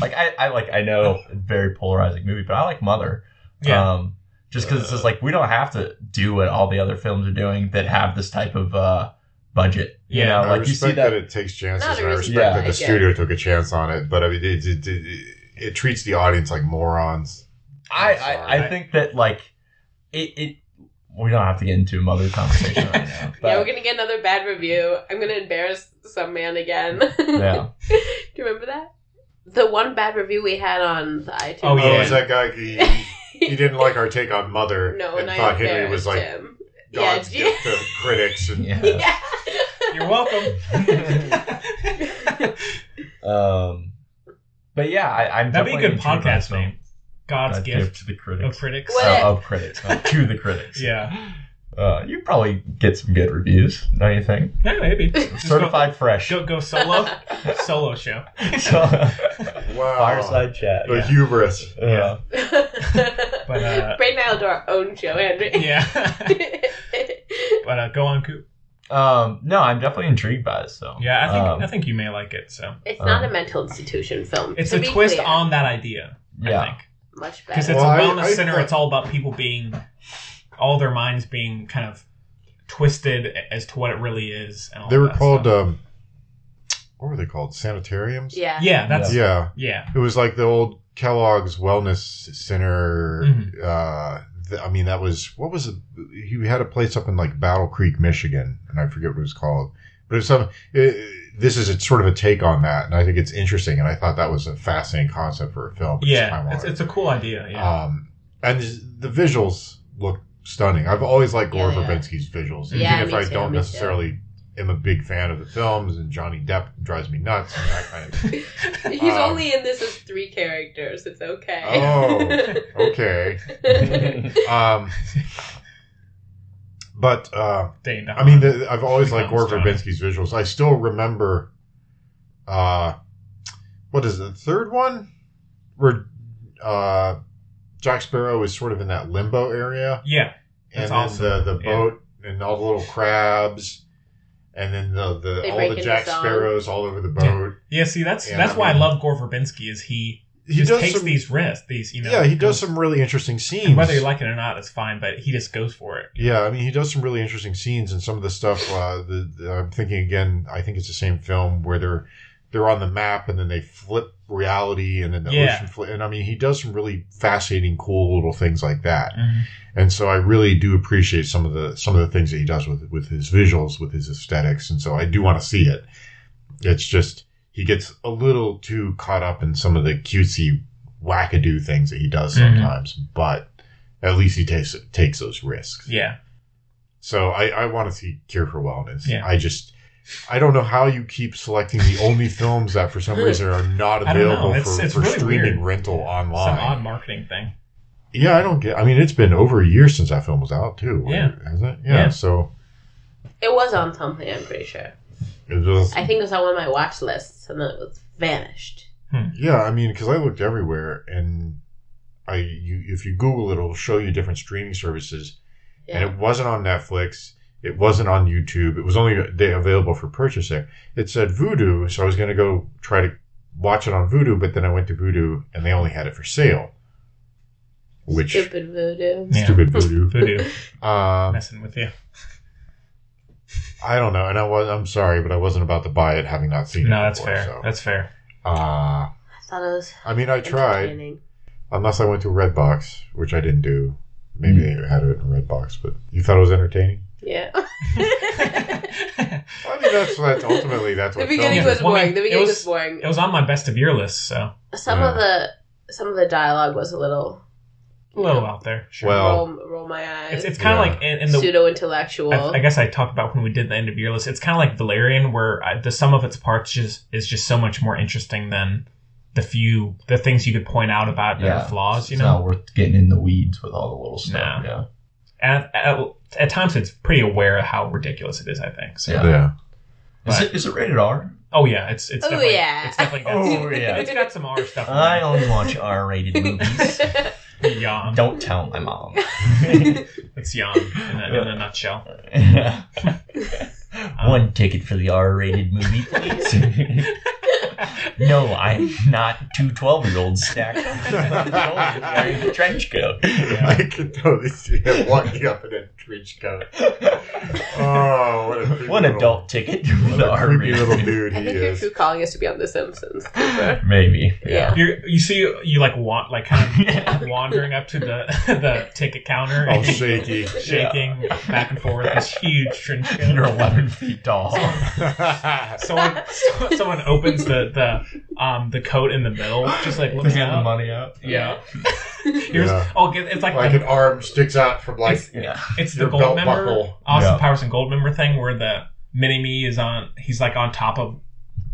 like I, I like I know a very polarizing movie, but I like Mother.
Yeah.
Um, just because it's just like we don't have to do what all the other films are doing that have this type of uh budget. You
Yeah,
know,
I
like you
respect
see that.
it takes chances, and I respect
to
that the studio took a chance on it. But I mean, it, it, it, it treats the audience like morons.
I,
I'm.
I I think that like it it. We don't have to get into a Mother conversation right now. But,
yeah, we're gonna get another bad review. I'm gonna embarrass some man again.
Yeah.
Do you remember that? The one bad review we had on the iTunes.
Oh,
Oh,
yeah.
Oh, is that guy? He, he didn't like our take on Mother
no,
and
and
thought Henry was like
him.
God's
yeah,
gift to critics. And
yeah.
yeah.
You're welcome.
Um, but yeah, I, I'm
That'd be a good podcast name. God's
God
gift
to the
of
critics.
critics.
Uh, of critics, not to the critics.
Yeah.
Uh, you probably get some good reviews, don't you think?
Yeah, maybe. Just
Certified fresh.
Go, go, go solo. solo show.
So,
Wow.
fireside chat.
the
Yeah.
hubris.
Yeah.
But, uh,
Brayden and I will do our own show, Henry.
Yeah. but uh, go on, Coop.
Um, no, I'm definitely intrigued by it. So
Yeah, I think
um,
I think you may like it. So
it's not
Um,
a mental institution film.
it's
to
a
be
twist
clear.
on that idea. I
yeah.
think
much better.
because it's
Well,
a
I-
wellness
I
center.
thought-
It's all about people being, all their minds being kind of twisted as to what it really is. And all
They were
that
called,
stuff.
um, what were they called? Sanitariums?
yeah.
yeah, that's yeah.
Yeah. It was like the old Kellogg's Wellness Center.
Mhm.
Uh, th- I mean, that was, what was it? He had a place up in like Battle Creek, Michigan, and I forget what it was called. But it's some, it, this is a, sort of a take on that, and I think it's interesting, and I thought that was a fascinating concept for a film. which is
Yeah, it's,
why-
it's a cool idea. Yeah,
Um, and the visuals look stunning. I've always liked Gore
Yeah, yeah.
Verbinski's visuals, even
Yeah,
if I
too,
don't
me too.
necessarily am a big fan of the films, and Johnny Depp drives me nuts and that kind of.
He's
Um,
only in this as three characters. It's okay.
Oh, okay. Um, but uh,
Dane
I mean, the, I've always liked Gore
Becomes
Verbinski's visuals. I still remember, uh, what is it, the third one, where uh, Jack Sparrow is sort of in that limbo area.
yeah,
and
That's
then
awesome.
the the
Yeah.
boat and all the little crabs, and then the, the all the Jack
song.
Sparrows all over the boat.
yeah. See, that's
Yeah,
that's
I
why I love Gore Verbinski. Is he,
He
just
does
takes
some,
these risks. These you know.
yeah, he does some really interesting scenes.
and Whether you like it or not, it's fine. But he just goes for it.
yeah, I mean, he does some really interesting scenes, and some of the stuff. Uh, the, the I'm thinking again. I think it's the same film where they're they're on the map and then they flip reality and then the
Yeah.
ocean flip. And I mean, he does some really fascinating, cool little things like that.
Mhm.
And so I really do appreciate some of the some of the things that he does with with his visuals, with his aesthetics. And so I do want to see it. It's just he gets a little too caught up in some of the cutesy wackadoo things that he does
Mhm.
sometimes, but at least he takes takes those risks.
Yeah.
So I, I want to see Cure for Wellness.
Yeah.
I just I don't know how you keep selecting the only films that for some reason are not
I don't know.
available
It's-
for,
it's
for
really
streaming
weird.
rental online.
Some odd marketing thing.
Yeah, I don't get. I mean, it's been over a year since that film was out too.
Yeah.
hasn't it? Yeah.
Yeah.
So
It was on something, I'm pretty sure.
it was.
I think it was on one of my watch lists and then it was vanished. Hmm.
Yeah, I mean, because I looked everywhere, and I you if you Google it, it'll show you different streaming services, and it wasn't on Netflix. It wasn't on YouTube. It was only available for purchase there. It said Vudu, so I was going to go try to watch it on Vudu, but then I went to Vudu and they only had it for sale. Which
Stupid voodoo.
Yeah.
stupid Vudu.
Voodoo
Um,
messing with you.
I don't know, and I was I'm sorry, but I wasn't about to buy it having not seen it.
No, that's
before,
fair.
So,
That's fair.
uh,
I thought it was
I mean, I tried. Unless I went to Redbox, which I didn't do. Maybe they had it in Redbox, but you thought it was entertaining.
Yeah.
I mean, that's that's ultimately that's
the
what
beginning
films
was
are.
Well, I
boring. The
it
beginning was,
was-
boring.
It was on my best of year list, so
Some
Yeah.
of the some of the dialogue was a little
a little out there. Sure.
Well-
roll, roll my eyes.
it's it's kind of
Yeah.
like in, in the.
pseudo intellectual.
I, I guess I talked about when we did the end of year list. It's kind of like Valerian, where I, the sum of its parts just is just so much more interesting than the few the things you could point out about their flaws. You
it's
know,
not worth getting in the weeds with all the little stuff.
No.
Yeah.
And at, at times it's pretty aware of how ridiculous it is. I think. So.
Yeah.
Yeah.
Is it is it rated R?
Oh yeah, it's it's
Oh,
definitely,
yeah.
it's definitely got,
Oh, yeah.
it's got some R stuff. in
I only watch R-rated movies.
Yawn.
Don't tell my mom.
It's yawn in a, in a nutshell.
One ticket for the R-rated movie, please. no, I'm not two 12-year-olds stacked on my shoulders wearing a trench coat.
I can totally see him walking up in a trench coat. Oh, what a creepy
One
little,
adult ticket for
what
the
a creepy
R-rated.
little dude
I
he
think your
is.
true calling is to be on The Simpsons.
Maybe.
Yeah.
You you see you like want like kind of wandering up to the the ticket counter
All
and
shaky.
shaking back and forth this huge trench coat.
You're 11 feet tall.
someone someone opens the the um the coat in the middle, just like looks
Getting the money out.
Yeah. Here's
Yeah.
oh, it's like,
like
the,
an arm sticks out from like
It's-
Yeah.
it's the
your
gold
belt
member
buckle.
Austin
Yeah.
Powers and gold member thing where the mini me is on. He's like on top of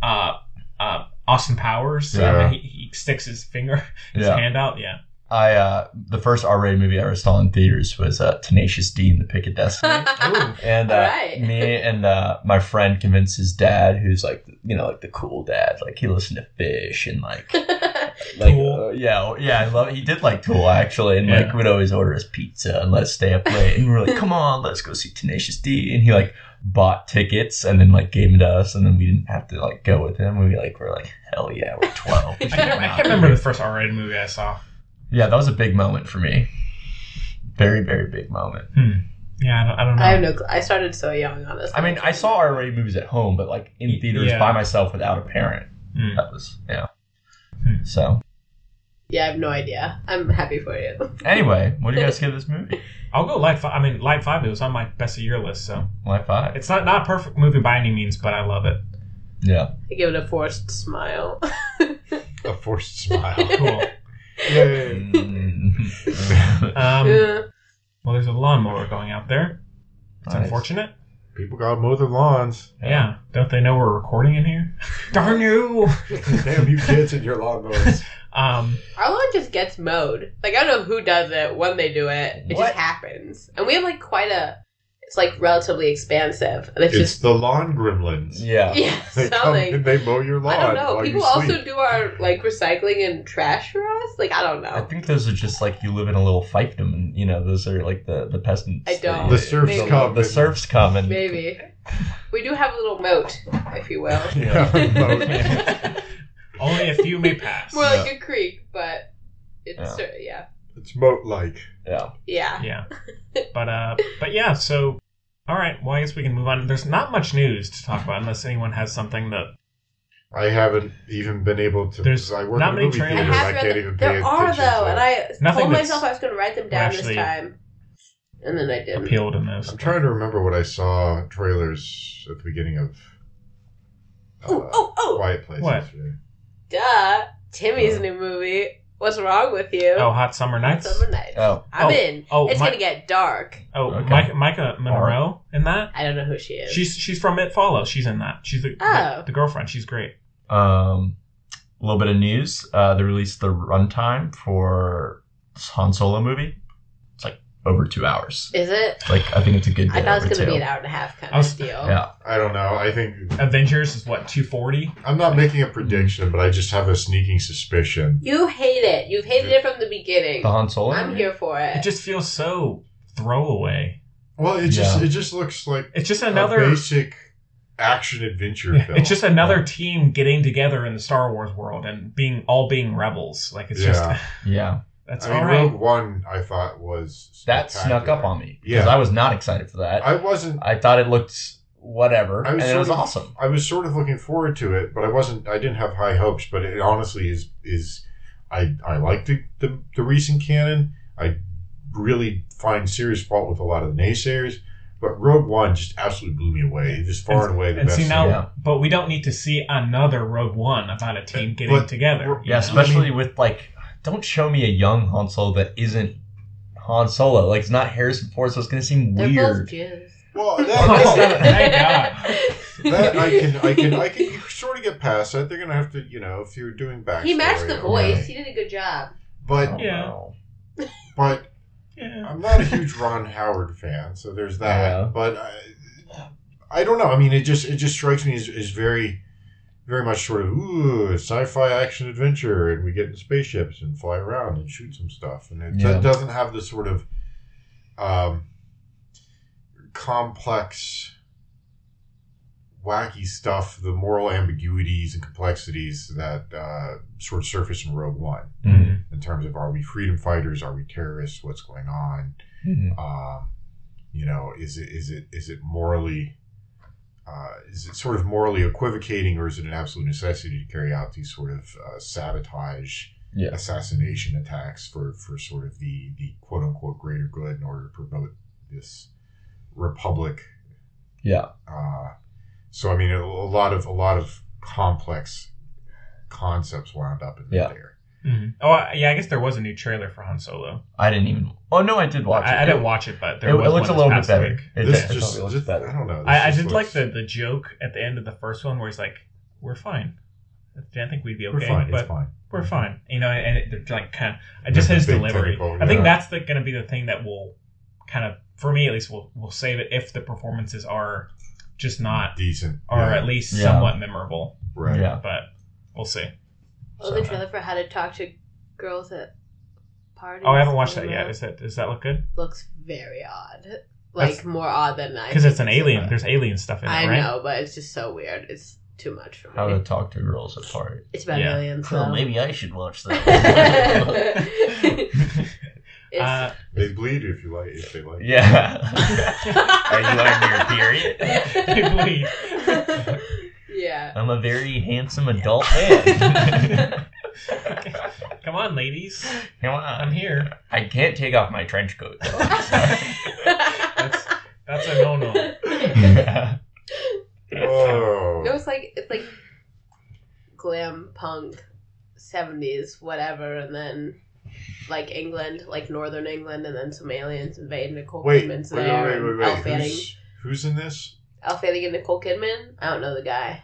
uh uh Austin Powers.
Yeah.
and he, he sticks his finger his
Yeah.
hand out. Yeah.
I uh the first R-rated movie I ever saw in theaters was uh, Tenacious D and the Pick of Destiny.
Ooh.
And uh,
Alright.
me and uh, my friend convinced his dad, who's like you know like the cool dad, like he listened to Phish and like like
Tool.
uh, yeah yeah I love he did like Tool actually, and like
Yeah.
would always order us pizza and let us stay up late, and we are like come on let's go see Tenacious D, and he like bought tickets and then like gave them to us, and then we didn't have to like go with him. We like were like hell yeah we're twelve.
I can't, I can't remember the first R-rated movie I saw.
Yeah, that was a big moment for me. Very very big moment.
Yeah, I don't, I don't know.
I have no. Cl- I started so young, honestly.
I mean, I saw R-rated movies at home, but like in theaters
Yeah.
by myself without a parent.
Hmm.
That was yeah.
Hmm.
So
Yeah, I have no idea. I'm happy for you.
anyway, what do you guys give this movie?
I'll go light five. I mean, light five. It was on my best of year list, so
Light five.
it's not not a perfect movie by any means, but I love it.
Yeah.
I give it a forced smile.
a forced smile.
Cool.
Yay.
Mm.
Um,
Yeah.
well, there's a lawnmower going out there. It's
Nice.
unfortunate.
People gotta mow their lawns.
Yeah. Don't they know we're recording in here? Darn you!
Damn you kids and your lawnmowers.
Um,
Our lawn just gets mowed. Like I don't know who does it, when they do it. It
What?
just happens, and we have like quite a. It's like relatively expansive, and it's,
It's
just
the lawn gremlins.
Yeah.
yeah,
They come
something.
and they mow your lawn.
I don't know.
while
People also
sleep.
do our like recycling and trash for us. Like I don't know.
I
know.
think those are just like you live in a little fiefdom, and you know those are like the the peasants.
I don't.
The serfs
Maybe.
come.
The
and-
serfs come and
Maybe we do have a little moat, if you will.
Yeah, moat.
only a few may pass.
More like a creek, but it's
Yeah.
yeah, yeah.
It's moat like.
yeah.
yeah.
yeah. But uh, but yeah. So, all right. Well, I guess we can move on. There's not much news to talk about unless anyone has something that
I haven't even been able to.
There's
I work
not
in
many
movie
trailers.
theater.
I
I can't
them.
even pay
There are
attention.
though,
to
and. I
Nothing
told myself I was going to write them down this time, and then I didn't.
Appealed in those.
I'm trying to remember what I saw trailers at the beginning of. uh,
Oh, oh, oh!
Quiet Place.
What?
yesterday.
Duh, Timmy's
Oh.
new movie. What's wrong with you?
Oh, Hot Summer
Hot
Nights.
Summer Nights.
Oh.
I'm
Oh.
in.
Oh,
it's
my-
gonna get dark.
Oh,
Okay.
Maika, Maika Monroe in that.
I don't know who she is.
She's she's from It Follows. She's in that. She's the,
Oh.
the, the girlfriend. She's great.
Um, a little bit of news. Uh, they released the runtime for this Han Solo movie. It's like over two hours.
Is it?
Like I think it's a good.
I thought it was gonna be an hour and a half kind
I was-
of deal.
Yeah.
I don't know. I think
Avengers is what two forty.
I'm not making a prediction, but I just have a sneaking suspicion.
You hate it. You've hated it from the beginning.
The Han Solo.
I'm here for it.
It just feels so throwaway.
Well, it just
Yeah.
it just looks like
It's just
a
another.
basic action adventure
Yeah,
film.
it's just another team getting together in the Star Wars world and being all being rebels. Like it's
Yeah.
just
Yeah.
that's
I mean,
all right.
Rogue One, I thought was
That snuck up on me because
Yeah.
I was not excited for that. I,
I wasn't.
I thought it looked whatever,
I was
and it was
sort of-
awesome.
I was sort of looking forward to it, but I wasn't. I didn't have high hopes. But it honestly is is. I I like the, the the recent canon. I really find serious fault with a lot of the naysayers. But Rogue One just absolutely blew me away. Just far and, away the
and
best.
see now.
Yeah.
but we don't need to see another Rogue One about a team getting
But-
together.
well,
you
Yeah,
know?
especially with like, don't show me a young Han Solo that isn't Han Solo. Like it's not Harrison Ford, so it's gonna seem
They're
weird.
both Jews.
Well,
Oh,
that,
thank God.
that I can I can I can sort of get past that. They're gonna have to, you know, if you're doing back.
he matched the voice. He did a good job.
But
Oh,
Yeah.
no.
but
Yeah.
I'm not a huge Ron Howard fan, so there's that.
Yeah.
But I, I don't know. I mean, it just it just strikes me as, as very, very much sort of ooh sci-fi action adventure, and we get in spaceships and fly around and shoot some stuff, and it
Yeah.
do- doesn't have the sort of um, complex, wacky stuff, the moral ambiguities and complexities that uh, sort of surface in Rogue One
Mhm.
in terms of are we freedom fighters, are we terrorists, what's going on
Mhm.
um, you know, is it is it is it morally uh, is it sort of morally equivocating, or is it an absolute necessity to carry out these sort of uh, sabotage,
Yeah.
assassination attacks for for sort of the the quote unquote greater good in order to promote this republic?
Yeah.
Uh, so I mean, a, a lot of a lot of complex concepts wound up in
Yeah.
there.
Mhm. Oh yeah, I guess there was a new trailer for Han Solo.
I didn't even. Oh no, I did watch it.
I, I didn't watch it, but
It,
there
it
was
looks a little
this
bit
past
better.
week.
It,
This
it
just,
totally looks
just
better.
I don't know.
I, I
just
did like the the joke at the end of the first one where he's like, "We're fine." I didn't think we'd be okay.
We're
okay,
fine.
but
It's fine.
we're fine. You know, and it, they're like kind of, I just his delivery.
tentacle,
I think
yeah.
that's the, going to be the thing that will kind of, for me at least, will will save it if the performances are just not,
decent,
or
yeah,
at least
Yeah.
somewhat memorable.
right.
Yeah.
But we'll see.
Oh, the trailer for How to Talk to Girls at Parties.
Oh, I haven't watched that yet. Is that does that look good?
Looks very odd. Like
That's-
more odd than I.
Because it's an alien.
about.
There's alien stuff in it,
I
right?
know, but it's just so weird. It's too much for me.
How to talk to girls at party.
It's about
Yeah.
aliens.
Well,
so.
maybe I should watch that.
It's-
Uh,
They bleed if you like if they like.
yeah. Are you on your period?
they bleed.
Yeah.
I'm a very handsome adult man.
Come on, ladies.
Come on.
I'm here.
I can't take off my trench coat. though.
That's that's a no no.
yeah.
Whoa. Oh.
It was like it's like glam punk, seventies, whatever, and then like England, like northern England, and then some aliens invade Nicole
Wait, wait,
Kidman's
wait,
there.
wait,
and
wait,
Elle
wait.
Fanning,
Who's, who's in this?
Elle Fanning and Nicole Kidman. I don't know the guy.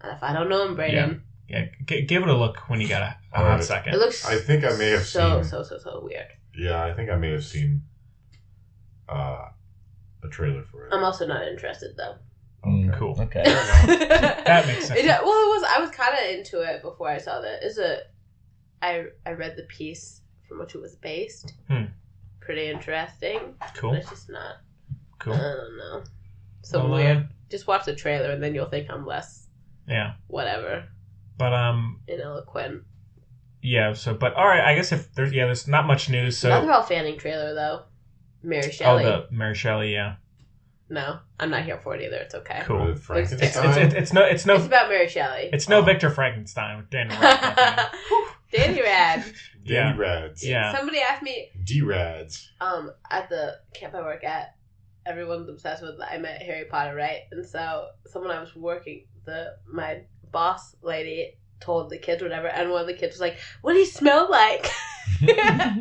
And if I don't know him, Brayden,
Yeah, g- give it a look when you got a, a hot
Alright.
second.
it looks.
I think I may have
so
seen-
so so so weird.
Yeah, I think I may have seen uh, a trailer for it.
I'm also not interested though.
Mm,
Cool.
Okay.
That makes sense.
It, well, it was. I was kind of into it before I saw that. Is a, I I read the piece from which it was based.
Hmm.
Pretty interesting.
Cool.
But it's just not.
Cool.
I don't know. So
Well, uh,
weird. Just watch the trailer and then you'll think I'm less
Yeah,
whatever
but um,
ineloquent.
yeah. So, but all right. I guess if there's yeah, there's not much news. So
Another Elle Fanning trailer though. Mary Shelley.
oh,
Shelley.
the Mary Shelley. Yeah.
No, I'm not here for it either. It's okay.
Cool.
With
It's,
Frankenstein.
it's, it's, it's no it's no
It's about Mary Shelley.
it's no
Oh.
Victor Frankenstein with Daniel Radcliffe.
Danny Rad.
Yeah.
D Rads.
Yeah.
Somebody asked me
D Rads.
um at the camp I work at, everyone's obsessed with I met Harry Potter, right? And so someone I was working the my boss lady told the kids whatever, and one of the kids was like, "What do he smell like?" I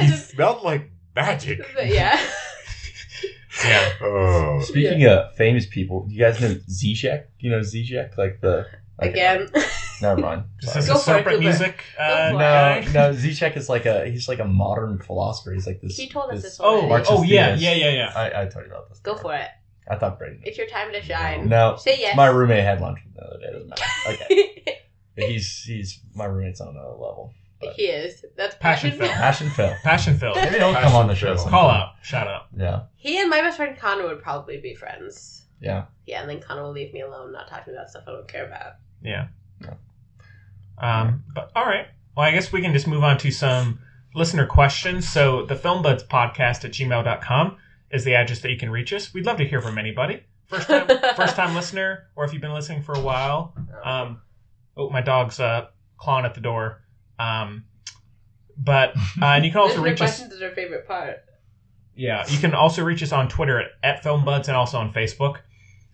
He
just,
smelled like magic.
yeah.
yeah.
Oh.
Speaking of famous people, you guys know Zizek? You know Zizek, like the like,
Again,
Never mind.
Is
Sorry.
this
Go
a
for it,
separate music uh,
No,
guy?
no. Zizek is like a he's like a modern philosopher. He's like this.
He told us this
Oh, oh yeah, yeah, yeah, yeah.
I, I told you about this.
Go for it.
I thought Brady.
It's your time to shine.
No,
Say yes.
my roommate had lunch with me the other day. Doesn't matter. Okay, he's he's my roommate's on another level. But.
he is. That's
Passion
passion.
film.
Passion Phil.
Passion Phil.
Maybe don't come on the show.
Passion
Call out. Shout out.
Yeah,
He and my best friend Connor would probably be friends.
yeah.
Yeah, and then Connor will leave me alone, not talking about stuff I don't care about.
Yeah.
Yeah.
Um, but all right. Well, I guess we can just move on to some listener questions. So the Film Buds podcast at gmail.com is the address that you can reach us. We'd love to hear from anybody. First time, first time listener, or if you've been listening for a while. Um, oh, my dog's uh, clawing at the door. Um, but uh, and you can also reach us.
questions is our favorite part.
Yeah, you can also reach us on Twitter at, at FilmBuds and also on Facebook.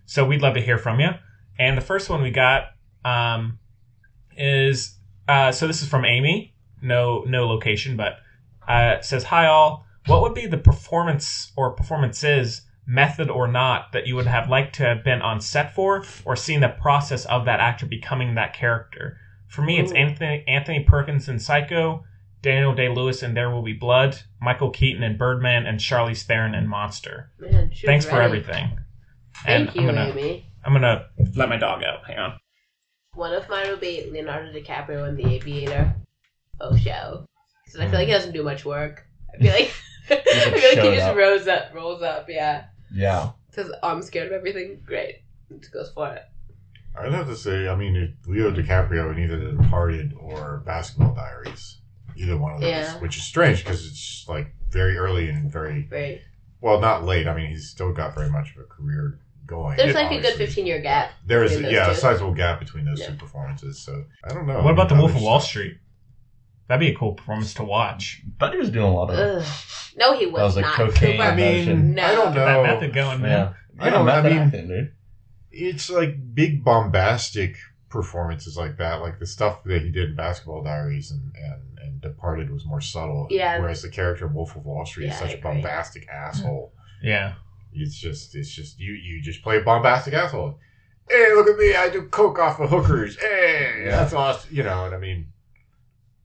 So we'd love to hear from you. And the first one we got um, is uh, so this is from Amy. No, no location, but uh, it says, "Hi all. What would be the performance or performances, method or not, that you would have liked to have been on set for, or seen the process of that actor becoming that character? For me, it's Anthony Anthony Perkins in Psycho." Daniel Day Lewis in There Will Be Blood, Michael Keaton in Birdman, and Charlize Theron in Monster.
Man,
Thanks for everything.
Thank you,
I'm gonna,
Amy.
I'm gonna let my dog out. Hang on.
One of mine would be Leonardo DiCaprio in The Aviator. Oh, show. Because I feel like he doesn't do much work. I feel like I feel like he just
up.
rolls up, rolls up. Yeah.
Yeah.
Says I'm scared of everything. Great. Just goes for it.
I'd have to say, I mean, if Leo DiCaprio in either The Departed or Basketball Diaries. Either one of those.
Yeah.
Which is strange because it's like very early and very,
Great.
well, not late. I mean, he's still got very much of a career going.
There's like a good 15 year gap.
There is,
between those
yeah, a sizable gap between those
Yeah.
two performances. So I don't know.
what about The Wolf of
other
Wall
stuff-
Street? That'd be a cool performance to watch.
But he was doing a lot of.
Ugh. No, he was,
That was like
not.
cocaine.
Cooper.
I mean,
No.
I don't
Get
know.
that method going, man.
Yeah.
I don't- I
method
mean-
acting, dude.
It's like big bombastic performances like that, like the stuff that he did in Basketball Diaries and and, and Departed was more subtle.
Yeah.
Whereas the character in Wolf of Wall Street is
Yeah,
such a
agree.
bombastic asshole.
Yeah.
It's just it's just you you just play a bombastic asshole. Hey, look at me! I do coke off of hookers. Hey,
Yeah.
that's awesome. You know, and I mean,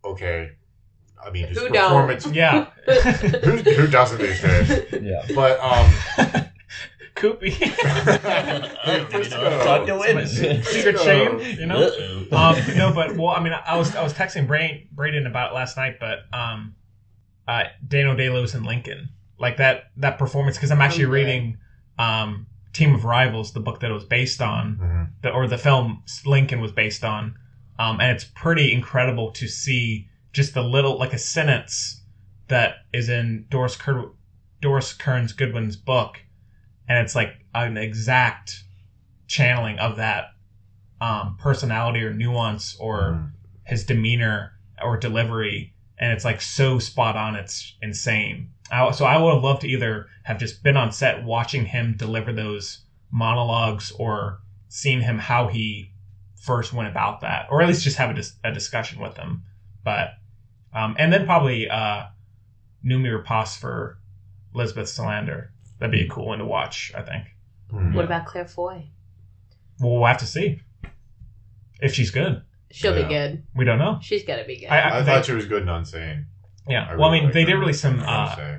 okay. I mean, his
Who don't?
performance.
Yeah.
who, who doesn't these days?
Yeah.
But um,
Koopy.
Talk to win.
Secret shame, you know? um, no, but well, I mean, I was I was texting Braden Braden about it last night, but um, uh, Daniel Day Lewis and Lincoln, like that that performance, because I'm actually
Oh, yeah.
reading um, Team of Rivals, the book that it was based on,
Mhm.
the, or the film Lincoln was based on, um, and it's pretty incredible to see just the little like a sentence that is in Doris Ker- Doris Kearns Goodwin's book, and it's like an exact channeling of that um, personality or nuance or
Mhm.
his demeanor or delivery, and it's like so spot on. It's insane. I, so I would have loved to either have just been on set watching him deliver those monologues or seen him how he first went about that, or at least just have a, dis- a discussion with them. But um, and then probably uh, Noomi Rapace for Elizabeth Salander. That'd be a cool one to watch. I think.
Mhm.
What about Claire Foy?
Well, we'll have to see if she's good.
She'll
Yeah.
be good.
We don't know.
She's gonna be good.
I- I-
I
they-
thought she was good and unsane.
Yeah.
I
well, I mean,
like
they did release some uh,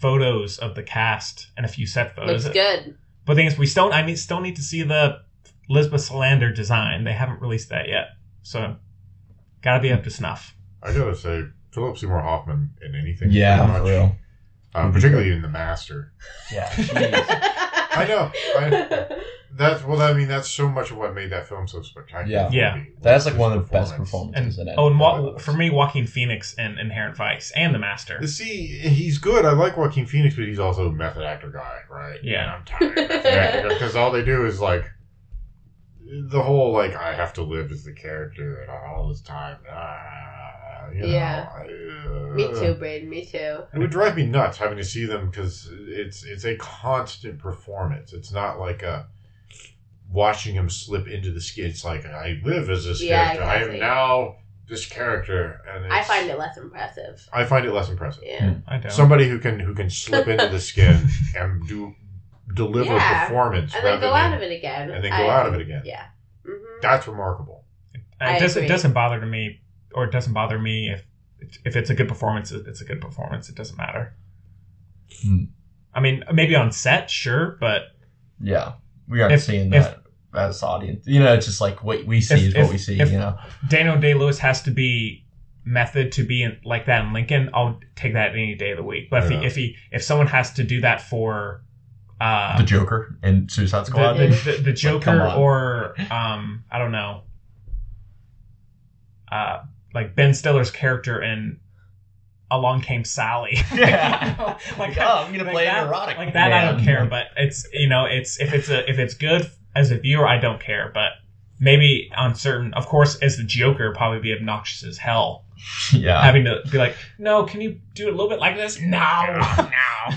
photos of the cast and a few set photos.
Looks good.
But the thing is, we still I need, still need to see the Elizabeth Salander design. They haven't released that yet, so gotta be up to snuff.
I gotta say, Philip Seymour Hoffman in anything.
Yeah, for
much.
real.
uh, particularly in the Master.
Yeah.
I know. I, that's well. I mean, that's so much of what made that film so spectacular.
Yeah.
Yeah.
That's like one of the best
performance.
And
performances in it.
oh, and wa- for me, Joaquin Phoenix and Inherent Vice and The Master.
See, he's good. I like Joaquin Phoenix, but he's also a method actor guy, right?
Yeah.
And I'm tired of method actor because all they do is like the whole like I have to live as the character all this time. Ah, you know,
Yeah.
I, uh,
me too, Braden. Me too.
It would drive me nuts having to see them because it's it's a constant performance. It's not like a watching him slip into the skin. It's like I live as this
Yeah,
character. I am now this character, and it's,
I find it less impressive.
I find it less impressive.
Yeah.
I don't.
Somebody who can who can slip into the skin and do deliver
Yeah.
performance
And then go
than
out of it again.
and then go out of it again.
Yeah. hmm
That's remarkable.
I
it doesn't it doesn't bother to me, or it doesn't bother me if if it's a good performance. It's a good performance. It doesn't matter.
Hmm.
I mean, maybe on set, sure, but
yeah, we aren't
If-
seeing
if-
that as audience. You know, it's just like what we see
If-
is what
if-
we see.
if-
you know,
Daniel Day Lewis has to be method to be in, like that in Lincoln. I'll take that any day of the week. But if
Yeah.
he if he if someone has to do that for uh,
the Joker and Suicide Squad.
the, the, the Joker
on.
or um I don't know uh like Ben Stiller's character in Along Came Sally.
Yeah.
like
Oh, I'm gonna
like
play
that,
erotic
like that. I don't care, but it's you know it's if it's a if it's good as a viewer, I don't care. But maybe on certain, of course, as the Joker, probably be obnoxious as hell.
yeah.
Having to be like, no, can you do it a little bit like this? No, no.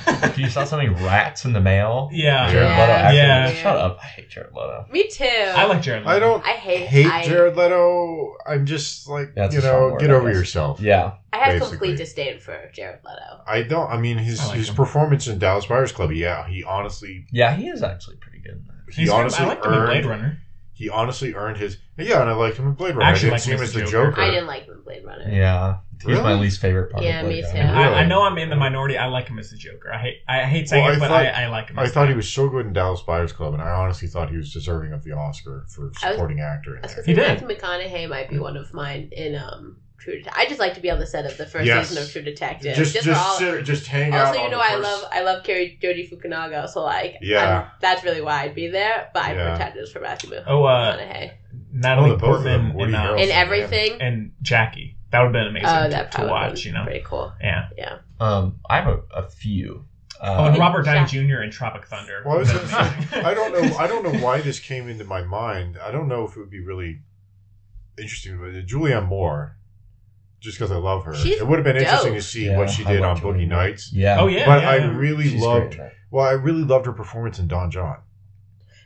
if you saw something rats in the mail.
Yeah,
Jared
Yeah.
Leto. Actually,
Yeah.
Shut up. I hate Jared Leto.
Me too.
I like Jared. Leto.
I don't
I hate.
hate
I,
Jared Leto. I'm just like
That's
you
a strong
know,
word,
get
I
over
guess.
yourself.
Yeah.
I have
basically.
complete disdain for Jared Leto.
I don't. I mean, his
I like
his
him.
performance in Dallas Buyers Club. Yeah, he honestly
Yeah, he is actually pretty good. in that.
he
He's
honestly
I liked him in Blade Runner.
He honestly earned his. Yeah, and I liked him in Blade Runner.
I
I,
actually
didn't
liked
see
him
him
as
as the
the
Joker.
Joker.
I didn't like him in Blade Runner.
Yeah. He's my
Really?
least favorite part
Yeah,
of
me
Blade
too.
Runner.
I, I
Really?
know I'm in the minority. I like him as the Joker. I hate I hate saying
Well,
it,
I
but
thought-
I, I like him.
I
as
thought
that.
he was so good in Dallas Buyers Club, and I honestly thought he was deserving of the Oscar for
I was-
supporting actor. In
I was
there.
gonna
He
say
did.
Matthew McConaughey might be one of mine in um True Detective. I just like to be on the set of the first
Yes.
season of True Detective.
Just,
Just,
just,
for all.
sit, just hang out.
also, you
on
know,
the
I
first-
love I love Cary Joji Fukunaga, so like,
Yeah.
I'm- that's really why I'd be there. But I
Yeah.
pretend it's for Matthew
Oh, uh,
McConaughey
Natalie
Oh, the both of them.
Portman
Woody
and, uh,
Harrelson.
in everything.
and Jackie. That would have been amazing
Oh,
to,
that
to
probably
watch. You know,
pretty cool.
yeah.
Yeah.
Um, I have a, a few.
Oh,
Uh,
and Robert Downey
Yeah.
Jr. in Tropic Thunder.
Well, I, was gonna say, I don't know. I don't know why this came into my mind. I don't know if it would be really interesting. But Julianne Moore, just because I love her,
She's
it would have been interesting to see
Yeah,
what she did on Boogie Nights.
yeah.
Oh yeah,
but
yeah,
I really
She's
loved.
in that.
Well, I really loved her performance in Don Jon.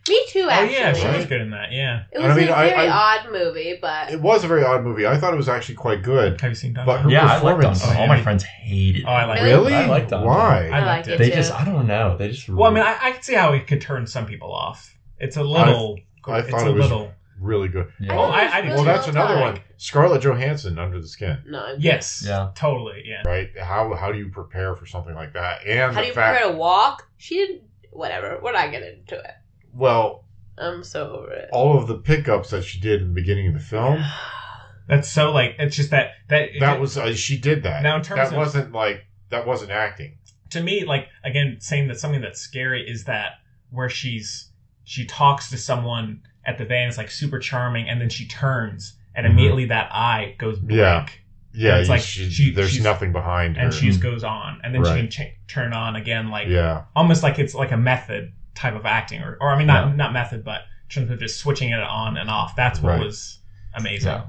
Me too,
Oh
actually.
yeah, she was good in that. Yeah.
It
I
was
mean,
a
I-
very
I-
odd movie, but
It was a very odd movie. I thought it was actually quite good.
Have you seen Don?
But
John?
her
Yeah, I like
performance.
Don.
Oh,
All my friends hated. It.
Oh, I like.
Really?
Really?
I like Don Jon.
Why?
I
I
liked it.
it
They
too.
just, I don't know. They just.
Well, I mean, I, I can see how it could turn some people off. It's a little.
I
it's
thought
a
it was
little.
Really good.
yeah.
Oh, I, I
Well, that's another
done.
one. Scarlett Johansson, Under the Skin.
no. I'm-
Yes.
Yeah.
Totally. Yeah.
Right? How how do you prepare for something like that? And
How
the
do you
fact,
prepare to walk? She didn't. Whatever. We're not getting into it.
well,
I'm so over it.
all of the pickups that she did in the beginning of the film.
That's so like it's just that that
that was uh, she did that.
Now, in terms
that
of-
wasn't like that wasn't acting.
to me like again saying that something that's scary is that where she's she talks to someone at the van is like super charming and then she turns and
Mhm.
immediately that eye goes blank
Yeah. Yeah,
it's like
she,
she-
there's nothing behind her.
and she just goes on and then
Right.
she can ch- turn on again like
yeah,
almost like it's like a method type of acting or, or I mean not
Yeah.
not method but in terms of just switching it on and off that's what
Right.
was amazing
Yeah.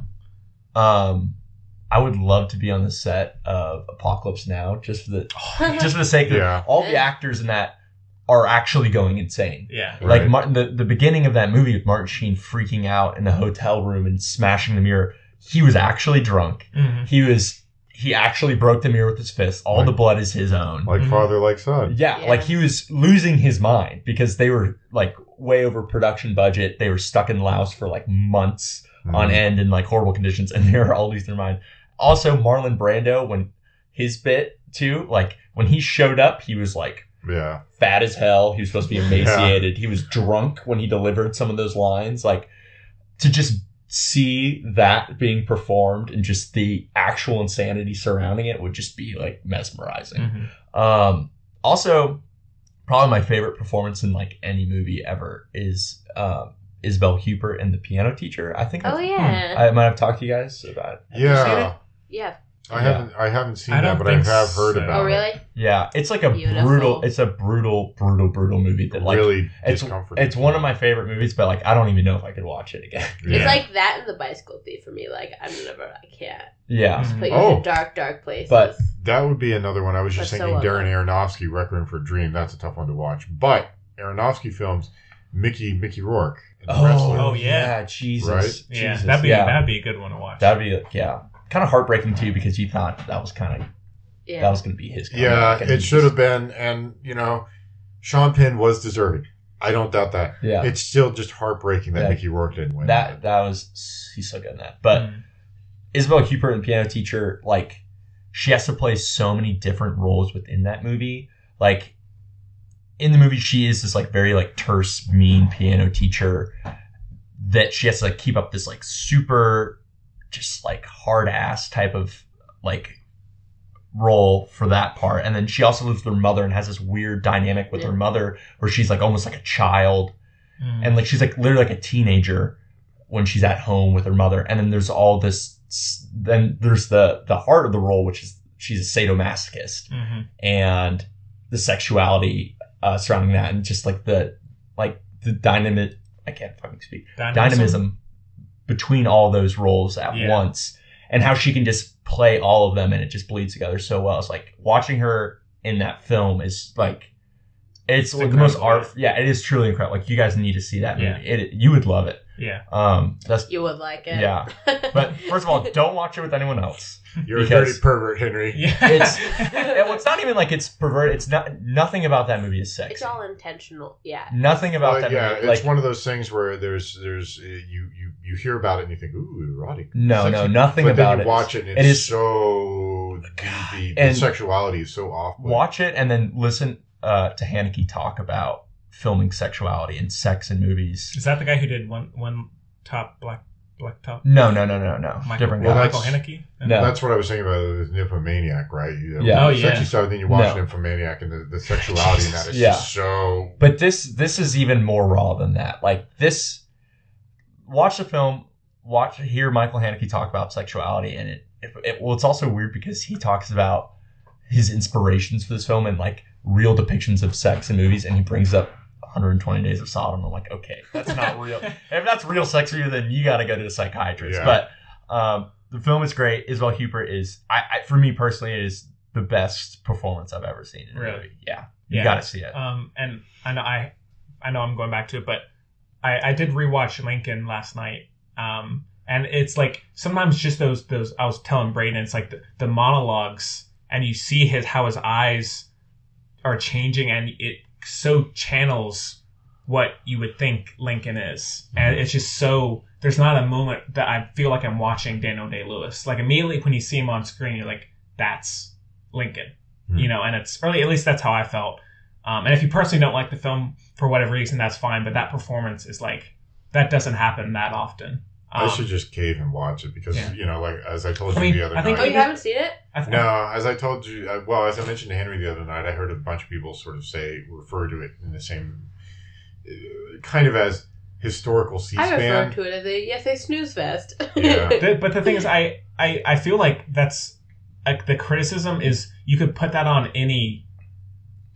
Um, I would love to be on the set of Apocalypse Now, just for the just for the sake of
Yeah.
all the actors in that are actually going insane.
yeah
Right.
Like Martin, the the beginning of that movie with Martin Sheen freaking out in the hotel room and smashing the mirror. He was actually drunk.
Mhm.
He was he actually broke the mirror with his fist. All
Right.
the blood is his own.
like
Mhm.
father, like son.
Yeah,
Yeah.
like he was losing his mind because they were like way over production budget. They were stuck in Laos for like months on
Mhm.
end in like horrible conditions, and they were all losing their mind. Also, Marlon Brando, when his bit too, like when he showed up, he was like
Yeah,
fat as hell. He was supposed to be emaciated. He was drunk when he delivered some of those lines. Like to just see that being performed and just the actual insanity surrounding it would just be like mesmerizing.
Mhm.
Um, also, probably my favorite performance in like any movie ever is um, Isabelle Huppert in The Piano Teacher. I think.
Oh,
I've-
yeah.
I might have talked to you guys about. It. Have you seen
Yeah,
it?
Yeah.
I haven't I haven't seen
I
that, but I
think
have heard
so.
about
Oh,
it.
really?
Yeah, it's like a
Beautiful.
brutal. It's a brutal, brutal, brutal movie that like
really
it's
discomforting.
it's one of my favorite movies, but like I don't even know if I could watch it again.
Yeah.
It's like that and the bicycle thief for me. Like I'm never, I can't
yeah,
Mhm.
put you
Oh.
in dark, dark places.
But-
That would be another one. I was just
That's so
thinking
well
Darren Aronofsky, Requiem for a Dream. That's a tough one to watch. But Aronofsky films, Mickey Mickey Rourke, and the Wrestler.
Oh, yeah.
Jesus,
Right?
Yeah,
Jesus.
that'd be
yeah.
that'd be a good one to watch.
That'd be yeah, kind of heartbreaking too because you thought that was kind of
yeah.
that was going to be his.
Yeah, it should have been. And, you know, Sean Penn was deserving. I don't doubt that.
Yeah,
It's still just heartbreaking that
Yeah.
Mickey Rourke didn't win.
that that was he's so good in that. But
Mm.
Isabelle Huppert in Piano Teacher, like she has to play so many different roles within that movie. Like in the movie, she is this like very like terse, mean piano teacher that she has to like keep up this like super, just like hard ass type of like role for that part. And then she also lives with her mother and has this weird dynamic with her mother where she's like almost like a child.
Mm.
and like she's like literally like a teenager when she's at home with her mother. And then there's all this then there's the the heart of the role which is she's a sadomasochist.
Mhm.
and the sexuality uh surrounding that and just like the like the dynamic i can't fucking speak. Dynamism between all those roles at
Yeah.
once and how she can just play all of them and it just bleeds together so well it's like watching her in that film is like it's,
It's
like the most art yeah it is truly incredible like you guys need to see that movie
Yeah.
it, you would love it
Yeah.
um that's
you would like it.
yeah but first of all don't watch it with anyone else
You're a
because-
dirty pervert, Henry.
Yeah.
It's- and well, it's not even like it's perverted it's not nothing about that movie is sexy
it's all intentional. Yeah.
nothing about
Well,
that
yeah,
movie
it's
like
one of those things where there's there's uh, you you you hear about it and you think ooh erotic.
no no nothing
but
about
then
it
watch it and
it
it's so the, the, the
And-
sexuality is so off.
watch it and then listen uh, to Haneke talk about filming sexuality and sex in movies.
Is that the guy who did one one top black black top?
No, no, no, no, no.
Michael,
Different
Well,
guy.
Michael Haneke.
No.
That's what I was saying about it with Nymphomaniac, right? You know,
Yeah.
Oh, yeah.
Sexy stuff, then you watch
No.
Nymphomaniac and the, the sexuality in that is
Yeah.
just so.
But this this is even more raw than that. Like this, watch the film, watch hear Michael Haneke talk about sexuality, and it, it, it well, it's also weird because he talks about his inspirations for this film and like real depictions of sex in movies, and he brings up 120 Days of Sodom. I'm like, okay, that's not real. if that's real sex for you, then you got to go to the psychiatrist.
Yeah.
But um, the film is great. Isabelle Huppert is, I, I for me personally, it is the best performance I've ever seen in a
Really?
movie. Yeah, you
Yeah.
got to see it.
Um, and I know I, I know I'm going back to it, but I, I did rewatch Lincoln last night. Um, and it's like sometimes just those those I was telling Braden, it's like the, the monologues, and you see his how his eyes are changing, and it so channels what you would think Lincoln is, and it's just so. There's not a moment that I feel like I'm watching Daniel Day Lewis. Like immediately when you see him on screen, you're like, that's Lincoln,
Hmm.
you know, and it's early at least that's how I felt. Um, and if you personally don't like the film for whatever reason, that's fine. But that performance is like that doesn't happen that often.
I
Um,
should just cave and watch it because
Yeah.
you know, like as I told
I
you
mean,
the other
I think
Oh, you haven't seen it?
No, as I told you, uh, well, as I mentioned to Henry the other night, I heard a bunch of people sort of say refer to it in the same uh, kind of as historical
I refer to it as a yes, a snooze fest.
Yeah.
The- but the thing is, I, I I feel like that's like the criticism is you could put that on any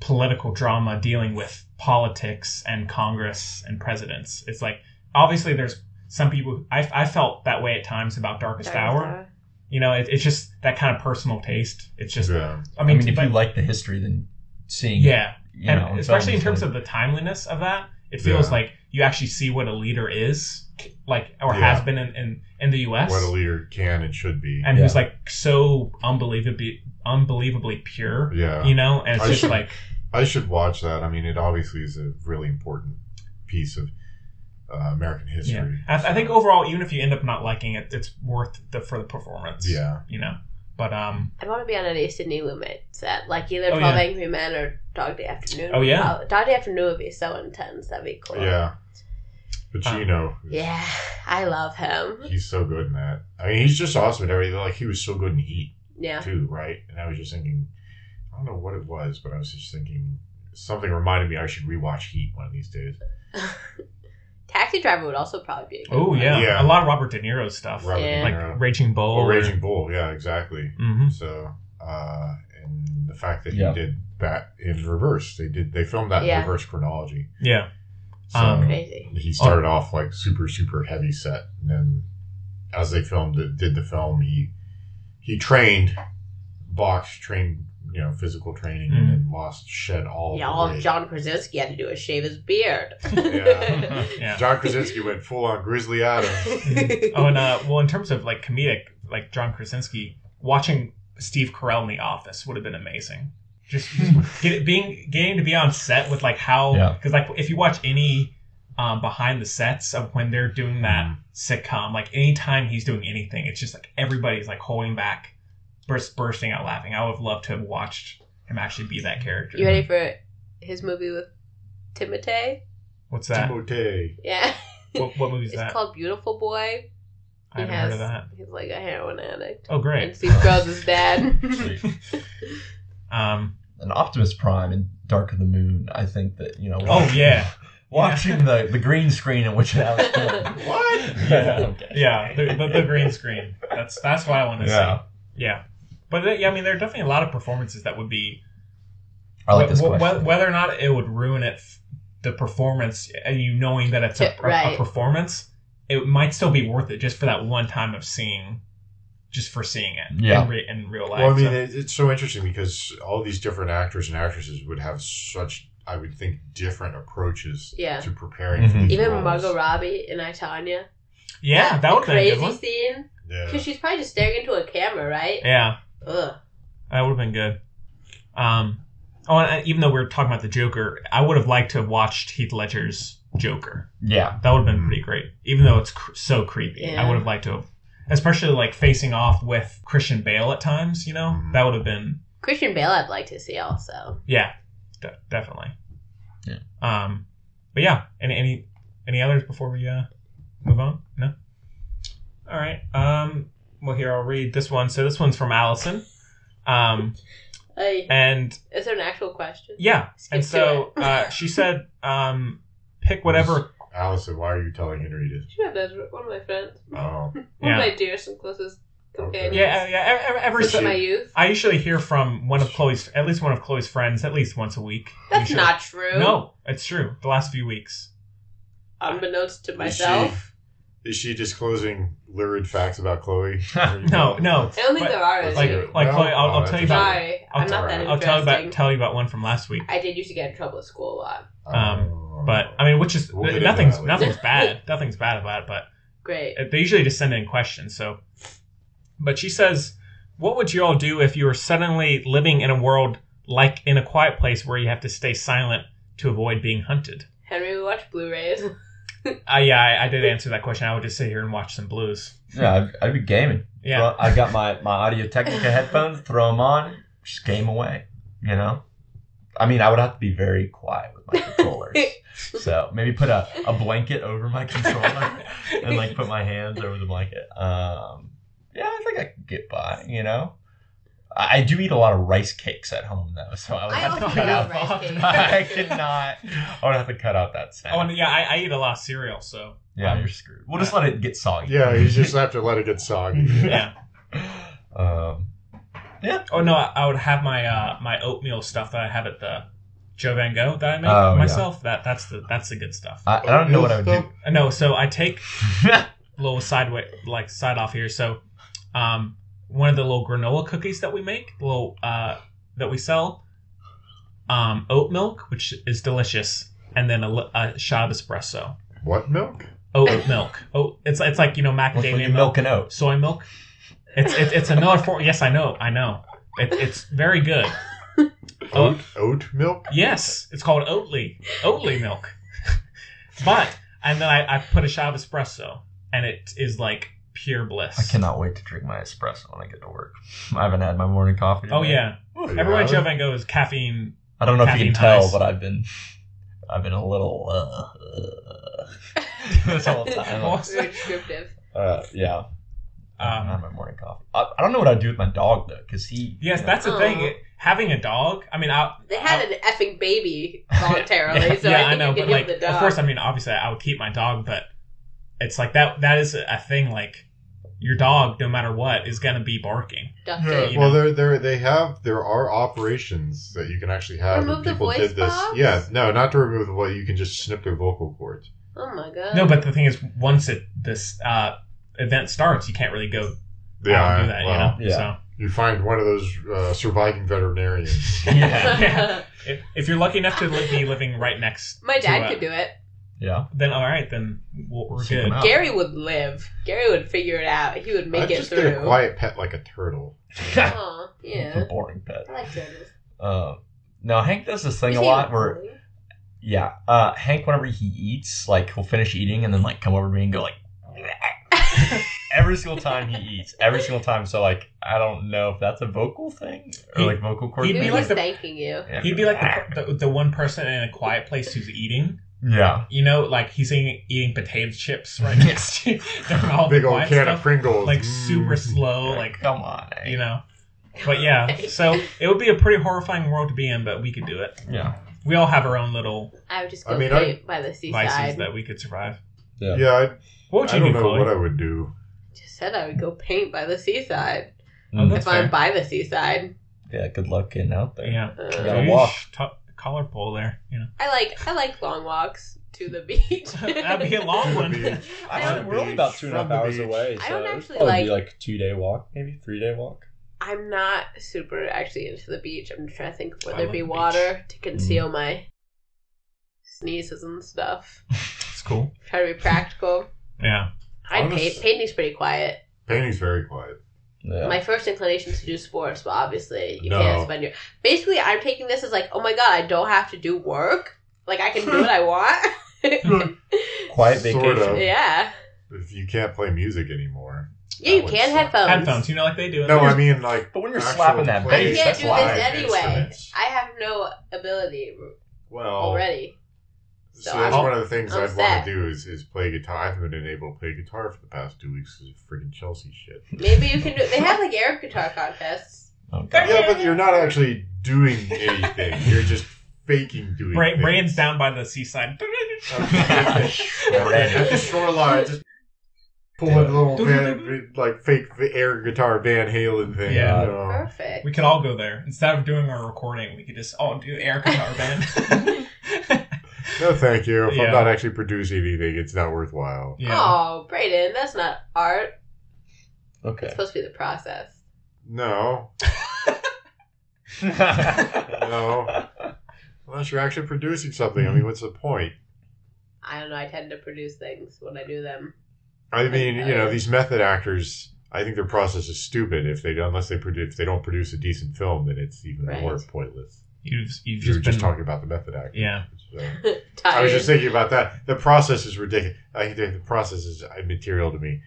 political drama dealing with politics and Congress and presidents. It's like obviously there's some people I, I felt that way at times about Darkest, Hour. You know, it, it's just that kind of personal taste. It's just
yeah.
I
I
mean,
mean, if
but-
you like the history, then seeing
yeah,
you
and
know,
especially in terms
like-
of the timeliness of that, it feels
Yeah.
like you actually see what a leader is, like or
Yeah.
has been in, in in the U.S.
what a leader can and should be.
and who's
Yeah.
like so unbelievably unbelievably pure.
yeah.
You know, and it's
I
just
should-
like
I should watch that. I mean, it obviously is a really important piece of uh, American history.
yeah. I, I think overall, even if you end up not liking it, it's worth the for the performance.
Yeah.
you know. But um,
I want to be on an Sidney Lumet set, like either
Oh,
12
yeah.
Angry Men or Dog Day Afternoon.
Oh, yeah?
Uh, Dog Day Afternoon would be so intense. That'd be cool.
Yeah. Pacino.
Yeah, I love him.
He's so good in that. I mean, he's just awesome at everything. Like he was so good in Heat
Yeah.
too, right? And I was just thinking, I don't know what it was, but I was just thinking something reminded me I should rewatch Heat one of these days.
Taxi Driver would also probably be a good
Oh
one.
yeah.
Yeah.
a lot of Robert De Niro stuff,
Robert
Yeah.
De
like Raging Bull.
Oh, Raging Bull, yeah, exactly.
hmm
So, uh, and the fact that
Yeah.
he did that in reverse, they did they filmed that
Yeah.
in reverse chronology.
Yeah.
So
Um,
Crazy.
he started off like super super heavy set, and then as they filmed it, did the film, he he trained box, trained you know physical training, and then lost shed all.
Yeah, all
weight.
John Krasinski had to do is shave his beard.
Yeah.
Yeah.
John Krasinski went full on Grizzly Adams.
Oh, and uh, well, in terms of like comedic, like John Krasinski, watching Steve Carell in The Office would have been amazing. Just, just get, being getting to be on set with like how
Yeah.
because like if you watch any um, behind the sets of when they're doing that
Mm.
sitcom, like anytime he's doing anything, it's just like everybody's like holding back, burst, bursting out laughing. I would have loved to have watched him actually be that character.
you ready for his movie with Timothée?
What's that?
Timothée.
Yeah.
What, what movie is
It's
that?
It's called Beautiful Boy.
I haven't heard of that.
He's like a heroin addict.
Oh,
And
great.
Steve Carell's his dad.
Sweet.
Um,
And Optimus Prime in Dark of the Moon, I think that, you know,
oh yeah,
watching the, the green screen in which that was filmed.
What?
Yeah, okay.
yeah, the, the, the green screen. That's that's what I want to
Yeah.
see. Yeah, but uh, yeah, I mean, there are definitely a lot of performances that would be
I like this
wh- wh-
question.
whether or not it would ruin it, the performance, and you knowing that it's a, a- a performance, it might still be worth it just for that one time of seeing, just for seeing it
Yeah.
in, re- in real life.
Well, I mean,
So-
it, it's so interesting because all these different actors and actresses would have such, I would think, different approaches
Yeah.
to preparing for
Mhm.
these
Even
roles.
Margot Robbie in I Tonya.
yeah, that
The
would have been a
crazy
good one.
scene.
Yeah.
Because she's probably just staring into a camera, right?
Yeah,
Ugh.
that would have been good. Um, oh, and even though we are talking about the Joker, I would have liked to have watched Heath Ledger's Joker.
Yeah.
That would have been pretty great, even though it's cr- so creepy.
Yeah.
I would have liked to have, especially like facing off with Christian Bale at times. You know,
Mhm.
that would have been
Christian Bale I'd like to see also.
yeah, de- definitely.
Yeah.
Um, but yeah, any any any others before we uh move on? No. All right. Um. Well, here I'll read this one. So this one's from Allison. Um.
Hey,
And
is there an actual question?
yeah.
Skip
And so uh, she said, um, pick whatever.
Allison, why are you telling Henry this?
Sure, that's one of my friends.
Oh,
One
Yeah.
of my dearest and closest companions.
Yeah. Yeah. Every, every,
Since my youth.
I usually hear from one of Chloe's, at least one of Chloe's friends, at least once a week.
That's
Usually.
not true.
No, it's true. The last few weeks.
Unbeknownst to myself.
She, is she disclosing lurid facts about Chloe?
No, no.
I don't think
But,
there are.
Like,
any.
like
No?
Chloe, I'll,
Oh,
I'll
that's
tell you about.
Sorry,
I'll
I'm not that
I'll tell you about tell you about one from last week.
I did used to get in trouble at school a lot.
Um,
Oh.
But I mean, which is
We'll
nothing's nothing's bad. Nothing's bad about it. But
Great.
they usually just send in questions. So, but she says, "What would you all do if you were suddenly living in a world like in a quiet place where you have to stay silent to avoid being hunted?"
Henry, we watch Blu-rays.
Uh, yeah, I, I did answer that question. I would just sit here and watch some blues.
Yeah, I'd, I'd be gaming.
Yeah.
Throw- I got my, my Audio Technica headphones, throw them on, just game away, you know? I mean, I would have to be very quiet with my controllers. so maybe put a, a blanket over my controller and like put my hands over the blanket. Um, yeah, I think I could get by, you know? I I do eat a lot of rice cakes at home though, so I would
I
have to cut out. I could not. I would have to cut out that sound.
Oh, and yeah, I, I eat a lot of cereal, so
yeah,
um,
you're screwed. We'll just let it get soggy.
yeah, you just have to let it get soggy.
yeah.
Um,
Oh no, I, I would have my uh, my oatmeal stuff that I have at the Joe Van Gogh that I make
Oh, yeah.
myself. That that's the that's the good stuff.
I, I don't know what I would do.
Uh, no, so I take a little sideway like side off here. So, um, one of the little granola cookies that we make, the little uh, that we sell, um, oat milk, which is delicious, and then a, li- a shot of espresso.
What milk?
Oat milk. Oh, it's it's like you know
Like when
macadamia
you
milk,
milk and oat,
soy milk. It's it's, it's another form. Yes, I know, I know. It, it's very good.
Oat, oat milk?
Yes, it's called Oatly. Oatly milk. but and then I, I put a shot of espresso, and it is like pure bliss.
I cannot wait to drink my espresso when I get to work. I haven't had my morning coffee.
Oh
today.
yeah,
Are you
everywhere
having
Joe
it?
Van Gogh is caffeine.
I don't know if you
Caffeine
can tell,
highs.
but I've been, I've been a little. Uh, uh, this whole time.
Well,
Very descriptive.
Uh, yeah.
Um,
not my morning coffee. I, I don't know what I'd do with my dog though, because he.
Yes,
you know,
that's the thing. Having a dog, I mean, I,
They had an effing baby voluntarily,
yeah,
so
yeah,
I
I, know,
you
but like,
the dog.
of course, I mean, obviously, I would keep my dog, but it's like that. That is a thing. Like, your dog, no matter what, is gonna be barking.
Ducted.
you
well,
know.
there, there, they have. There are operations that you can actually have.
Remove
and
the
people
voice
did this.
box?
Yeah, no, not to remove the voice. You can just snip their vocal cords.
Oh my god.
No, but the thing is, once it this uh, event starts, you can't really go
Yeah,
out and do that.
well,
you know,
yeah.
You find one of those uh, surviving veterinarians.
yeah. yeah. If, if you're lucky enough to li- be living right next,
My
to
dad
a-
could do it.
Yeah.
Then all right, then we'll, we're
Seek
good.
out.
Gary would live. Gary would figure it out. He would make
I'd
it
just
through.
get a quiet pet like a turtle.
Aw,
It's a
yeah.
boring pet.
I like turtles.
Uh, no, Hank does this thing
You
a
say
lot where, yeah, uh, Hank, whenever he eats, like, he'll finish eating and then, like, come over to me and go, like, every single time he eats, every single time. So, like, I don't know if that's a vocal thing or,
He-
like, vocal cord
he'd be
thing.
like
was
the-
thanking you.
Yeah.
He'd be like the, the the one person in a quiet place who's eating.
Yeah.
You know, like he's eating, eating potato chips right next to during all
Big
the
old
quiet
can
stuff,
of Pringles.
like
Mm.
super slow, like
Come on. eh?
you know. But yeah, so it would be a pretty horrifying world to be in, but we could do it.
Yeah.
We all have our own little
I would just
I
go
mean,
paint by the
vices
seaside.
that we could survive.
Yeah.
Yeah, I,
What would
I
you
don't
do,
know
Chloe?
what I would do.
Just said I would go paint by the seaside.
Oh, that's
if I'm
fair.
by the seaside.
Yeah, good luck getting out there.
Yeah,
Uh,
gotta walk.
T- collar pole there. You know,
I like I like long walks to the beach.
that'd be a long one.
I
Actually,
don't-
we're only about two and a half hours
beach.
away.
I
So
don't
it'd
actually
probably
like-
be like two day walk, maybe three day walk.
I'm not super actually into the beach. I'm trying to think of where
I
there'd
love
be
the beach.
water to conceal mm. my sneezes and stuff.
It's cool.
Try to be practical.
Yeah.
I'd paint. Painting's pretty quiet.
Painting's very quiet.
Yeah.
My first inclination is to do sports, but obviously you
No.
can't spend your. Basically, I'm taking this as like, oh my god, I don't have to do work. Like I can do what I want.
Quiet
Sort of.
yeah.
If you can't play music anymore.
Yeah, you can
suck.
headphones.
Headphones, you know, like they do.
No, I mean like.
But when you're slapping that
I
play-
bass,
can't
that's
do this anyway.
instruments.
I have no ability
Well,
already.
So,
So
that's
I'm-
one of the things
I'm
I'd
set.
want to do is, is play guitar. I haven't been able to play guitar for the past two weeks because of freaking Chelsea shit.
Maybe you can do. They have like air guitar contests.
Oh, God.
Yeah, but you're not actually doing anything. You're just faking doing.
Bra-
things.
Brain's down by the seaside.
at the shoreline, just pulling a little van, like fake air guitar Van Halen thing.
Yeah.
you know.
Perfect.
we could all go there instead of doing our recording. We could just all do air guitar band.
No, thank you. If
Yeah.
I'm not actually producing anything, it's not worthwhile.
yeah.
Oh, Brayden, that's not art.
Okay.
It's supposed to be the process.
No, no. Unless you're actually producing something, I mean, what's the point?
I don't know. I tend to produce things when I do them.
I mean, you know, uh, these method actors. I think their process is stupid. If they unless they produce, if they don't produce a decent film, then it's even
Right.
more pointless.
You've you've
You were
just
just
been
talking about the method act.
yeah.
So, I was just thinking about that. The process is ridiculous. I think the process is immaterial to me.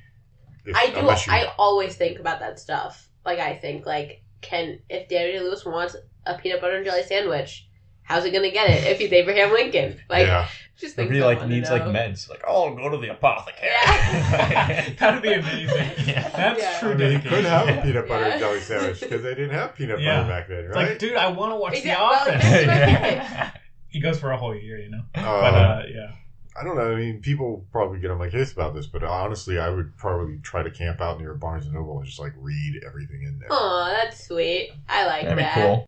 If-
I do.
unless you-
I always think about that stuff. Like I think, like, can if Daniel Lewis wants a peanut butter and jelly sandwich, how's he gonna get it if he's Abraham Lincoln? Like,
yeah.
just
If
think
he like needs like meds, like oh, I'll go to the apothecary.
Yeah.
That'd be amazing.
Yeah.
That's
Yeah.
true
I mean, you could have a peanut butter
Yeah.
and jelly sandwich because they didn't have peanut
Yeah.
butter back then,
It's
right?
like, dude, I want to watch
Yeah,
The Office.
that's what I
Yeah.
he goes for a whole year, you know.
Uh,
but uh, yeah,
I don't know. I mean, people probably get on my case about this, but honestly, I would probably try to camp out near Barnes and Noble and just like read everything in there.
Oh, that's sweet. I like
That'd be cool.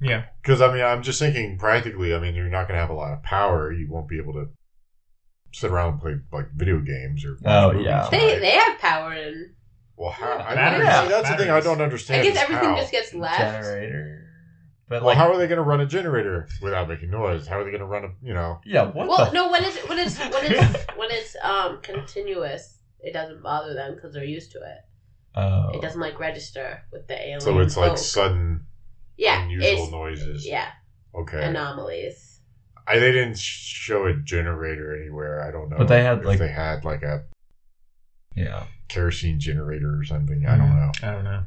Yeah.
Because I mean, I'm just thinking practically. I mean, you're not going to have a lot of power. You won't be able to sit around and play like video games or.
Oh, yeah.
They
right?
they have power and
Well, how? I
Batteries.
don't, see, that's the thing I don't understand.
I
guess
everything
how.
just gets left.
Generator. But
Well,
like,
how are they going to run a generator without making noise? How are they going to run a, you know?
yeah, what
Well,
the?
no, when it's when it's when it's when it's um continuous, it doesn't bother them because they're used to it.
Oh.
It doesn't like register with the alien.
So it's like sudden,
yeah,
unusual noises.
yeah
Okay.
anomalies.
I, they didn't show a generator anywhere. I don't know.
But they had,
if
like-
they had like a
Yeah.
kerosene generator or something. I don't know.
I don't know.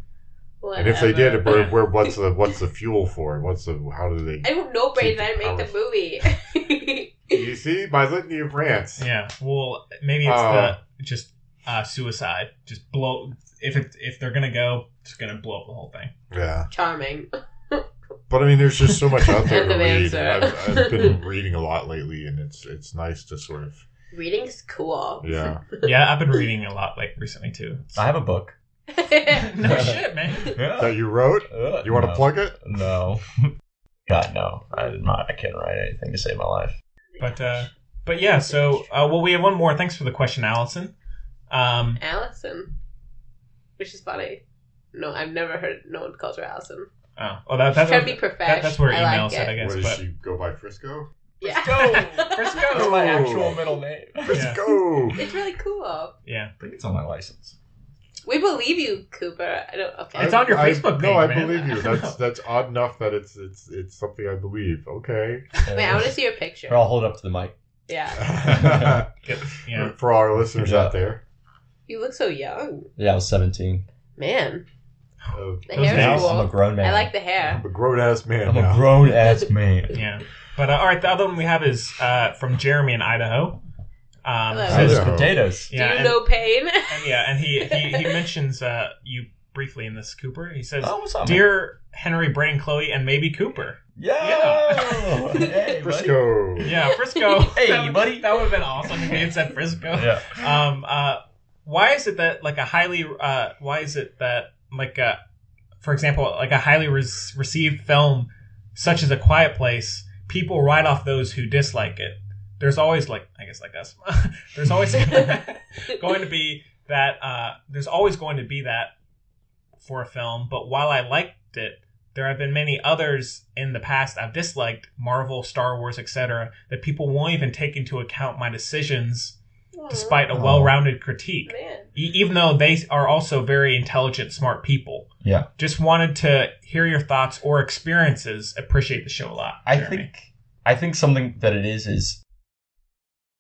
And if they did, where, where what's the what's the fuel for it? What's the how do they?
I don't know, Brayden. I
Keep
didn't
the
make the movie.
You see my litany of rants.
Yeah. Well, maybe it's
Oh.
the just uh, suicide. Just blow. If it if they're gonna go, it's gonna blow up the whole thing.
Yeah,
Charming.
But I mean, there's just so much out there to read. I've, I've been reading a lot lately, and it's it's nice to sort of
Reading's cool.
yeah.
Yeah, I've been reading a lot like recently too.
I have a book.
no shit, man.
That you wrote?
Uh,
You want to
no.
plug it?
No. God, no. I'm not. I can't write anything to save my life.
But uh, but yeah. So uh, well, we have one more. Thanks for the question, Allison. Um,
Allison. Which is funny. No, I've never heard no one calls her Allison.
Oh, well, that, that's
Trying to be
that- that's where
I
email
like
said, I guess.
What does
But
she go by? Frisco?
Yeah.
Frisco! Frisco!
That's my oh. actual middle name. I
Frisco.
It's really cool.
yeah, I
think it's on my license.
We believe you, Cooper. I don't. Okay.
It's on your
I-
Facebook
No, I
man.
believe you. That's that's odd enough that it's it's it's something I believe. Okay.
Wait, I want to see your picture.
Or I'll hold up to the mic.
Yeah.
Yeah.
For all our listeners
Yeah.
out there.
You look so young,
Yeah, I was 17.
man.
Uh,
The
Those
hair is
days.
I'm a grown man.
I like the hair.
I'm a grown ass man
I'm
now.
a grown ass man.
Yeah. But uh, all right, the other one we have is uh, from Jeremy in Idaho. Um,
Hello.
says-
Idaho.
potatoes.
yeah,
Do you
and,
know pain?
and yeah, and he he, he mentions uh, you briefly in this Cooper. He says,
Oh, what's up, man?
"Dear Henry, Brain, Chloe, and maybe Cooper."
Yeah.
Yeah.
hey.
Frisco.
Yeah, Frisco.
Hey,
That-
buddy.
That would have been awesome if he had said Frisco.
Yeah.
Um. Uh. Why is it that like a highly uh Why is it that like uh for example like a highly res- received film such as A Quiet Place people write off those who dislike it. There's always like I guess like us. there's always going to be that uh there's always going to be that for a film, but while I liked it, there have been many others in the past I've disliked, Marvel, Star Wars, etc., that people won't even take into account my decisions despite a
Oh.
well-rounded critique.
Man.
E- even though they are also very intelligent, smart people.
Yeah.
Just wanted to hear your thoughts or experiences. Appreciate the show a lot.
I think I think something that it is is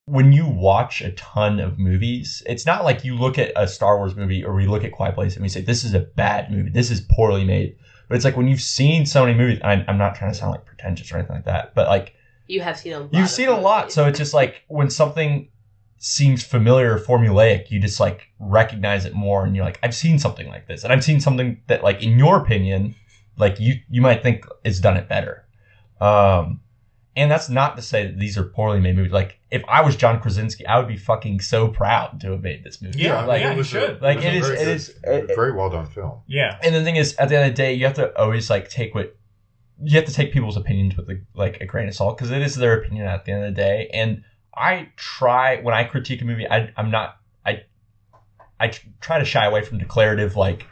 when you watch a ton of movies, it's not like you look at a Star Wars movie or we look at Quiet Place and we say this is a bad movie, this is poorly made. But it's like when you've seen so many movies, and I, I'm not trying to sound like pretentious or anything like that, but like
You have seen a lot.
you've
of
seen a lot,
movies.
so it's just like when something seems familiar or formulaic, you just like recognize it more, and you're like, I've seen something like this, and I've seen something that, like, in your opinion, like you you might think it's done it better. Um, and that's not to say that these are poorly made movies. Like, if I was John Krasinski, I would be fucking so proud to have made this movie.
Yeah,
like,
yeah,
it
should.
A,
Like,
was
it
a very
it
good- very well done film.
Yeah.
and the thing is, at the end of the day, you have to always like take what you have to take people's opinions with a, like a grain of salt because it is their opinion at the end of the day. And I try when I critique a movie, I, I'm not I I try to shy away from declarative like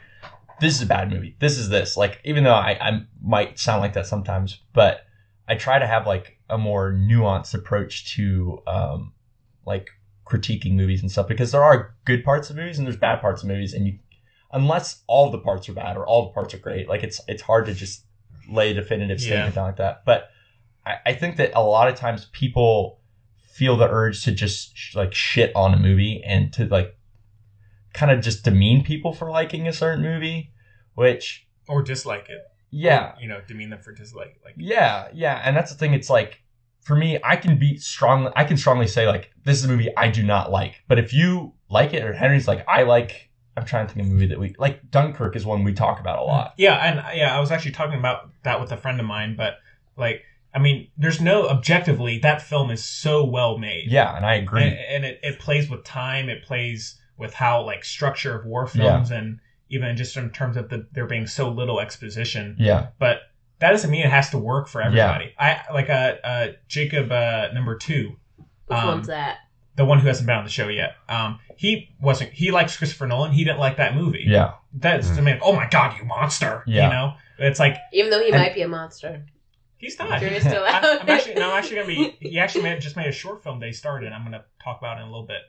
this is a bad movie, this is this. Like even though I, I might sound like that sometimes, but I try to have like a more nuanced approach to um, like critiquing movies and stuff because there are good parts of movies and there's bad parts of movies and you unless all the parts are bad or all the parts are great like it's it's hard to just lay a definitive statement
Yeah.
down like that but I, I think that a lot of times people feel the urge to just sh- like shit on a movie and to like kind of just demean people for liking a certain movie which
Or dislike it.
yeah
You know, demean them for dislike. Like,
yeah, yeah, and that's the thing. It's like for me, I can be strong. I can strongly say like this is a movie I do not like. But if you like it, or Henry's like I like, I'm trying to think of a movie that we like. Dunkirk is one we talk about a lot.
Yeah, and yeah, I was actually talking about that with a friend of mine, but like, I mean, there's no objectively that film is so well made.
Yeah, and I agree.
and, and it, it plays with time. It plays with how like structure of war films, and even just in terms of the there being so little exposition.
yeah,
But that doesn't mean it has to work for everybody. I like uh, uh Jacob uh, number two,
Which
um,
one's that?
the one who hasn't been on the show yet. Um, he wasn't. He likes Christopher Nolan. He didn't like that movie.
yeah,
That's I mean, oh my god, you monster!
Yeah.
You know, it's like
Even though he
and-
might be a monster.
He's not.
Jury's still
I-
out.
I'm actually no, I'm actually gonna be. He actually made, just made a short film. They started. I'm gonna talk about it in a little bit.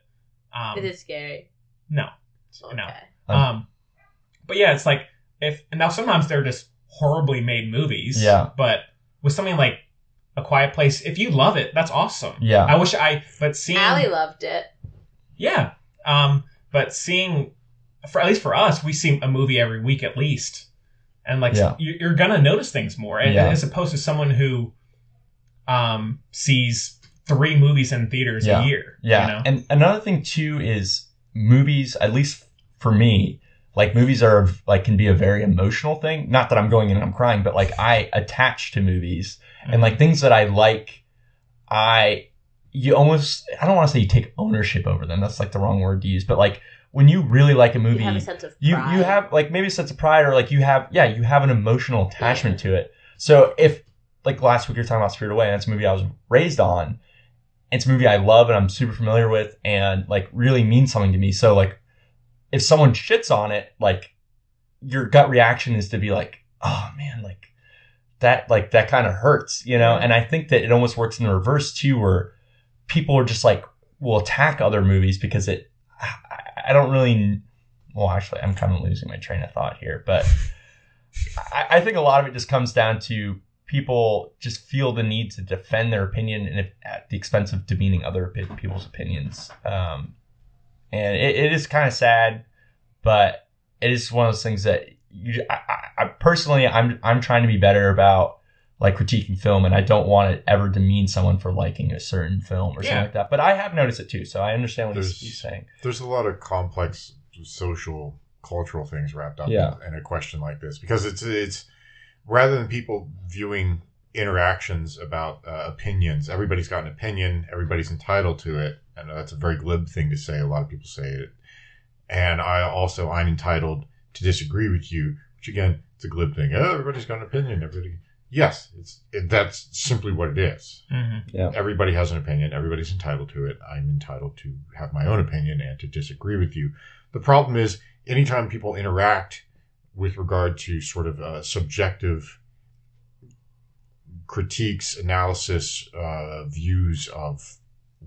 Um,
Is it scary?
no,
Okay.
no.
Um,
Um, but yeah, it's like if and now sometimes they're just horribly made movies.
Yeah.
But with something like A Quiet Place, if you love it, that's awesome.
Yeah.
I wish I. But seeing.
Allie loved it.
Yeah. Um, but seeing, for at least for us, we see a movie every week at least. And like
Yeah.
you- you're gonna notice things more, and,
Yeah.
as opposed to someone who um, sees three movies in theaters
Yeah.
a year.
Yeah.
you know?
And another thing too is movies, at least for me, like movies are like can be a very emotional thing. Not that I'm going in and I'm crying, but like I attach to movies and like things that I like, I you almost I don't want to say you take ownership over them. That's like the wrong word to use, but like when you really like a
You
movie,
have a sense of
you you have like maybe a sense of pride or like you have yeah you have an emotional attachment to it. So if like last week you were talking about Spirit Away and it's a movie I was raised on it's a movie I love and I'm super familiar with and like really means something to me. So like if someone shits on it like your gut reaction is to be like oh man like that like that kind of hurts you know?
Yeah.
and I think that it almost works in the reverse too where people are just like will attack other movies because it I, don't really well actually i'm kind of losing my train of thought here but I, I think a lot of it just comes down to people just feel the need to defend their opinion and if, at the expense of demeaning other people's opinions um, and it, it is kind of sad but it is one of those things that you I, I personally i'm i'm trying to be better about like critiquing film and i don't want it ever demean someone for liking a certain film or something like that. But i have noticed it too so i understand what he's,
There's-
he's saying.
there's a lot of complex social cultural things wrapped up
Yeah.
in, in a question like this because it's it's rather than people viewing interactions about uh, opinions everybody's got an opinion everybody's entitled to it and that's a very glib thing to say a lot of people say it. And i also i'm entitled to disagree with you which again it's a glib thing. Oh, everybody's got an opinion everybody yes it's it, that's simply what it is
Mhm.
everybody has an opinion. Everybody's entitled to it. I'm entitled to have my own opinion and to disagree with you. The problem is, anytime people interact with regard to sort of uh, subjective critiques, analysis, uh, views of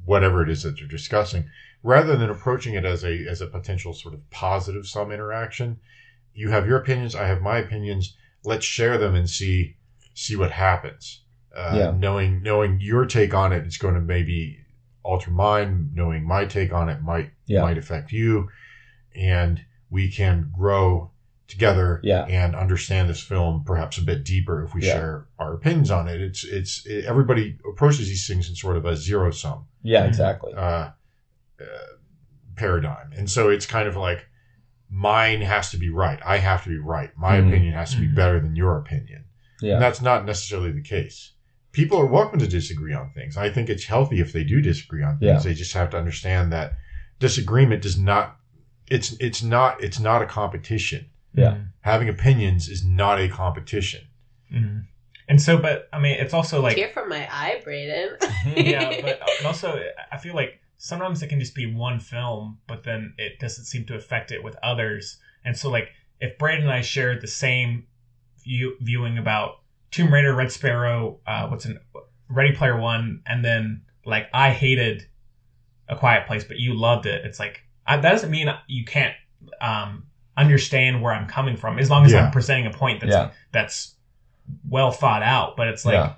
whatever it is that they're discussing, rather than approaching it as a as a potential sort of positive sum interaction, you have your opinions. I have my opinions. Let's share them and see see what happens uh,
Yeah.
knowing knowing your take on it is going to maybe alter mine knowing my take on it might
Yeah.
might affect you and we can grow together
Yeah.
and understand this film perhaps a bit deeper if we
Yeah.
share our opinions on it it's it's it, everybody approaches these things in sort of a zero sum
yeah exactly
uh, uh, paradigm. And so it's kind of like mine has to be right. I have to be right. My
Mhm.
opinion has to be
Mhm.
better than your opinion.
Yeah
And that's not necessarily the case. People are welcome to disagree on things. I think it's healthy if they do disagree on things.
Yeah.
They just have to understand that disagreement does not it's it's not it's not a competition.
Yeah.
Having opinions is not a competition.
Mhm. And so, but I mean, it's also like
Tear from my eye, Brayden.
yeah, but and also I feel like sometimes it can just be one film, but then it doesn't seem to affect it with others. And so, like, if Brandon and I shared the same view, viewing about Tomb Raider, Red Sparrow, uh, what's in Ready Player One, and then like I hated A Quiet Place, but you loved it. It's like I, that doesn't mean you can't um, understand where I'm coming from, as long as
Yeah.
I'm presenting a point that's
Yeah.
that's well thought out. But it's like
yeah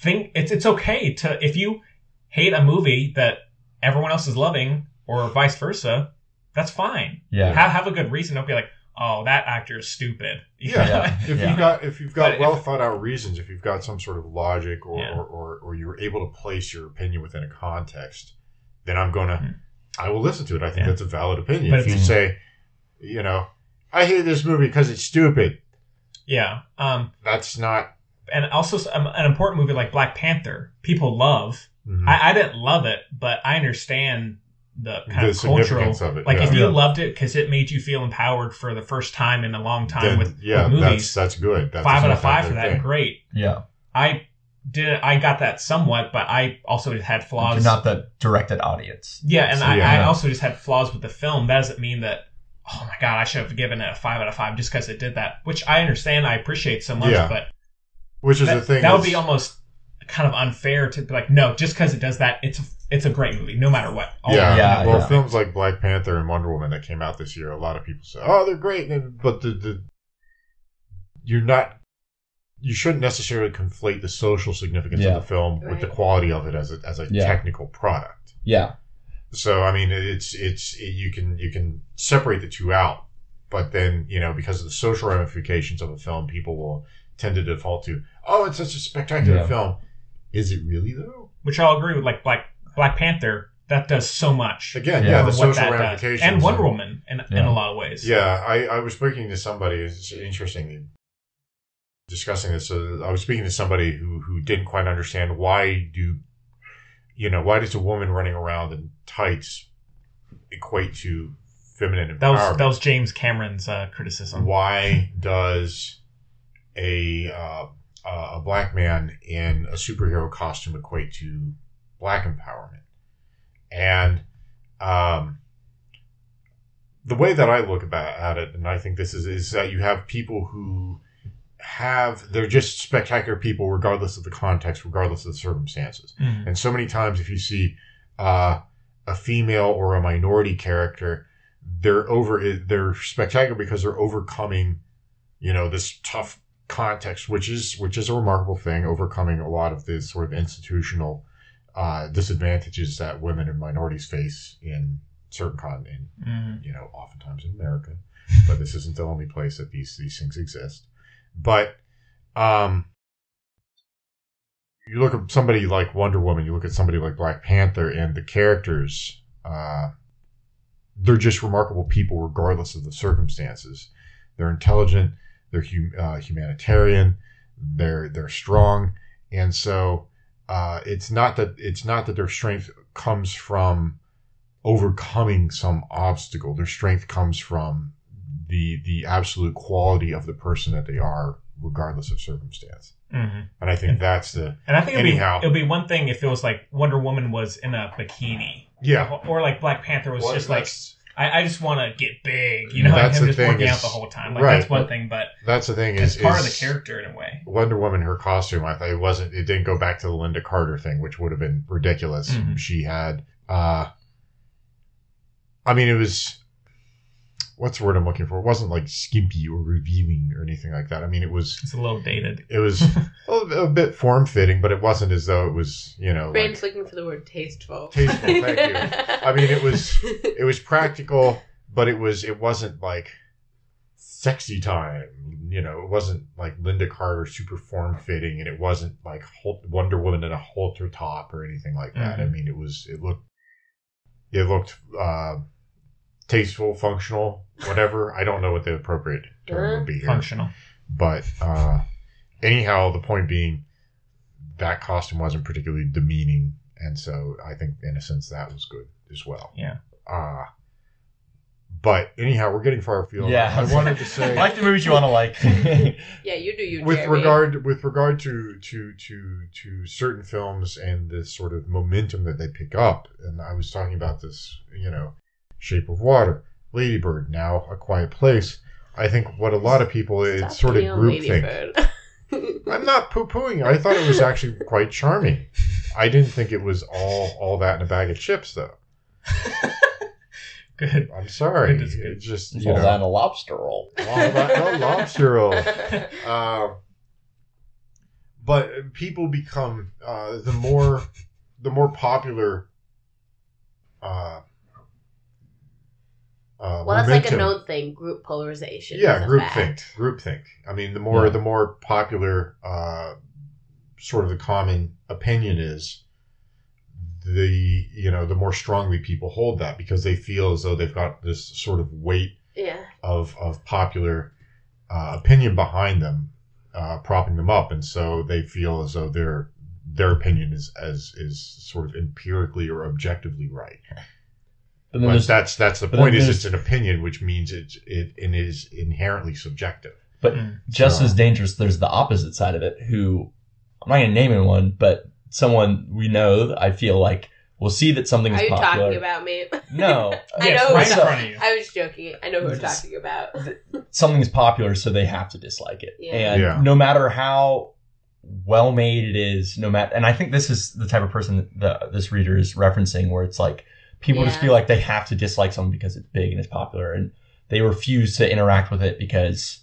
think it's it's okay to if you hate a movie that everyone else is loving or vice versa that's fine
yeah
have, have a good reason don't be like oh that actor is stupid
Yeah.
Yeah.
if
Yeah.
you've got if you've got
But if-
well thought out reasons, if you've got some sort of logic or,
Yeah.
or, or, or you're able to place your opinion within a context, then I'm gonna
Mhm.
I will listen to it. I think
Yeah.
that's a valid opinion.
But
if you
it's-
say, you know, I hate this movie because it's stupid,
yeah um
that's not
and also um, an important movie like black panther people love
mhm,
I, I didn't love it but i understand the kind
the
of cultural
significance of it.
like
yeah.
if you
Yeah.
loved it because it made you feel empowered for the first time in a long time
then,
with,
yeah,
with movies
that's that's good. That's
five out of five for that
thing.
great
yeah
I did I got that somewhat, but I also had flaws.
you're not the directed audience
yeah, and
So,
I,
yeah.
I also just had flaws with the film. That doesn't mean that oh my god, I should have given it a five out of five just because it did that. Which I understand, I appreciate so much,
Yeah.
but
Which is
that,
the thing.
that would be almost kind of unfair to be like, no, just because it does that, it's it's a great movie, no matter what. All
yeah.
Yeah,
well,
yeah.
films like Black Panther and Wonder Woman that came out this year, a lot of people say, "Oh, they're great," but the, the you're not, you shouldn't necessarily conflate the social significance
Yeah.
of the film with the quality of it as a as a
Yeah.
technical product.
yeah
So, I mean, it's it's you can you can separate the two out but then you know because of the social ramifications of a film, people will tend to default to, oh, it's such a spectacular
Yeah.
film. Is it really though?
Which I'll agree with. Like Black Black Panther, that does so much.
Again,
Yeah.
yeah, the social
that does.
ramifications
and Wonder Woman in, in a lot of ways.
Yeah, I, I was speaking to somebody. It's interesting discussing this. So I was speaking to somebody who who didn't quite understand why do you know why does a woman running around in tights equate to feminine
that was that was James Cameron's uh, criticism.
why does a uh, uh, a black man in a superhero costume equate to black empowerment? And um, the way that I look about at it, and I think this is, is that you have people who have they're just spectacular people, regardless of the context, regardless of the circumstances.
Mhm.
And so many times, if you see uh, a female or a minority character, they're over they're spectacular because they're overcoming, you know, this tough context, which is which is a remarkable thing, overcoming a lot of the sort of institutional uh, disadvantages that women and minorities face in certain con in
Mhm.
you know, oftentimes in America, but this isn't the only place that these these things exist. But um, you look at somebody like Wonder Woman, you look at somebody like Black Panther, and the characters, uh, they're just remarkable people, regardless of the circumstances. They're intelligent, they're hum- uh, humanitarian, they're they're strong, and so uh, it's not that it's not that their strength comes from overcoming some obstacle. Their strength comes from the the absolute quality of the person that they are, regardless of circumstance.
Mhm.
And I think that's the
And I think it'd
Anyhow.
be, it'll be one thing if it was like Wonder Woman was in a bikini.
yeah.
Or, or like Black Panther was
Well,
just like, I, I just want to get big, you know,
That's
and him just
thing
working
is-
out the whole time. Like
right.
that's one thing, but
that's the thing
it's
is
part of the character in a way.
Wonder Woman, her costume, I thought it wasn't. It didn't go back to the Lynda Carter thing, which would have been ridiculous.
Mhm.
She had. uh I mean, it was. What's the word I'm looking for? It wasn't like skimpy or revealing or anything like that. I mean, it was.
It's a little dated.
It was a, a bit form fitting, but it wasn't as though it was. You know, like,
Brain's looking for the word tasteful.
Tasteful, thank you. I mean, it was it was practical, but it was it wasn't like sexy time. You know, it wasn't like Lynda Carter super form fitting, and it wasn't like Hol- Wonder Woman in a halter top or anything like that. I
Mhm.
mean, it was it looked it looked uh, tasteful, functional, whatever. I don't know what the appropriate term would be here.
Functional.
But uh, anyhow, the point being, that costume wasn't particularly demeaning, and so I think, in a sense, that was good as well.
Yeah.
Uh, but anyhow, we're getting far afield.
Yeah.
I wanted to say,
like the movies you want to like.
yeah, you do you.
with
Jeremy.
regard with regard to to to to certain films and this sort of momentum that they pick up, and I was talking about this, you know, Shape of Water, Ladybird, now A Quiet Place. I think what a lot of people
Stop
it's sort of
being on
groupthink. I'm not poo pooing. I thought it was actually quite charming. I didn't think it was all all that in a bag of chips, though.
Good.
I'm sorry.
Good good.
It's just
It's
you
all
know,
that a lobster roll.
all that oh, lobster roll. Um, but people become uh, the more the more popular. Uh, uh,
well, that's like a known thing. Group polarization.
yeah
is a
group think group think i mean the more
Yeah.
the more popular uh sort of the common opinion is the you know the more strongly people hold that because they feel as though they've got this sort of weight
Yeah.
of of popular uh, opinion behind them uh propping them up and so they feel as though their their opinion is as is sort of empirically or objectively right
But then
but that's that's the point is it's an opinion which means it's it, it is inherently subjective
but
Mm.
just
So-
as dangerous, there's the opposite side of it. Who I'm not gonna name anyone, but someone we know. I feel like will see that something is
Are you
popular.
talking about me?
No,
I
Yes,
know.
right
who
in front of you.
I was joking. I know who we're talking about.
something is popular, so they have to dislike it.
Yeah.
And
Yeah.
no matter how well made it is, no matter, and I think this is the type of person that the, this reader is referencing, where it's like people just feel like they have to dislike something because it's big and it's popular, and they refuse to interact with it because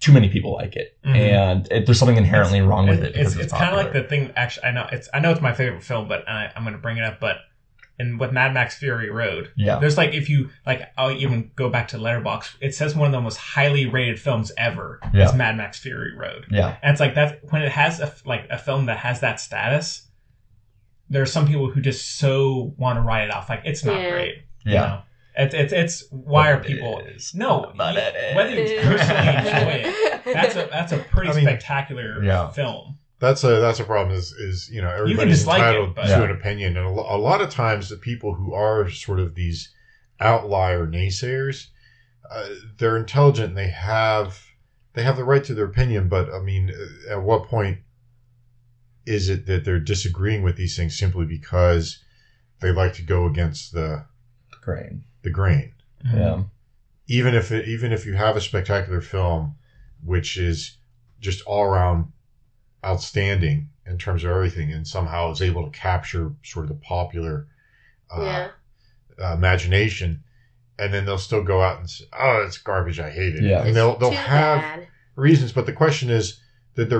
too many people like it,
Mhm.
and it, there's something inherently wrong with it.
It's,
Because
it's, kind of like the thing. Actually, I know it's I know it's my favorite film, but I, I'm going to bring it up. But in with Mad Max Fury Road.
Yeah.
There's like if you like I'll even go back to Letterboxd. It says one of the most highly rated films ever
Yeah.
is Mad Max Fury Road.
Yeah.
And it's like that when it has a like a film that has that status. There are some people who just so want to write it off like it's not
Yeah.
great. you
Yeah.
know? It's it's it's why are
But it
people
is.
no
But
you-
it is.
whether you personally enjoy it that's a that's a pretty
I mean,
spectacular
Yeah.
film.
That's a that's a problem. Is is you know
can
everybody's
dislike it,
entitled
but-
to
Yeah.
an opinion, and a, a lot of times the people who are sort of these outlier naysayers, uh, they're intelligent. And they have they have the right to their opinion, but I mean, uh, at what point is it that they're disagreeing with these things simply because they like to go against the
Great.
the grain?
Yeah.
even if it, even if you have a spectacular film, which is just all around outstanding in terms of everything, and somehow is able to capture sort of the popular uh,
yeah.
uh, imagination, and then they'll still go out and say, "Oh, it's garbage. I hate it."
Yeah.
and they'll they'll
Too
have
bad.
reasons, but the question is, that they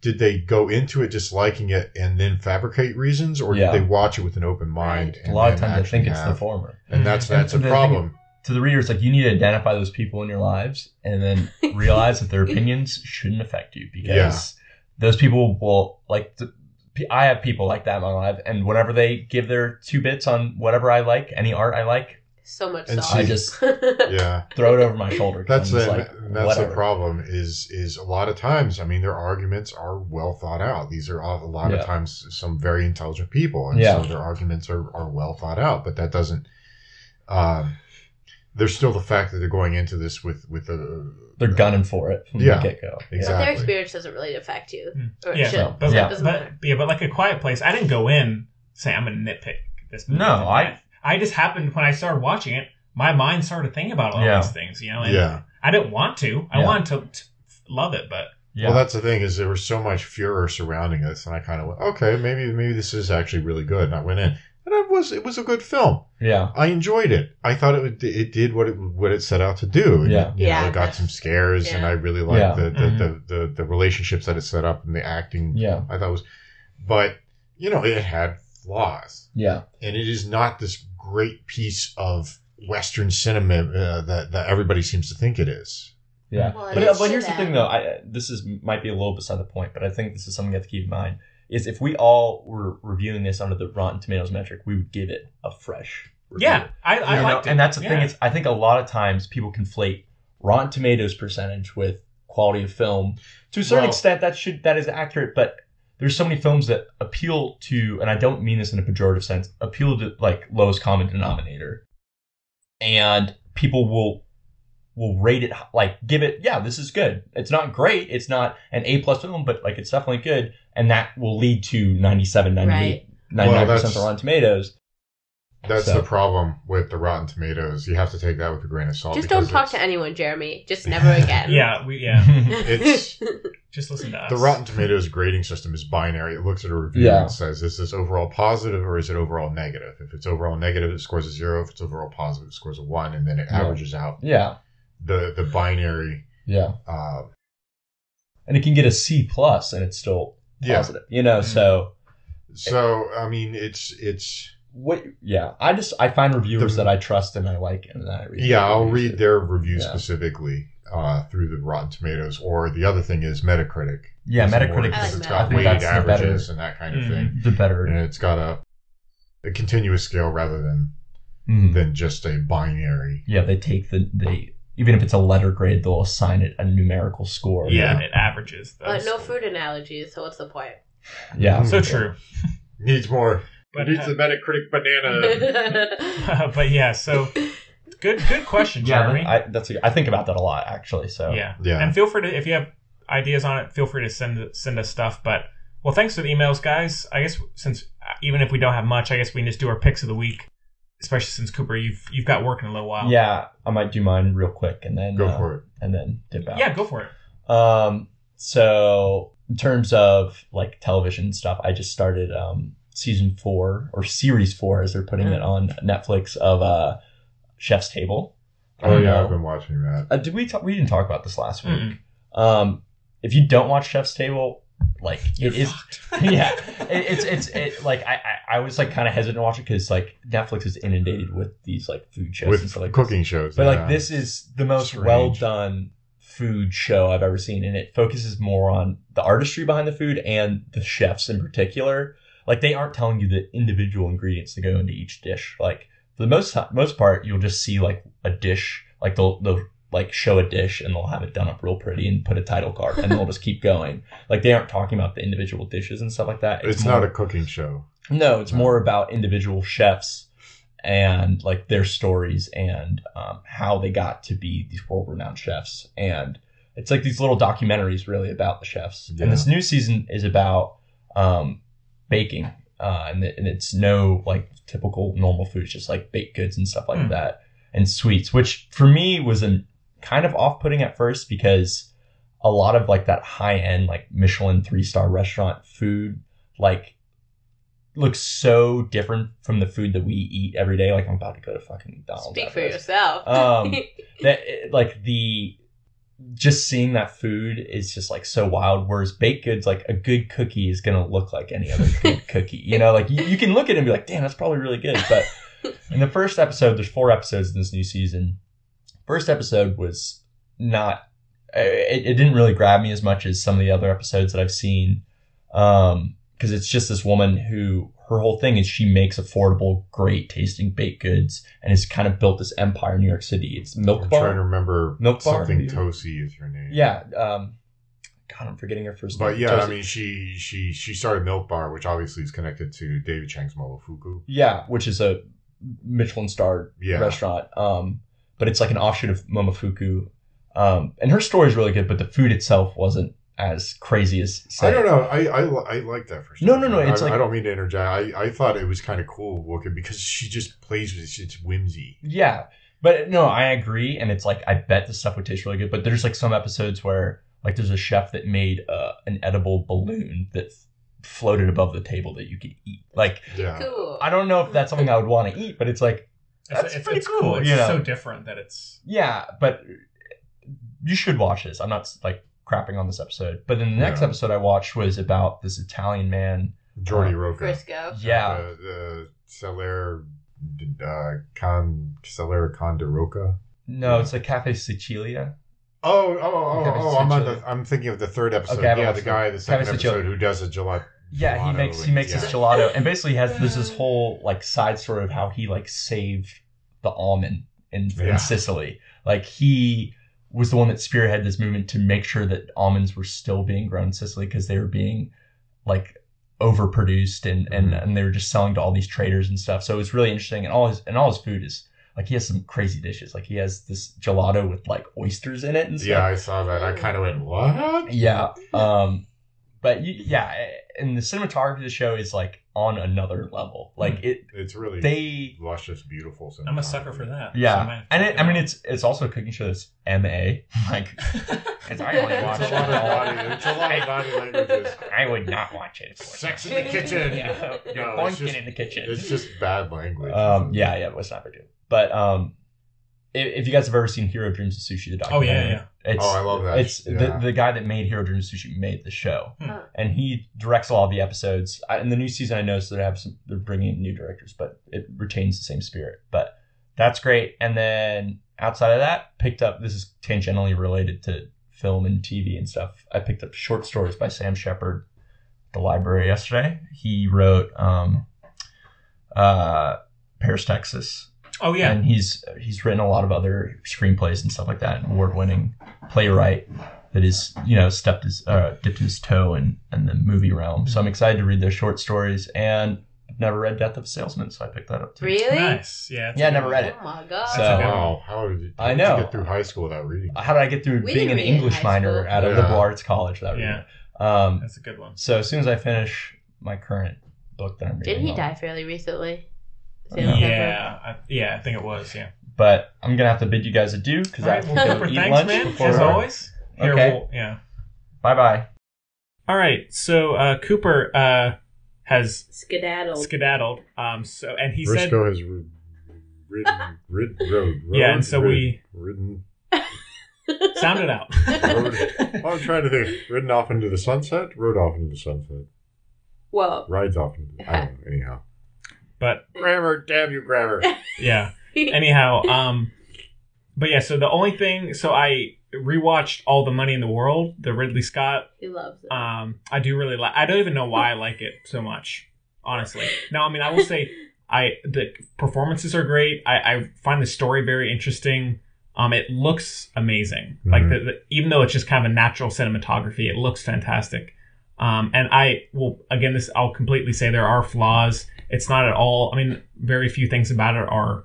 did they go into it disliking it and then fabricate reasons, or
Yeah.
did they watch it with an open mind?
Right.
A lot of times I think
actually
it's the former.
and mm-hmm. that's
And-
that's a
and the
problem.
To the readers, like you need to identify those people in your lives and then realize that their opinions shouldn't affect you because
Yeah.
those people will like. The, I have people like that in my life, and whenever they give their two bits on whatever I like, any art I like,
So much
And
so.
I just
yeah.
throw it over my shoulder.
That's the
like,
that's
whatever.
the problem. Is is a lot of times. I mean, their arguments are well thought out. These are a lot
Yeah.
of times some very intelligent people, and
Yeah.
so their arguments are, are well thought out. But that doesn't. Um, there's still the fact that they're going into this with with a
They're gunning for it from
Yeah.
the get go.
But their experience doesn't really affect you. Or it
Yeah,
should.
but,
so
yeah.
it doesn't
but,
matter.
yeah, but like a quiet place, I didn't go in saying I'm gonna nitpick this. movie
No, I-
death. I just happened when I started watching it, my mind started thinking about all
Yeah.
these things, you know. And
Yeah.
I didn't want to. I
Yeah.
wanted to, to love it, but
Yeah.
Well, that's the thing is there was so much furor surrounding this, and I kind of went, okay, maybe maybe this is actually really good. And I went in, and it was it was a good film.
yeah.
I enjoyed it. I thought it would, it did what it what it set out to do. And,
Yeah.
you
Yeah,
know, it got some scares, and. I really liked
Yeah.
the, the,
Mhm.
the, the the relationships that it set up and the acting.
Yeah.
I thought it was, but you know, it had flaws,
Yeah.
and it is not this great piece of Western cinema uh, that that everybody seems to think it is.
Yeah.
Well,
but,
is
uh, but here's the thing, though. I this is might be a little beside the point, but I think this is something you have to keep in mind. Is if we all were reviewing this under the Rotten Tomatoes metric, we would give it a fresh. review.
yeah, I, I
You know,
liked it.
and that's the thing.
Yeah.
Is I think a lot of times people conflate Rotten Tomatoes percentage with quality of film. To a certain
Well-
extent, that should that is accurate, but there's so many films that appeal to, and I don't mean this in a pejorative sense, appeal to like lowest common denominator, and people will will rate it like give it yeah this is good. It's not great. It's not an a plus film but like it's definitely good. And that will lead to 97 98 99%
Well,
of
that's-
Rotten Tomatoes
That's
So-
the problem with the Rotten Tomatoes. You have to take that with a grain of salt.
Just don't talk
it's-
to anyone, Jeremy. Just never again.
yeah, we yeah.
It's
Just listen to us.
the Rotten Tomatoes grading system is binary. It looks at a review
Yeah.
and says, "Is this overall positive or is it overall negative?" If it's overall negative, it scores a zero. If it's overall positive, it scores a one, and then it
Yeah.
averages out
yeah
the the binary.
yeah
Uh,
and it can get a C plus and it's still
yeah.
positive. You know, so
So I mean, it's it's
what? Yeah, I just I find reviewers
The-
that I trust and I like, and then I read.
yeah. I'll read their reviews
Yeah.
specifically uh, through the Rotten Tomatoes, or the other thing is Metacritic.
Yeah,
It's more-
Metacritic.
I like
it's
Metacritic.
got weighted
that's the better-
averages and that kind of
Mhm.
thing,
The better.
and it's got a a continuous scale rather than
Mm.
than just a binary.
Yeah, they take the they even if it's a letter grade, they'll assign it a numerical score.
yeah, it averages.
But no food analogies, so what's the point?
yeah.
So true.
Needs more.
But,
it's
uh,
the Metacritic banana.
but yeah, so good good question,
Yeah,
Jeremy.
I, that's a, I think about that a lot actually. So
yeah.
Yeah.
And feel free to if you have ideas on it, feel free to send send us stuff. But well, thanks for the emails, guys. I guess since uh, even if we don't have much, I guess we can just do our picks of the week. Especially since Cooper, you've you've got work in a little while.
yeah, I might do mine real quick and then
Go
uh,
for it.
and then dip out.
Yeah, go for it.
Um, so in terms of like television stuff, I just started um season four or series four as they're putting it on Netflix of uh Chef's Table.
Oh yeah,
know.
I've been watching that.
Uh, did we talk? We didn't talk about this last week. Um, if you don't watch Chef's Table, like
You're
it is,
fucked.
yeah, it, it's it's it, like I, I was like kind of hesitant to watch it because like Netflix is inundated with these like food shows
with
and stuff like
cooking
This.
shows.
But
yeah.
like this is the most
Strange.
well done food show I've ever seen, and it focuses more on the artistry behind the food and the chefs in particular. Like they aren't telling you the individual ingredients that go into each dish. Like for the most most part, you'll just see like a dish, like they'll they'll like show a dish and they'll have it done up real pretty and put a title card and they'll just keep going. Like they aren't talking about the individual dishes and stuff like that.
it's
more-
not a cooking show.
no, it's more about individual chefs and like their stories and um, how they got to be these world renowned chefs. And it's like these little documentaries really about the chefs.
Yeah.
And this new season is about um, baking. Uh, and, and it's no like typical normal foods, just like baked goods and stuff like
Hmm.
that, and sweets, which for me was a kind of off putting at first because a lot of like that high end like Michelin three star restaurant food like looks so different from the food that we eat every day. Like I'm about to go to fucking McDonald's.
Speak for
this.
yourself.
Um, That like the just seeing that food is just like so wild. Whereas baked goods, like a good cookie is gonna look like any other good cookie. You know, like you, you can look at it and be like, damn, that's probably really good. But in the first episode, there's four episodes in this new season. First episode was not. It, it didn't really grab me as much as some of the other episodes that I've seen, um, because it's just this woman who her whole thing is she makes affordable, great tasting baked goods and has kind of built this empire in New York City. It's Milk
I'm
Bar.
trying to remember
Milk Bar?
something Tosi is her name.
Yeah. Um, God, I'm forgetting her first name.
But yeah, I mean, she she she started Milk Bar, which obviously is connected to David Chang's Momofuku.
yeah, which is a Michelin starred
Yeah.
restaurant. Um, but it's like an offshoot of Momofuku. Um, and her story is really good, but the food itself wasn't as crazy as. Say.
I don't know. I I, I like that for sure.
No, no, no, it's
I,
like-
I don't mean to interject. I, I thought it was kind of cool looking because she just plays with it. it's whimsy.
Yeah, but no, I agree, and it's like I bet the stuff would taste really good. But there's like some episodes where like there's a chef that made uh, an edible balloon that f- floated above the table that you could eat. Like
Yeah.
cool.
I don't know if that's something I would want to eat, but it's like
It's,
That's
it's,
pretty
it's
cool,
cool. It's
you know?
so different that it's.
yeah, but you should watch this. I'm not like crapping on this episode, but then the next
Yeah.
episode I watched was about this Italian man.
Jordi
Uh,
Roca.
Frisco.
Yeah,
The, the Celler uh, Con Celler Conde Roca.
no, it's like Cafe Sicilia.
Oh, oh, oh,
Cafe
oh! I'm on the. I'm thinking of the third episode.
Okay,
yeah, the guy, the second
Cafe Sicilia.
episode, who does a gelato.
Yeah, he
gelato
makes he makes
yeah.
this gelato, and basically has this, this whole like side story of how he like saved the almond in,
Yeah.
in Sicily. Like he was the one that spearheaded this movement to make sure that almonds were still being grown in Sicily because they were being like overproduced and, and
Mhm.
and they were just selling to all these traders and stuff. So it's really interesting, and all his and all his food is like he has some crazy dishes. Like he has this gelato with like oysters in it and stuff.
Yeah, I saw that. I kind of went, what?
Yeah. Um, but you, yeah, and the cinematography of the show is like on another level. Like it,
It's really
they,
luscious, beautiful.
I'm a sucker for that.
Yeah,
might
and it, I mean, it's it's also a cooking show that's M A. Like, because I only watch
It's
it.
a lot of body. It's a lot of body languages.
I would not watch it.
Sex in the kitchen.
Yeah,
No,
you're
it's just-
in the kitchen.
It's just bad language.
Um, yeah, yeah, it was not very good. But um, if, if you guys have ever seen Jiro Dreams of Sushi, the documentary.
Oh, yeah, yeah.
It's,
Oh, I love that.
It's
Yeah.
the, the guy that made Jiro Dreams of Sushi made the show,
Hmm.
and he directs a lot of the episodes. I, in the new season, I noticed that they have some, they're bringing in new directors, but it retains the same spirit. But that's great. And then outside of that, picked up. This is tangentially related to film and TV and stuff. I picked up short stories by Sam Shepard at the library yesterday. He wrote um, uh, Paris, Texas,
Oh yeah.
and he's he's written a lot of other screenplays and stuff like that. Award-winning playwright that is you know stepped his uh, dipped his toe in in the movie realm. So I'm excited to read their short stories, and I've never read Death of a Salesman, so I picked that up too.
Really?
Nice. Yeah.
Yeah, I
a
never read it.
Oh my god.
So-
wow. How did you, how
I
did
know.
you get through high school without reading?
How did I get through
We
being
didn't
an
read it in
English
high
minor
school.
at a
Yeah.
liberal arts college without reading
Yeah.
it? Um,
That's a good one.
so as soon as I finish my current book that I'm reading,
Didn't he
I'll-
die fairly recently?
Yeah.
Yeah. I, yeah. I think it was. Yeah.
But I'm gonna have to bid you guys adieu because I
right.
have
Well,
to eat
thanks,
lunch
man.
before
As
work.
always. Here,
Okay.
we'll- yeah.
Bye bye.
All right. So uh, Cooper uh, has
Skedaddled.
skedaddled. Um. So and he said.
Briscoe has ri- ridden, rid, road,
Yeah, and so
rid-
we-
ridden.
Sound it out.
Rode, I'm trying to think. Ridden off into the sunset. Rode off into the sunset.
Well,
Rides off into. The, I don't know. Anyhow,
But
Grammar, damn you, grammar.
yeah. Anyhow, um, but yeah. So the only thing, so I rewatched all the Money in the World, the Ridley Scott.
he loves it.
Um, I do really like. I don't even know why I like it so much, honestly. Now, I mean, I will say, I the performances are great. I, I find the story very interesting. Um, it looks amazing. Like the, the even though it's just kind of a natural cinematography, it looks fantastic. Um, and I will again, this I'll completely say there are flaws. It's not at all. I mean, very few things about it are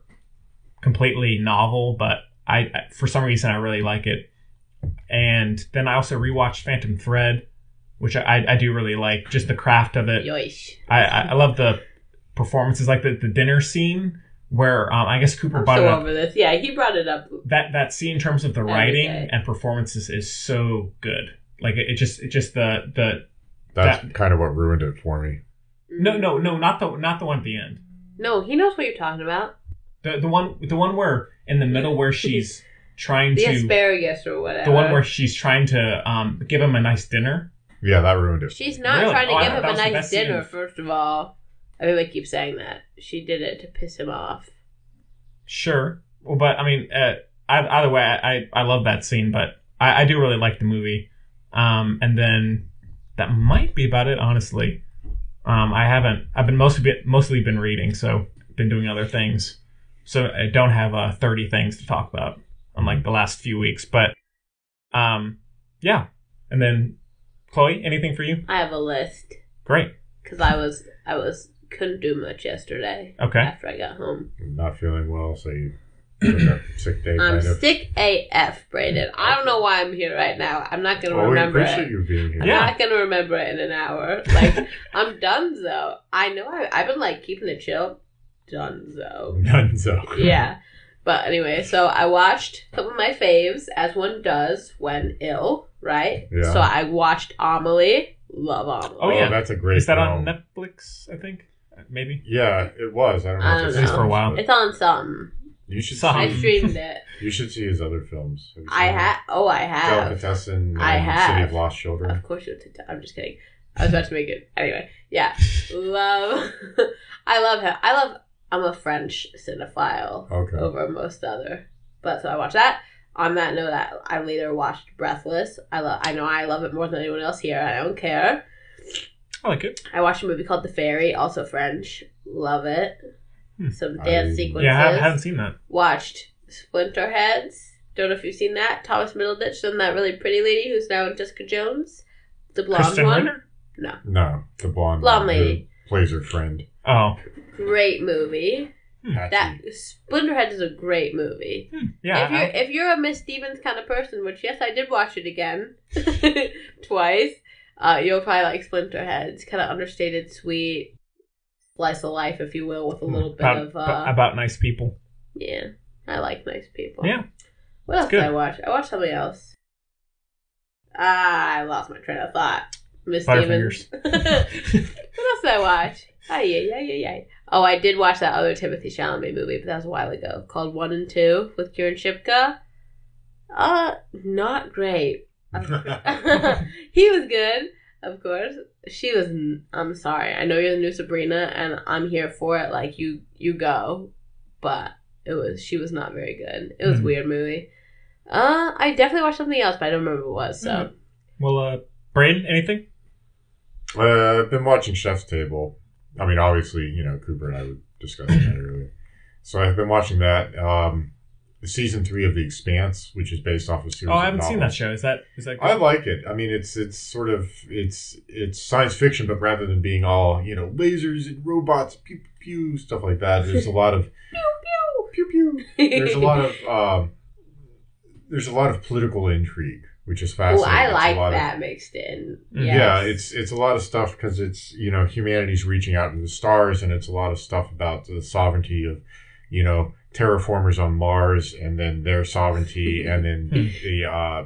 completely novel, but I I- for some reason I really like it. And then I also rewatched Phantom Thread, which I, I do really like. Just the craft of it.
Yoish.
I, I, I love the performances, like the, the dinner scene where um, I guess Cooper
I'm
brought
so
it up.
over this. Yeah, he brought it up.
That that scene in terms of the writing
day.
and performances is so good. Like it, it just it just the the
That's
That-
kind of what ruined it for me.
No no no not the not the one at the end.
No, he knows what you're talking about.
The the one the one where in the middle where she's trying
The
to
asparagus or whatever.
the one where she's trying to um give him a nice dinner.
Yeah, that ruined it.
She's not
Really?
trying to
Oh,
give
thought
him a nice
best scene
dinner,
of-
first of all. Everybody keeps saying that. She did it to piss him off.
Sure, well, but I mean, uh, either way, I, I I love that scene, but I, I do really like the movie. Um, and then that might be about it, honestly. Um, I haven't. I've been mostly been, mostly been reading, so been doing other things. So I don't have uh, thirty things to talk about unlike the last few weeks. But um, yeah. And then Chloe, anything for you?
I have a list
Great.
because I was I was couldn't do much yesterday.
Okay.
After I got home,
Not feeling well, so you took a sick day,
I'm
kind of.
sick AF, Brandon. I don't know why I'm here right now. I'm not gonna
Well, we
remember
appreciate
it.
you being here.
I'm
Yeah.
not gonna remember it in an hour. Like I'm done though. I know I, I've been like keeping it chill. Done though.
Nunzo.
yeah. But anyway, so I watched some of my faves, as one does when ill, right?
Yeah.
So I watched Amelie. Love Amelie.
Oh, yeah.
that's a great.
Is that on. Netflix? I think maybe.
Yeah, it was. I don't know.
I
if
don't
it's
At least
know.
for a while.
It's on something.
You should
Some.
I streamed it.
You should see his other films. Have
I have. Oh, I have.
Delicatessen
I
City
have.
of Lost Children.
Of course, TikTok. I'm just kidding. I was about to make it anyway. Yeah, love. I love him. I love. I'm a French cinephile
Okay.
over most other, but so I watched that. On that note, I, I later watched Breathless. I love. I know I love it more than anyone else here. I don't care.
I like it.
I watched a movie called The Fairy, also French. Love it.
Hmm.
Some dance
I-
sequences.
Yeah, I haven't- haven't seen that.
Watched Splinterheads. Don't know if you've seen that. Thomas Middleditch and that really pretty lady who's now Jessica Jones. The blonde
Krysten
one.
Ritter?
No.
No, the blonde,
Blonde
one who
lady.
plays her friend.
Oh,
Great movie.
Patty.
That Splinterhead is a great movie.
yeah.
if you're
I-
if you're a Miss Stevens kind of person, which yes, I did watch it again twice, uh, you'll probably like Splinterhead. It's kind of understated, sweet, slice of life, if you will, with a little bit of uh,
about nice people.
yeah. I like nice people.
Yeah.
What else
good.
did I watch? I watched something else. Ah, I lost my train of thought. Miss. Stevens. what else did I watch? Ay, yeah, yeah, yeah, yeah. Oh, I did watch that other Timothée Chalamet movie, but that was a while ago, called One and Two with Kiernan Shipka. Uh, not great. he was good, of course. She was. i'm sorry. I know you're the new Sabrina, and I'm here for it. Like you, you go. But it was. She was not very good. It was a
Mhm.
weird movie. Uh, I definitely watched something else, but I don't remember what it was. So
Mhm. Well, uh, brain anything?
Uh, I've been watching Chef's Table. I mean, obviously, you know, Cooper and I were discussing that earlier. So I've been watching that. Um, season three of The Expanse, which is based off a series.
Oh, I haven't seen that show. Is that is that? Good?
I like it. I mean, it's it's sort of it's it's science fiction, but rather than being all you know lasers and robots, pew pew, pew stuff like that, there's a lot of pew pew. pew pew. There's a lot of um, there's a lot of political intrigue, which is
Oh,
fascinating.
I like
lot of-
that mixed in.
Mhm.
Yes.
yeah, it's it's a lot of stuff because it's you know humanity's reaching out into the stars, and it's a lot of stuff about the sovereignty of you know terraformers on Mars, and then their sovereignty, and then the uh,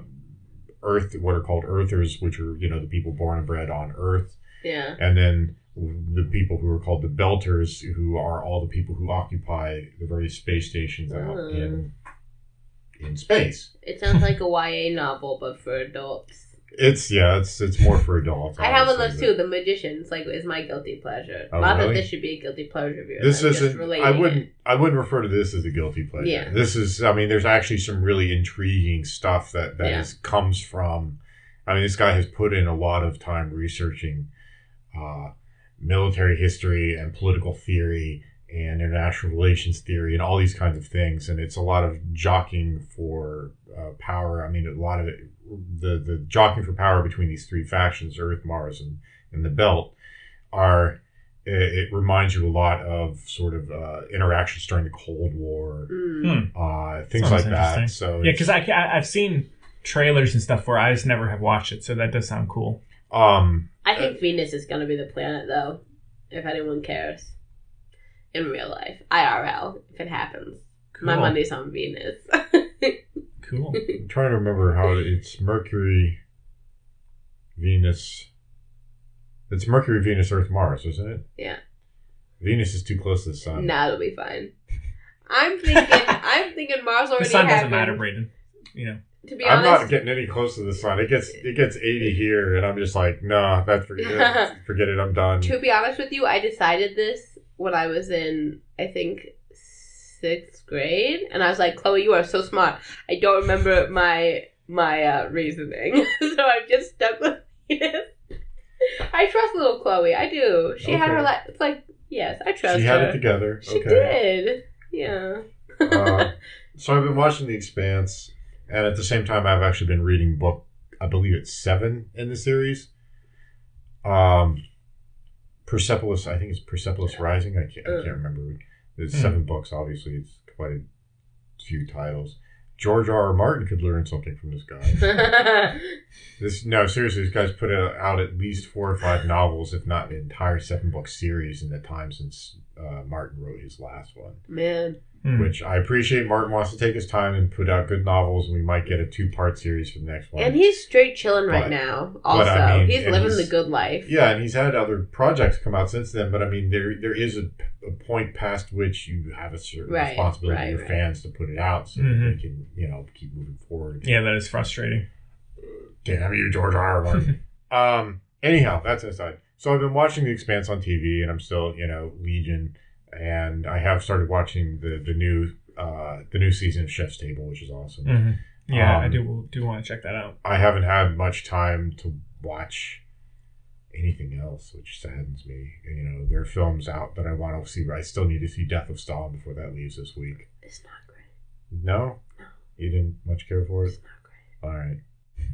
Earth, what are called Earthers, which are you know the people born and bred on Earth,
yeah.
and then the people who are called the Belters, who are all the people who occupy the various space stations out in in space.
It sounds like a YA novel, but for adults.
It's yeah, it's it's more for adults.
I have one of those too. The Magicians, like, is my guilty pleasure.
Oh,
Not
really?
that this should be a guilty pleasure
but This isn't. I wouldn't.
it.
I wouldn't refer to this as a guilty pleasure.
Yeah.
This is. I mean, there's actually some really intriguing stuff that that
Yeah.
is, comes from. I mean, this guy has put in a lot of time researching uh, military history and political theory and international relations theory and all these kinds of things, and it's a lot of jockeying for uh, power. I mean, a lot of it, the the jockeying for power between these three factions, Earth, Mars, and and the Belt, are it, it reminds you a lot of sort of uh, interactions during the Cold War,
Mm.
uh, things
Sounds
like that.
interesting.
So
Yeah, because I, I I've seen trailers and stuff where I just never have watched it, so that does sound cool.
um,
I think Venus is going to be the planet, though, if anyone cares. In real life. IRL, if it happens. My
Cool.
money's on Venus.
Cool.
I'm trying to remember how it's Mercury, Venus. It's Mercury, Venus, Earth, Mars, isn't it?
Yeah.
Venus is too close to the sun.
nah, it'll be fine. I'm thinking, I'm thinking Mars already.
the
already
sun doesn't matter, Braden. You know.
To be honest,
I'm
honest,
not getting any close to the sun. It gets it gets 80 here, and I'm just like, nah, that's forget it. Forget it. I'm done.
to be honest with you, I decided this when I was in, I think, sixth grade, and I was like, Chloe, you are so smart. I don't remember my my uh, reasoning, so I'm just stuck with Venus. I trust little Chloe. I do. She had her
Okay.
life. It's like, yes, I trust
She had
her.
it together.
She
okay.
did. Yeah.
Uh, so I've been watching The Expanse, and at the same time, I've actually been reading book. I believe it's seven in the series. Um, Persepolis. I think it's Persepolis Rising. I can't. I can't remember. There's
Hmm.
seven books. Obviously, it's quite a few titles. George R. R. Martin could learn something from this guy. This no, seriously, this guy's put out at least four or five novels, if not an entire seven book series in the time since uh, Martin wrote his last one.
Man.
Hmm.
Which I appreciate. Martin wants to take his time and put out good novels, and we might get a two part series for the next one.
And he's straight chilling right now. Also,
I mean,
he's living
he's-
the good life.
yeah, and he's had other projects come out since then. But I mean, there there is a, a point past which you have a certain
Right,
responsibility
right,
to your
right.
fans to put it out so
Mhm.
that they can you know keep moving forward.
Yeah, that is frustrating.
Damn you, George R. R. Martin. um. Anyhow, that's aside. So I've been watching The Expanse on TV, and I'm still, you know, Legion, and I have started watching the the new uh the new season of Chef's Table, which is awesome.
hmm Yeah, I
Um,
do do want to check that out.
I haven't had much time to watch anything else, which saddens me. You know, there are films out that I want to see. I still need to see Death of Stalin before that leaves this week.
It's not great.
No, no. you didn't much care for it. All right,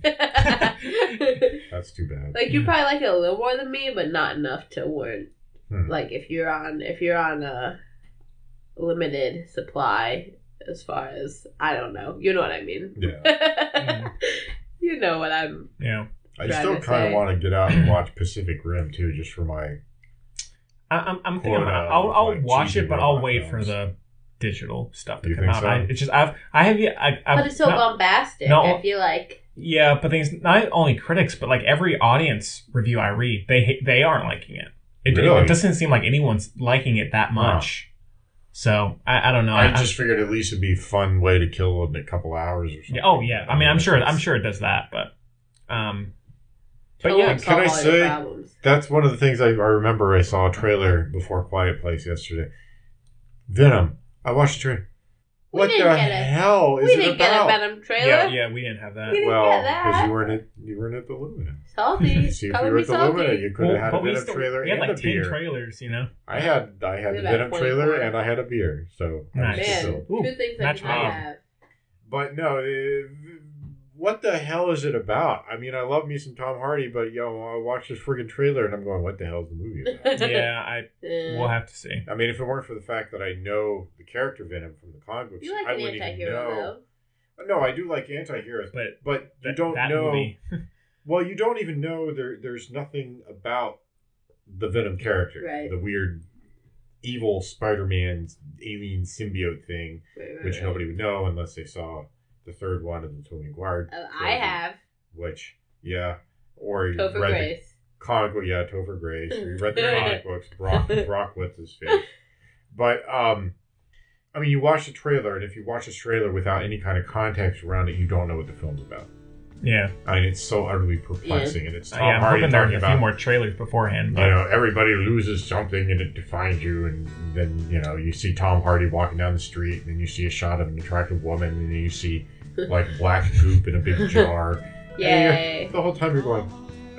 great. All right.
that's too bad.
like you probably like it a little more than me, but not enough to warrant.
Hmm.
Like if you're on if you're on a limited supply, as far as I don't know, you know what I mean.
Yeah.
you know what I'm.
Yeah,
I still kind of want to get out and watch Pacific Rim too, just for my.
I, I'm I'm thinking
Or,
about. I'll I'll
like
watch it, but I'll
robot
wait for the digital stuff to
You
come out.
so?
I, it's just I've I have yet I I've
But it's so
not-
bombastic.
no.
I feel like
Yeah, but things not only critics, but like every audience review I read, they they aren't liking it. It,
Really?
it doesn't seem like anyone's liking it that much. So I, I don't know.
I,
I,
just figured at least it'd be a fun way to kill in a couple hours or something.
yeah, oh yeah. I mean, I'm sure. I'm sure it does that, but um, but
Kill
yeah,
won't
can I
solve all your
say- That's one of the things I, I remember. I saw a trailer before Quiet Place yesterday. Venom. I watched the trailer.
We
What
didn't
the
it.
hell is
we
it
didn't get a Venom trailer.
yeah, yeah. We didn't have that.
We didn't
Well,
get that.
because you weren't at you weren't at the Lumina.
Salty.
See, if
Calling
you were
me
at the Lumina, you could have had a
we
Venom
still-
trailer
we had
and
like
a
ten
beer.
trailers, you know.
I had I had
We
the
had
Venom
24.
trailer and I had a beer. So I was
Nice.
Man,
fulfilled.
Ooh,
two things I
match
did not
made.
have.
But no, uh, what the hell is it about? I mean, I love me some Tom Hardy, but yo, I watched this friggin' trailer and I'm going, what the hell is the movie about?
yeah, I we'll have to see.
I mean, if it weren't for the fact that I know the character Venom from the comic books,
like
I wouldn't even
anti-hero
know. No, I do like anti-heroes,
But
but you
that,
don't
that
know.
movie,
Well, you don't even know there. There's nothing about the Venom character,
Right.
the weird, evil Spider-Man alien symbiote thing.
Right, right,
which
right.
nobody would know unless they saw the third one of the Tobey Maguire.
Uh, I have.
Which, yeah, or you
Topher
read
Grace.
the comic book. Yeah, Topher Grace. Or you read the comic books. Brock Brock what's his face. But um, I mean, you watch the trailer, and if you watch the trailer without any kind of context around it, you don't know what the film's about.
Yeah.
I mean, it's so utterly perplexing, and it's
Uh,
Tom
yeah, I'm
Hardy
hoping there are
talking
a
about
few more trailers beforehand.
you know, everybody loses something and it defines you, and then you know you see Tom Hardy walking down the street, and then you see a shot of an attractive woman, and then you see like black goop in a big jar. And
Yay.
you're- the whole time you're going,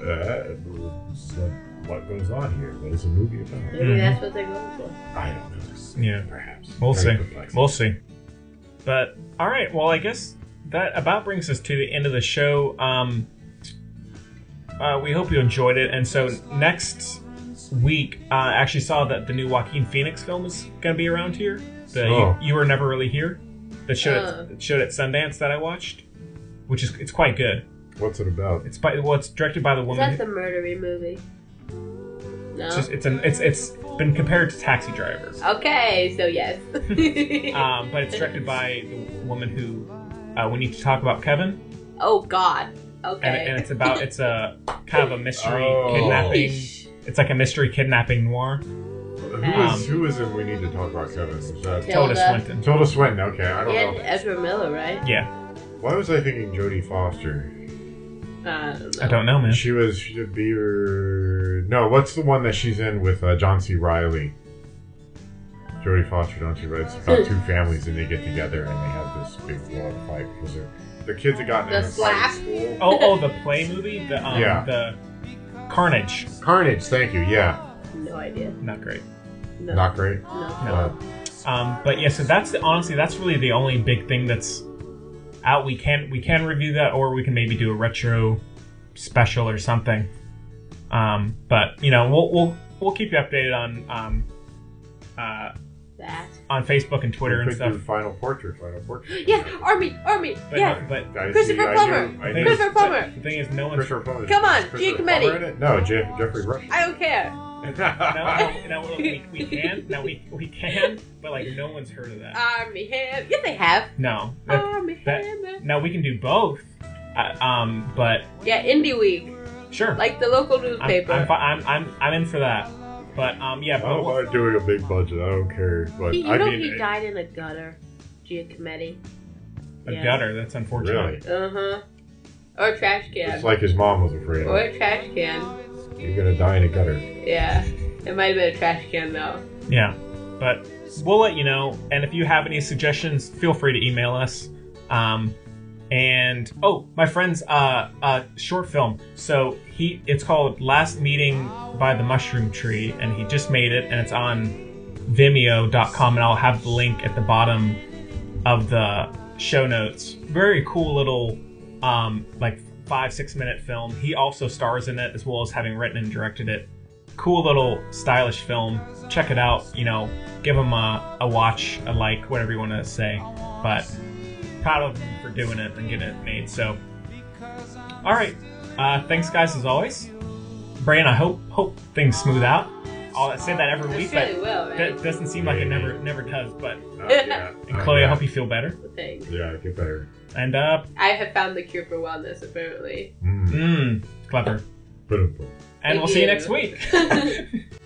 uh, what, what goes on here? What is the movie about?
Maybe
Mhm.
that's what they're going for.
I don't know.
yeah,
Perhaps
we'll
Very
see.
perplexing.
We'll see. But all right, well, I guess that about brings us to the end of the show. Um, uh, we hope you enjoyed it, and so next week, uh, I actually saw that the new Joaquin Phoenix film is going to be around here. The
Oh.
you, you were never really here. That showed
Oh.
at, showed at Sundance that I watched, which is it's quite good.
What's it about?
It's by well, it's directed by the woman.
Is
woman.
that
who-
the murdery movie? No.
it's just it's an it's it's been compared to Taxi Driver.
okay, so yes.
Um, but it's directed by the woman who uh, we need to talk about Kevin,
oh God. Okay.
and, and it's about it's a kind of a mystery
Oh.
kidnapping.
Yeesh.
It's like a mystery kidnapping noir.
Who
Um,
is who is it We Need to Talk About Kevin? Is that
Tilda.
Tilda Swinton.
Tilda Swinton? Okay, I don't
And
know.
Ezra Miller, right?
Yeah,
Why was I thinking Jodie Foster?
I don't know.
I don't know, man.
She was she should be her. No, what's the one that she's in with uh, John C. Reilly? Jodie Foster, John C. Reilly. It's about two families and they get together and they have this big blood fight because their their kids have gotten
The
in a fight
slap?
at school.
Oh, oh, the play movie, the um,
Yeah.
the Carnage.
Carnage, thank you. Yeah,
No idea.
Not great.
No.
not great.
no.
No. Um, but yeah, so that's the, honestly that's really the only big thing that's out. We can we can review that, or we can maybe do a retro special or something. Um, but you know, we'll we'll we'll keep you updated on um, uh,
That.
on Facebook and Twitter and stuff.
Final portrait, final portrait.
Yeah, Armie, Armie.
But
yeah.
no, but
I
Christopher
see, I
Plummer.
knew- I
the
knew-
thing,
Christopher
is,
Plummer.
the thing is, no one's
Christopher Plummer.
Come on,
Christopher
Giacometti.
Plummer? No, Je- Geoffrey Rush.
I don't care.
No, no, no, we, we can no we we can, but like no one's heard of that.
Armie Ham. Yes, they have.
No, that,
Armie
that
Hammer.
now we can do both. Uh, um, but
Yeah, INDY Week,
sure,
like the local
I'm,
newspaper.
I'm, fi- I'm I'm I'm in for that. But um, yeah,
I
but
don't
we'll-
mind doing a big budget. I don't care. But
He- you
I
know
mean,
he died in a gutter, Giacometti.
a
Yeah.
gutter. That's unfortunate.
Really,
Uh huh. Or a trash can.
it's like his mom was afraid
or
of.
a trash can.
You're gonna die in a gutter.
Yeah. It might have been a trash can though.
Yeah, but we'll let you know. And if you have any suggestions, feel free to email us. Um, and oh, my friend's uh, uh, short film. So he, it's called Last Meeting by the Mushroom Tree, and he just made it, and it's on Vimeo.com, and I'll have the link at the bottom of the show notes. Very cool little, um, like five six minute film. He also stars in it as well as having written and directed it cool little stylish film. Check it out. You know, give him a, a watch, a like, whatever you want to say. But proud of him for doing it and getting it made. So, all right. Uh, thanks, guys, as always. Brian, I hope hope things smooth out. I'll say that every week, but
surely will, right?
that doesn't seem like it never never does. But
Uh, yeah.
and
Uh,
Chloe, I hope you feel better.
Thanks.
Yeah, get better.
And uh,
I have found the cure for wellness, apparently.
Mm.
mm, clever. And
Thank
we'll see you
you.
next week.